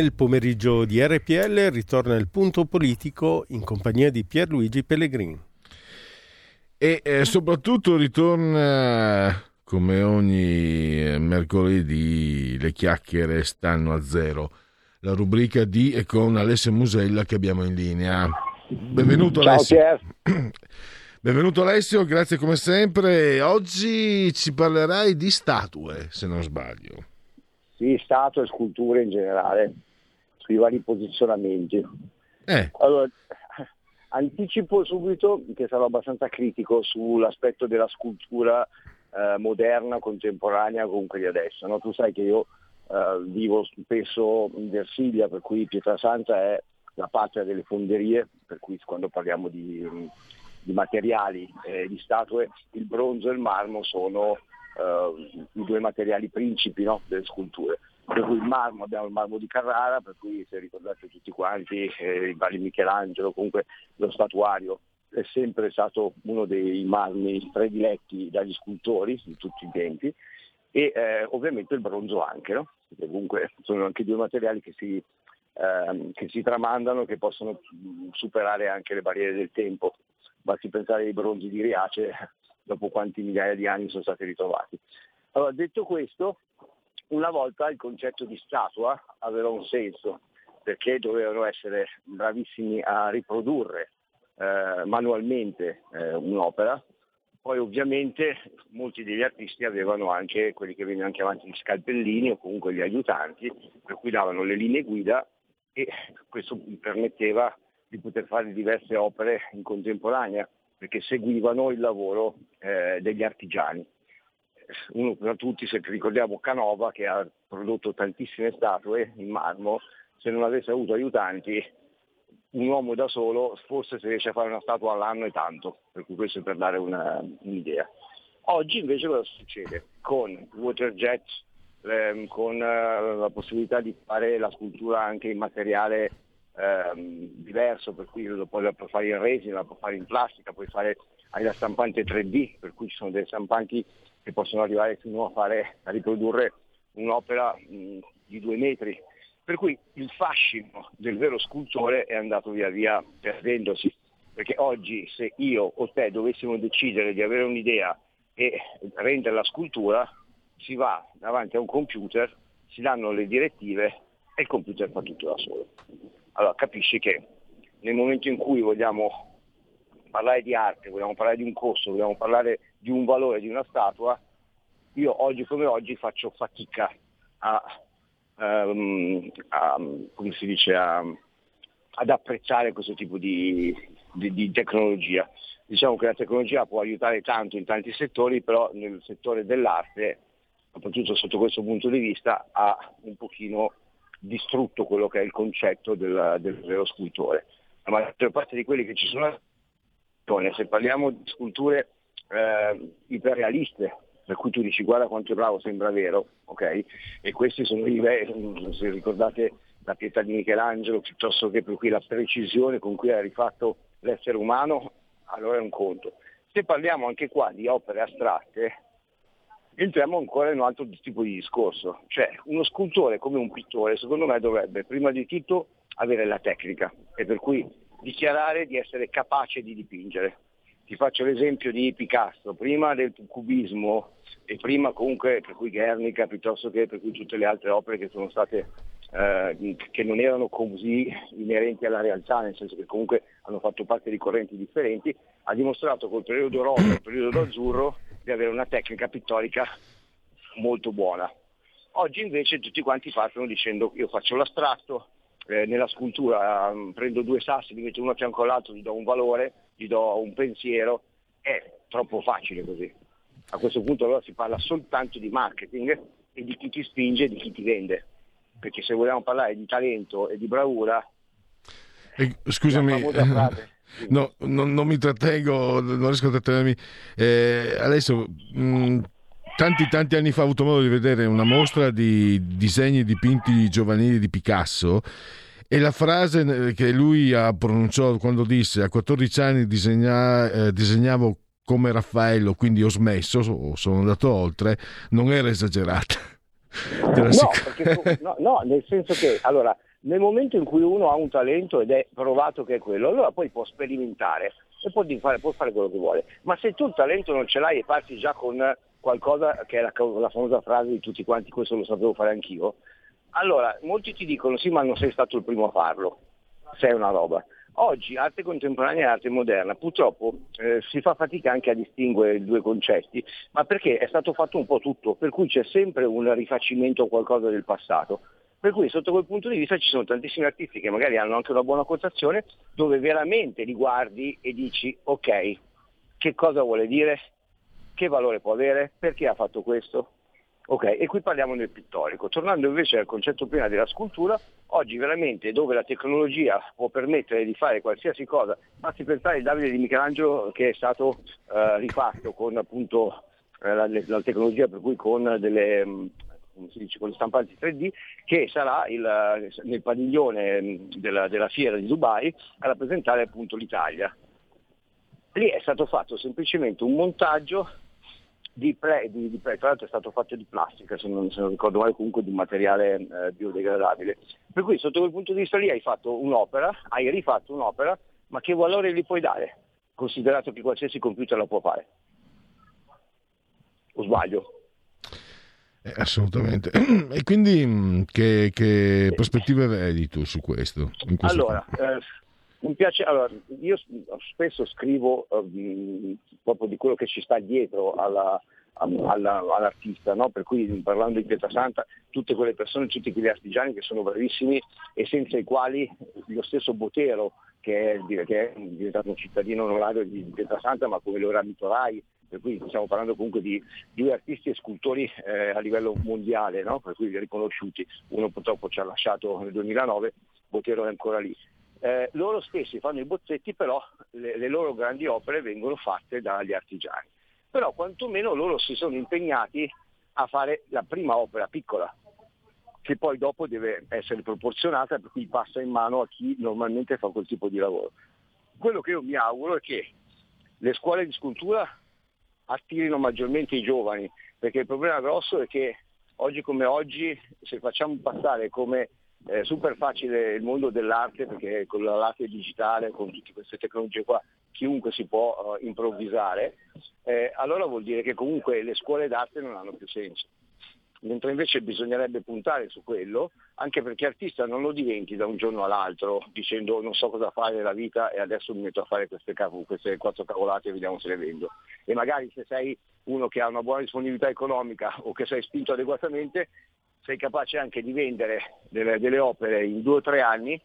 Nel pomeriggio di RPL ritorna il punto politico in compagnia di Pierluigi Pellegrini. E eh, soprattutto ritorna, come ogni eh, mercoledì, le chiacchiere stanno a zero. La rubrica di e con Alessio Musella che abbiamo in linea. Benvenuto Ciao, Alessio. Pier. Benvenuto Alessio, grazie come sempre. Oggi ci parlerai di statue, se non sbaglio. Sì, statue e sculture in generale, sui vari posizionamenti. Eh. Allora, anticipo subito che sarò abbastanza critico sull'aspetto della scultura eh, moderna, contemporanea, comunque di adesso. no? Tu sai che io eh, vivo spesso in Versilia, per cui Pietrasanta è la patria delle fonderie, per cui quando parliamo di, di materiali eh, di statue, il bronzo e il marmo sono eh, i due materiali principi no, delle sculture. Per cui il marmo, abbiamo il marmo di Carrara, per cui se ricordate tutti quanti, eh, i vari Michelangelo, comunque lo statuario è sempre stato uno dei marmi prediletti dagli scultori di tutti i tempi e eh, ovviamente il bronzo anche, no? Perché comunque sono anche due materiali che si, ehm, che si tramandano, che possono superare anche le barriere del tempo. Basti pensare ai bronzi di Riace, dopo quanti migliaia di anni sono stati ritrovati. Allora, detto questo, una volta il concetto di statua aveva un senso, perché dovevano essere bravissimi a riprodurre eh, manualmente eh, un'opera. Poi ovviamente molti degli artisti avevano anche quelli che venivano chiamati gli scalpellini o comunque gli aiutanti, per cui davano le linee guida e questo permetteva di poter fare diverse opere in contemporanea, perché seguivano il lavoro eh, degli artigiani. Uno tra tutti, se ricordiamo Canova, che ha prodotto tantissime statue in marmo, se non avesse avuto aiutanti un uomo da solo forse se riesce a fare una statua all'anno è tanto, per cui questo è per dare una, un'idea. Oggi invece cosa succede? Con waterjet, ehm, con eh, la possibilità di fare la scultura anche in materiale ehm, diverso, per cui lo puoi, fare in resina, la puoi fare in plastica, puoi fare hai la stampante 3D, per cui ci sono delle stampanti che possono arrivare fino a, fare, a riprodurre un'opera mh, di due metri, per cui il fascino del vero scultore è andato via via perdendosi, perché oggi se io o te dovessimo decidere di avere un'idea e rendere la scultura, si va davanti a un computer, si danno le direttive e il computer fa tutto da solo. Allora capisci che nel momento in cui vogliamo parlare di arte, vogliamo parlare di un costo, vogliamo parlare di un valore di una statua, io oggi come oggi faccio fatica a um, a, dice, a, ad apprezzare questo tipo di, di, di, tecnologia. Diciamo che la tecnologia può aiutare tanto in tanti settori, però nel settore dell'arte, soprattutto sotto questo punto di vista, ha un pochino distrutto quello che è il concetto del, del vero scultore. La maggior parte di quelli che ci sono, se parliamo di sculture eh, iperrealiste, per cui tu dici guarda quanto è bravo, sembra vero, ok? E questi sono i livelli, se ricordate la pietà di Michelangelo, piuttosto che per cui la precisione con cui ha rifatto l'essere umano, allora è un conto. Se parliamo anche qua di opere astratte, entriamo ancora in un altro tipo di discorso. Cioè uno scultore come un pittore, secondo me, dovrebbe prima di tutto avere la tecnica e per cui dichiarare di essere capace di dipingere. Ti faccio l'esempio di Picasso, prima del cubismo e prima comunque per cui Guernica piuttosto che per cui tutte le altre opere che sono state eh, che non erano così inerenti alla realtà, nel senso che comunque hanno fatto parte di correnti differenti, ha dimostrato col periodo rosa e il periodo azzurro di avere una tecnica pittorica molto buona. Oggi invece tutti quanti partono dicendo io faccio l'astratto, eh, nella scultura um, prendo due sassi, li metto uno a fianco all'altro, gli do un valore, gli do un pensiero, è troppo facile così. A questo punto allora si parla soltanto di marketing e di chi ti spinge e di chi ti vende. Perché se vogliamo parlare di talento e di bravura, eh, scusami, no, non, non, mi trattengo, non riesco a trattenermi. Eh, adesso, mh, tanti tanti anni fa ho avuto modo di vedere una mostra di disegni dipinti giovanili di Picasso e la frase che lui ha pronunciato quando disse a 14 anni disegna, eh, disegnavo come Raffaello, quindi ho smesso, sono andato oltre, non era esagerata. No, sic- no, no, nel senso che allora, nel momento in cui uno ha un talento ed è provato che è quello, allora poi può sperimentare e può, fare, può fare quello che vuole. Ma se tu il talento non ce l'hai e parti già con qualcosa che è la, la famosa frase di tutti quanti, questo lo sapevo fare anch'io, allora molti ti dicono sì ma non sei stato il primo a farlo, sei una roba. Oggi arte contemporanea e arte moderna purtroppo eh, si fa fatica anche a distinguere i due concetti, ma perché è stato fatto un po' tutto, per cui c'è sempre un rifacimento a qualcosa del passato. Per cui sotto quel punto di vista ci sono tantissimi artisti che magari hanno anche una buona quotazione, dove veramente li guardi e dici ok, che cosa vuole dire, che valore può avere, perché ha fatto questo. Ok, e qui parliamo del pittorico. Tornando invece al concetto prima della scultura, oggi veramente dove la tecnologia può permettere di fare qualsiasi cosa, basti pensare al Davide di Michelangelo che è stato eh, rifatto con appunto eh, la, la tecnologia per cui con delle si dice, con le stampanti 3D, che sarà il, nel padiglione mh, della, della fiera di Dubai a rappresentare appunto l'Italia. Lì è stato fatto semplicemente un montaggio di, pre, di, di pre- tra l'altro è stato fatto di plastica, se non, se non ricordo male, comunque di un materiale eh, biodegradabile. Per cui sotto quel punto di vista lì hai fatto un'opera, hai rifatto un'opera, ma che valore gli puoi dare? Considerato che qualsiasi computer la può fare. O sbaglio? Eh, assolutamente. E quindi mh, che, che prospettive vedi tu su questo Allora, eh, mi piace, allora, io spesso scrivo mh, proprio di quello che ci sta dietro alla- alla- all'artista, no? per cui parlando di Pietrasanta, tutte quelle persone, tutti quegli artigiani che sono bravissimi e senza i quali lo stesso Botero, che è, che è diventato un cittadino onorario di Pietrasanta, ma come lo era Mito Rai, per cui stiamo parlando comunque di due artisti e scultori eh, a livello mondiale, no? per cui riconosciuti, uno purtroppo ci ha lasciato nel 2009, Botero è ancora lì. Eh, loro stessi fanno i bozzetti, però le, le loro grandi opere vengono fatte dagli artigiani. Però quantomeno loro si sono impegnati a fare la prima opera piccola, che poi dopo deve essere proporzionata, per cui passa in mano a chi normalmente fa quel tipo di lavoro. Quello che io mi auguro è che le scuole di scultura attirino maggiormente i giovani, perché il problema grosso è che oggi come oggi, se facciamo passare come eh, super facile il mondo dell'arte, perché con l'arte digitale, con tutte queste tecnologie qua, chiunque si può eh, improvvisare, eh, allora vuol dire che comunque le scuole d'arte non hanno più senso. Mentre invece bisognerebbe puntare su quello, anche perché artista non lo diventi da un giorno all'altro dicendo non so cosa fare nella vita e adesso mi metto a fare queste, queste quattro cavolate e vediamo se le vendo. E magari se sei uno che ha una buona disponibilità economica o che sei spinto adeguatamente, sei capace anche di vendere delle, delle opere in due o tre anni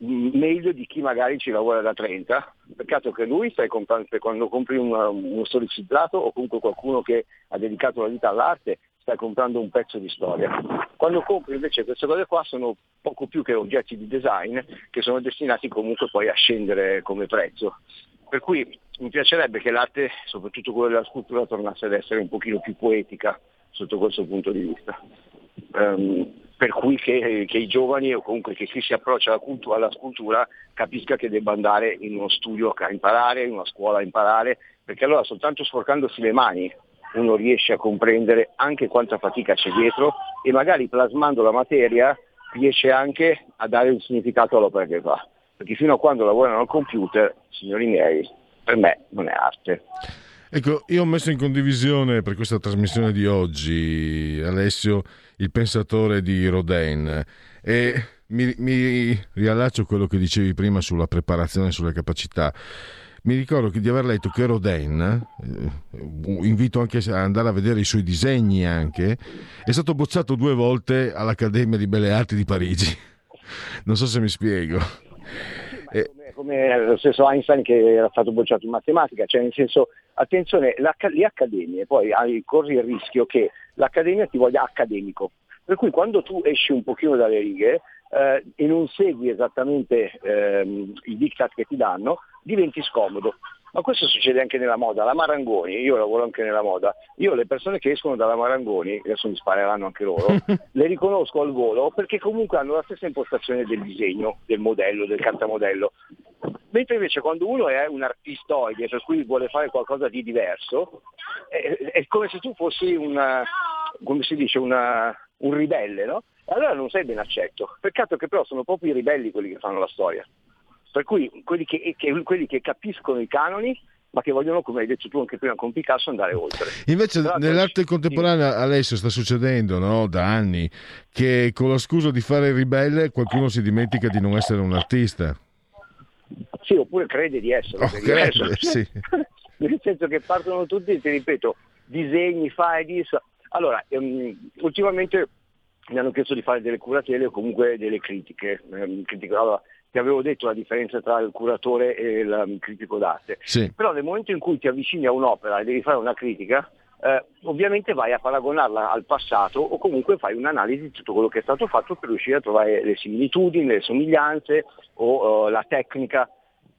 meglio di chi magari ci lavora da 30. Peccato che lui stai comprando, quando compri un- uno storicizzato o comunque qualcuno che ha dedicato la vita all'arte, stai comprando un pezzo di storia. Quando compri invece queste cose qua sono poco più che oggetti di design che sono destinati comunque poi a scendere come prezzo. Per cui mi piacerebbe che l'arte, soprattutto quella della scultura, tornasse ad essere un pochino più poetica sotto questo punto di vista. Ehm, per cui che, che i giovani o comunque che chi si approccia alla, cultu- alla scultura capisca che debba andare in uno studio a imparare, in una scuola a imparare, perché allora soltanto sporcandosi le mani uno riesce a comprendere anche quanta fatica c'è dietro e magari plasmando la materia riesce anche a dare un significato all'opera che fa. Perché fino a quando lavorano al computer, signori miei, per me non è arte. Ecco, io ho messo in condivisione per questa trasmissione di oggi, Alessio, il pensatore di Rodin e mi, mi riallaccio a quello che dicevi prima sulla preparazione, sulle capacità. Mi ricordo di aver letto che Rodin, eh, invito anche a andare a vedere i suoi disegni anche, è stato bocciato due volte all'Accademia di Belle Arti di Parigi. Non so se mi spiego. Eh, come lo stesso Einstein che era stato bocciato in matematica, cioè nel senso, attenzione, le accademie, poi corri il rischio che l'accademia ti voglia accademico, per cui quando tu esci un pochino dalle righe eh, e non segui esattamente ehm, i diktat che ti danno, diventi scomodo. Ma questo succede anche nella moda. La Marangoni, io lavoro anche nella moda, io le persone che escono dalla Marangoni, adesso mi spareranno anche loro, le riconosco al volo perché comunque hanno la stessa impostazione del disegno, del modello, del cartamodello. Mentre invece quando uno è un artistoide, per cui vuole fare qualcosa di diverso, è, è come se tu fossi una- come si dice, una- un ribelle, no? Allora non sei ben accetto. Peccato che però sono proprio i ribelli quelli che fanno la storia. Per cui quelli che, che- quelli che capiscono i canoni, ma che vogliono, come hai detto tu anche prima con Picasso, andare oltre. Invece Però nell'arte contemporanea adesso sta succedendo no? da anni che con la scusa di fare il ribelle qualcuno si dimentica di non essere un artista. Sì, oppure crede di essere. Oh, crede, sì. Nel senso che partono tutti, ti ripeto, disegni, fai, dis. Allora, ehm, ultimamente mi hanno chiesto di fare delle curatele o comunque delle critiche. Ehm, critiche- allora, ti avevo detto la differenza tra il curatore e il um, critico d'arte. Sì. Però nel momento in cui ti avvicini a un'opera e devi fare una critica, eh, ovviamente vai a paragonarla al passato o comunque fai un'analisi di tutto quello che è stato fatto per riuscire a trovare le similitudini, le somiglianze o eh, la tecnica.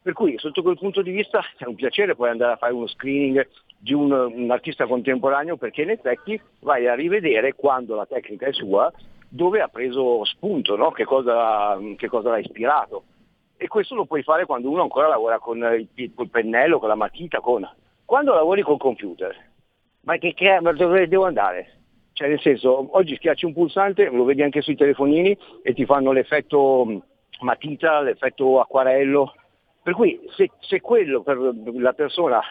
Per cui sotto quel punto di vista è un piacere poi andare a fare uno screening di un, un artista contemporaneo perché in effetti vai a rivedere quando la tecnica è sua, dove ha preso spunto, no? che, cosa, che cosa l'ha ispirato. E questo lo puoi fare quando uno ancora lavora con il, col pennello, con la matita, con... Quando lavori col computer, ma che, che dove devo andare? Cioè nel senso, oggi schiacci un pulsante, lo vedi anche sui telefonini e ti fanno l'effetto matita, l'effetto acquarello. Per cui se, se quello per la persona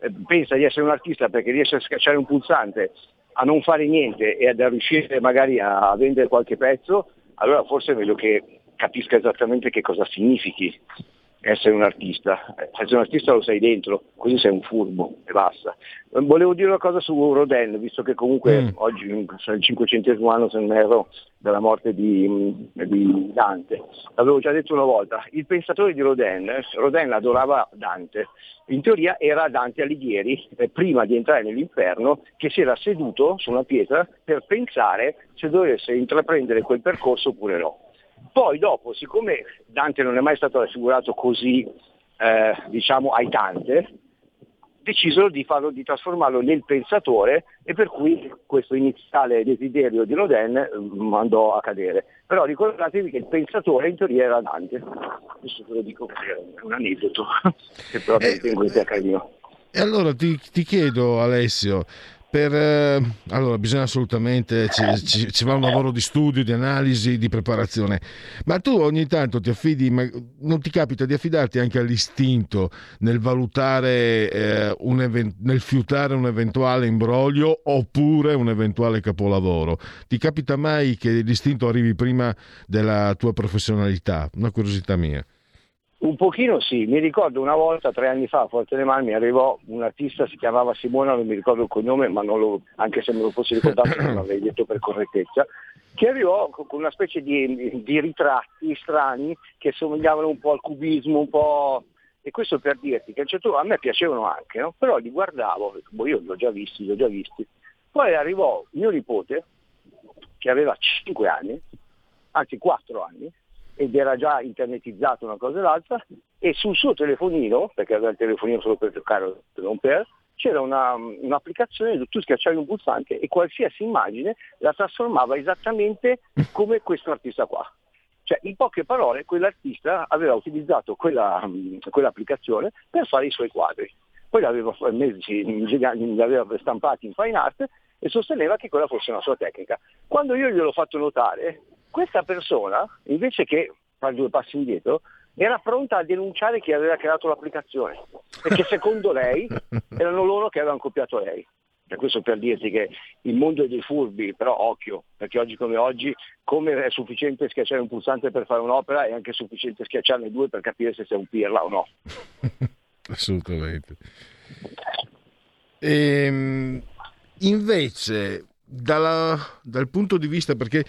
eh, pensa di essere un artista perché riesce a schiacciare un pulsante, a non fare niente e a riuscire magari a, vendere qualche pezzo, allora forse è meglio che capisca esattamente che cosa significhi essere un artista. Eh, Essere un artista lo sei dentro, così sei un furbo e basta. Eh, Volevo dire una cosa su Rodin, visto che comunque Mm. oggi è il cinquecentesimo anno, se non erro, della morte di, mm, di Dante. L'avevo già detto una volta, il pensatore di Rodin, eh, Rodin adorava Dante, in teoria era Dante Alighieri, eh, prima di entrare nell'inferno, che si era seduto su una pietra per pensare se dovesse intraprendere quel percorso oppure no. Poi dopo, siccome Dante non è mai stato raffigurato così, eh, diciamo, aitante, decisero di, farlo, di trasformarlo nel pensatore e per cui questo iniziale desiderio di Rodin eh, andò a cadere. Però ricordatevi che il pensatore in teoria era Dante. Questo ve lo dico perché è un aneddoto, che però tengo in te carino. E allora ti, ti chiedo, Alessio, per, eh, allora bisogna assolutamente, ci, ci- ci va un lavoro di studio, di analisi, di preparazione, ma tu ogni tanto ti affidi, ma non ti capita di affidarti anche all'istinto nel valutare, eh, un even- nel fiutare un eventuale imbroglio oppure un eventuale capolavoro? Ti capita mai che l'istinto arrivi prima della tua professionalità? Una curiosità mia. Un pochino sì, mi ricordo una volta, tre anni fa, a Forte dei Marmi, arrivò un artista, si chiamava Simona, non mi ricordo il cognome, ma lo- anche se me lo fossi ricordato non l'avrei detto per correttezza, che arrivò con una specie di, di ritratti strani che somigliavano un po' al cubismo, un po'... E questo per dirti che certo a me piacevano anche, no? però li guardavo, boh, io li ho già visti, li ho già visti. Poi arrivò mio nipote, che aveva 5 anni, anzi 4 anni, ed era già internetizzato una cosa e l'altra, e sul suo telefonino, perché aveva il telefonino solo per giocare, non per, c'era una- un'applicazione dove tu schiacciavi un pulsante e qualsiasi immagine la trasformava esattamente come questo artista qua. Cioè, in poche parole, quell'artista aveva utilizzato quella, quell'applicazione per fare i suoi quadri. Poi l'aveva, mesi- li aveva stampati in fine art e sosteneva che quella fosse una sua tecnica. Quando io gliel'ho fatto notare, questa persona, invece che fare due passi indietro, era pronta a denunciare chi aveva creato l'applicazione, perché secondo lei erano loro che avevano copiato lei. E questo per dirti che il mondo è dei furbi, però occhio, perché oggi come oggi, come è sufficiente schiacciare un pulsante per fare un'opera, è anche sufficiente schiacciarne due per capire se sei un pirla o no. Assolutamente. Ehm, invece, dalla- dal punto di vista, perché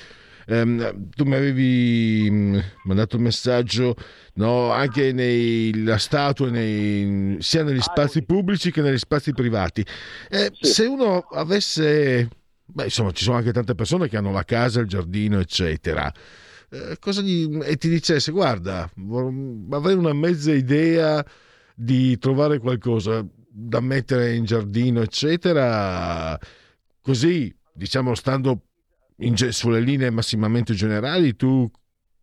ehm, tu mi avevi mm, mandato un messaggio no, anche nella statua, nei- sia negli spazi pubblici che negli spazi privati. Eh, Se uno avesse, beh, insomma, ci sono anche tante persone che hanno la casa, il giardino, eccetera. Eh, cosa gli- e ti dicesse, guarda, avrei una mezza idea di trovare qualcosa da mettere in giardino, eccetera, così, diciamo, stando ge- sulle linee massimamente generali, tu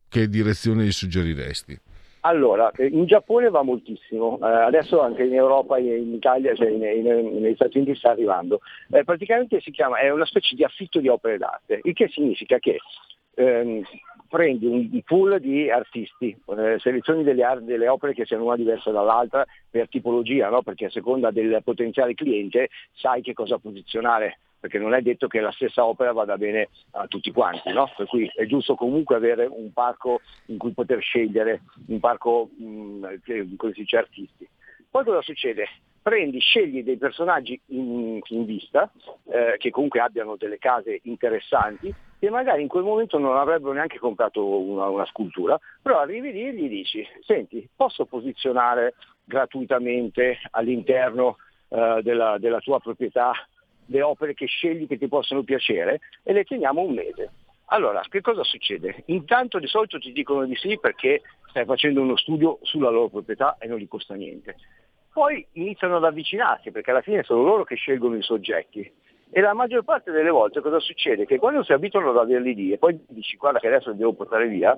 che direzione gli suggeriresti? Allora, eh, in Giappone va moltissimo, eh, adesso anche in Europa e in Italia, cioè in- in- negli Stati Uniti sta arrivando. Eh, praticamente si chiama, è una specie di affitto di opere d'arte, il che significa che ehm, prendi un pool di artisti, eh, selezioni delle, ar- delle opere che siano una diversa dall'altra per tipologia, no? perché a seconda del potenziale cliente sai che cosa posizionare perché non è detto che la stessa opera vada bene a tutti quanti, no? per cui è giusto comunque avere un parco in cui poter scegliere, un parco mh, che- come si artisti. Poi cosa succede? Prendi, scegli dei personaggi in, in vista, eh, che comunque abbiano delle case interessanti, che magari in quel momento non avrebbero neanche comprato una, una scultura, però arrivi lì e gli dici, senti, posso posizionare gratuitamente all'interno eh, della, della tua proprietà le opere che scegli che ti possono piacere e le teniamo un mese. Allora, che cosa succede? Intanto di solito ti dicono di sì perché stai facendo uno studio sulla loro proprietà e non gli costa niente. Poi iniziano ad avvicinarsi perché alla fine sono loro che scelgono i soggetti. E la maggior parte delle volte cosa succede? Che quando si abituano ad averli lì e poi dici guarda che adesso li devo portare via,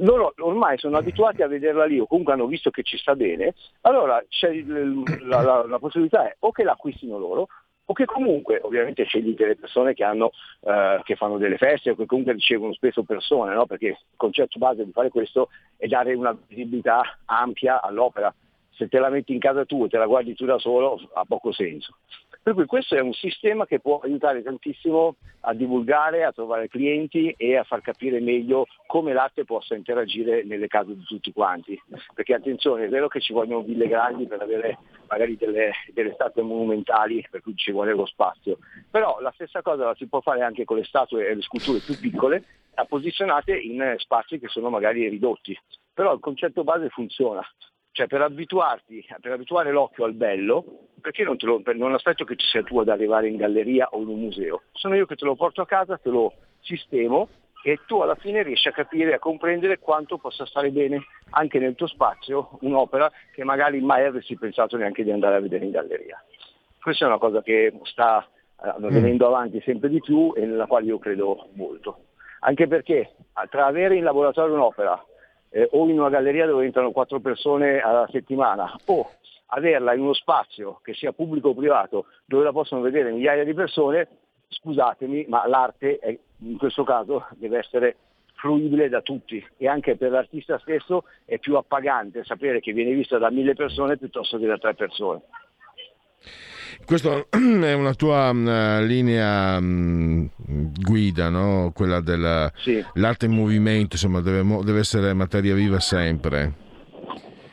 loro ormai sono abituati a vederla lì o comunque hanno visto che ci sta bene, allora la, la- la possibilità è o che l'acquistino loro o che comunque ovviamente scegli delle persone che, hanno, eh, che fanno delle feste o che comunque ricevono spesso persone, no? perché il concetto base di fare questo è dare una visibilità ampia all'opera. Se te la metti in casa tu e te la guardi tu da solo ha poco senso. Per cui questo è un sistema che può aiutare tantissimo a divulgare, a trovare clienti e a far capire meglio come l'arte possa interagire nelle case di tutti quanti. Perché attenzione, è vero che ci vogliono ville grandi per avere magari delle, delle statue monumentali, per cui ci vuole lo spazio, però la stessa cosa la si può fare anche con le statue e le sculture più piccole, posizionate in spazi che sono magari ridotti. Però il concetto base funziona. Cioè per abituarti, per abituare l'occhio al bello, perché non, te lo, non aspetto che ci sia tu ad arrivare in galleria o in un museo, sono io che te lo porto a casa, te lo sistemo e tu alla fine riesci a capire, a comprendere quanto possa stare bene anche nel tuo spazio un'opera che magari mai avresti pensato neanche di andare a vedere in galleria. Questa è una cosa che sta eh, venendo avanti sempre di più e nella quale io credo molto. Anche perché tra avere in laboratorio un'opera eh, o in una galleria dove entrano quattro persone alla settimana o averla in uno spazio che sia pubblico o privato dove la possono vedere migliaia di persone, scusatemi, ma l'arte è- in questo caso deve essere fruibile da tutti e anche per l'artista stesso è più appagante sapere che viene vista da mille persone piuttosto che da tre persone. Questa è una tua mm, linea mm, guida, no? quella dell'arte in movimento, insomma, deve, deve essere materia viva sempre.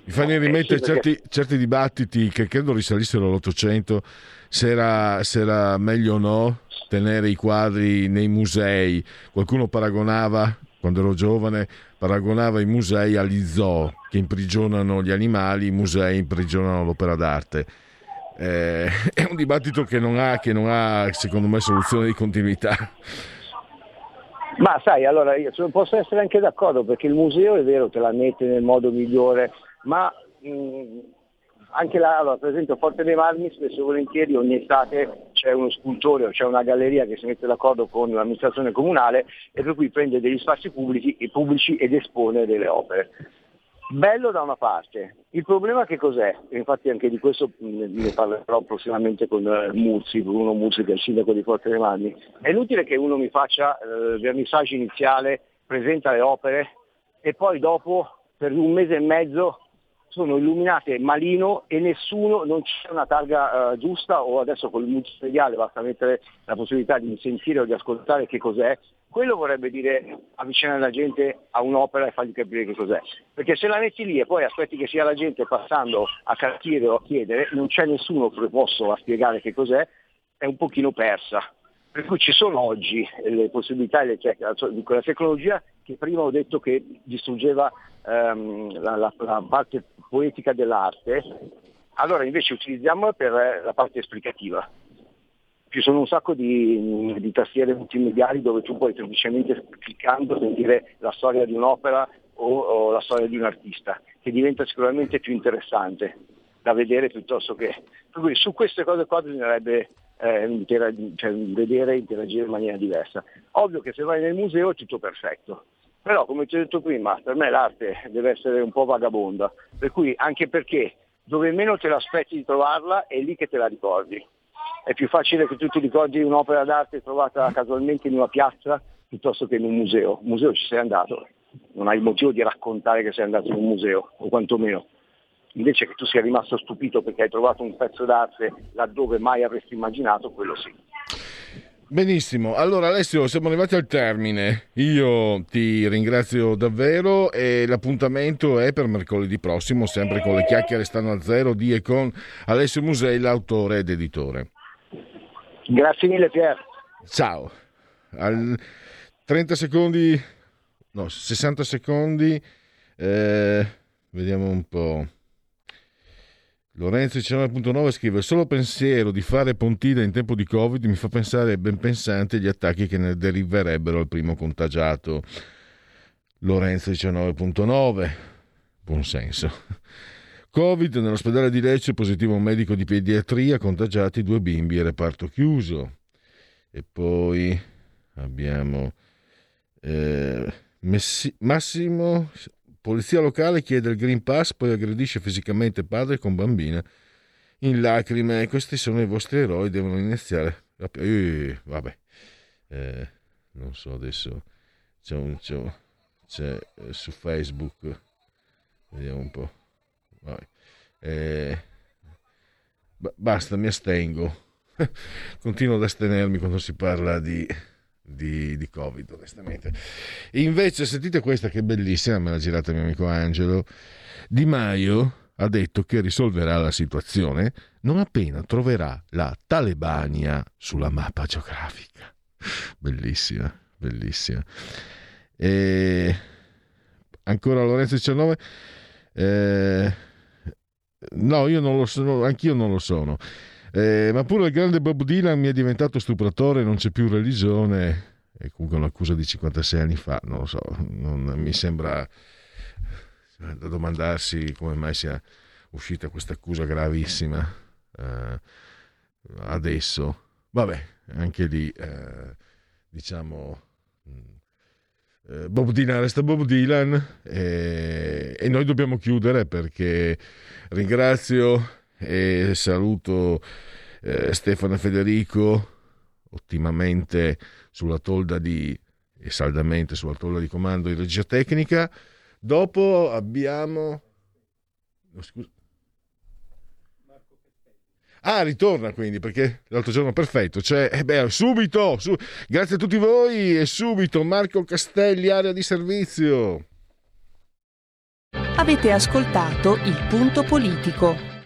Mi fa venire in mente Eh, sì, perché- certi, certi dibattiti che credo risalissero all'Ottocento, se era, se era meglio o no tenere i quadri nei musei. Qualcuno paragonava, quando ero giovane, paragonava i musei agli zoo che imprigionano gli animali, i musei imprigionano l'opera d'arte. Eh, è un dibattito che non ha, che non ha, secondo me, soluzione di continuità. Ma sai, allora io posso essere anche d'accordo perché il museo è vero te la mette nel modo migliore, ma mh, anche là, allora, per esempio a Forte dei Marmi spesso e volentieri ogni estate c'è uno scultore o c'è una galleria che si mette d'accordo con l'amministrazione comunale e per cui prende degli spazi pubblici, pubblici ed espone delle opere. Bello da una parte, il problema che cos'è? Infatti anche di questo mh, ne parlerò prossimamente con eh, Muzzi, Bruno Muzzi che è il sindaco di Forte dei Marmi. È inutile che uno mi faccia eh, il vernissage iniziale, presenta le opere e poi dopo per un mese e mezzo sono illuminate malino e nessuno, non c'è una targa eh, giusta o adesso con il multimediale basta mettere la possibilità di sentire o di ascoltare che cos'è, quello vorrebbe dire avvicinare la gente a un'opera e fargli capire che cos'è. Perché se la metti lì e poi aspetti che sia la gente passando a cartire o a chiedere, non c'è nessuno preposto a spiegare che cos'è, è un pochino persa. Per cui ci sono oggi le possibilità le tec- di quella tecnologia che prima ho detto che distruggeva ehm, la, la- la parte poetica dell'arte, allora invece utilizziamola per eh, la parte esplicativa. Ci sono un sacco di, di tastiere multimediali dove tu puoi semplicemente cliccando sentire la storia di un'opera o, o la storia di un artista, che diventa sicuramente più interessante da vedere piuttosto che... Per cui su queste cose qua bisognerebbe eh, interag- cioè, vedere e interagire in maniera diversa. Ovvio che se vai nel museo è tutto perfetto, Però come ti ho detto prima, per me l'arte deve essere un po' vagabonda, per cui anche perché dove meno te l'aspetti di trovarla è lì che te la ricordi. È più facile che tu ti ricordi un'opera d'arte trovata casualmente in una piazza piuttosto che in un museo. Un museo ci sei andato, non hai motivo di raccontare che sei andato in un museo, o quantomeno. Invece che tu sia rimasto stupito perché hai trovato un pezzo d'arte laddove mai avresti immaginato, quello sì. Benissimo, allora Alessio siamo arrivati al termine, io ti ringrazio davvero e l'appuntamento è per mercoledì prossimo, sempre con le chiacchiere stanno a zero di e con Alessio Musei, l'autore ed editore. Grazie mille Pier. Ciao, al 30 secondi, no 60 secondi, eh, vediamo un po'. Lorenzo 19.9 scrive: Solo pensiero di fare Pontina in tempo di Covid mi fa pensare ben pensante agli attacchi che ne deriverebbero al primo contagiato. Lorenzo 19.9, buon senso. Covid nell'ospedale di Lecce, positivo un medico di pediatria, contagiati due bimbi e reparto chiuso. E poi abbiamo eh, Messi- Massimo Polizia locale chiede il Green Pass, poi aggredisce fisicamente padre con bambina in lacrime. Questi sono i vostri eroi, devono iniziare. Eh, vabbè, eh, non so adesso. C'è un. C'è, un, c'è eh, su Facebook. Vediamo un po'. Eh, basta, mi astengo. Continuo ad astenermi quando si parla di di, di, Covid, onestamente. Invece, sentite questa che è bellissima, me l'ha girata mio amico Angelo. Di Maio ha detto che risolverà la situazione non appena troverà la Talebania sulla mappa geografica. Bellissima, bellissima. E ancora Lorenzo 19. Eh, no, io non lo sono, anch'io non lo sono. Eh, ma pure il grande Bob Dylan mi è diventato stupratore, non c'è più religione. E comunque un'accusa di 56 anni fa, non lo so, non, mi sembra da domandarsi come mai sia uscita questa accusa gravissima eh, adesso. Vabbè, anche lì, eh, diciamo, eh, Bob Dylan resta Bob Dylan e, e noi dobbiamo chiudere perché ringrazio e saluto eh, Stefano Federico ottimamente sulla tolda di e saldamente sulla tolda di comando di regia tecnica. Dopo abbiamo no, scusa. Ah, ritorna quindi perché l'altro giorno perfetto. Cioè, eh beh, subito, su... grazie a tutti voi e subito Marco Castelli, area di servizio. Avete ascoltato il punto politico.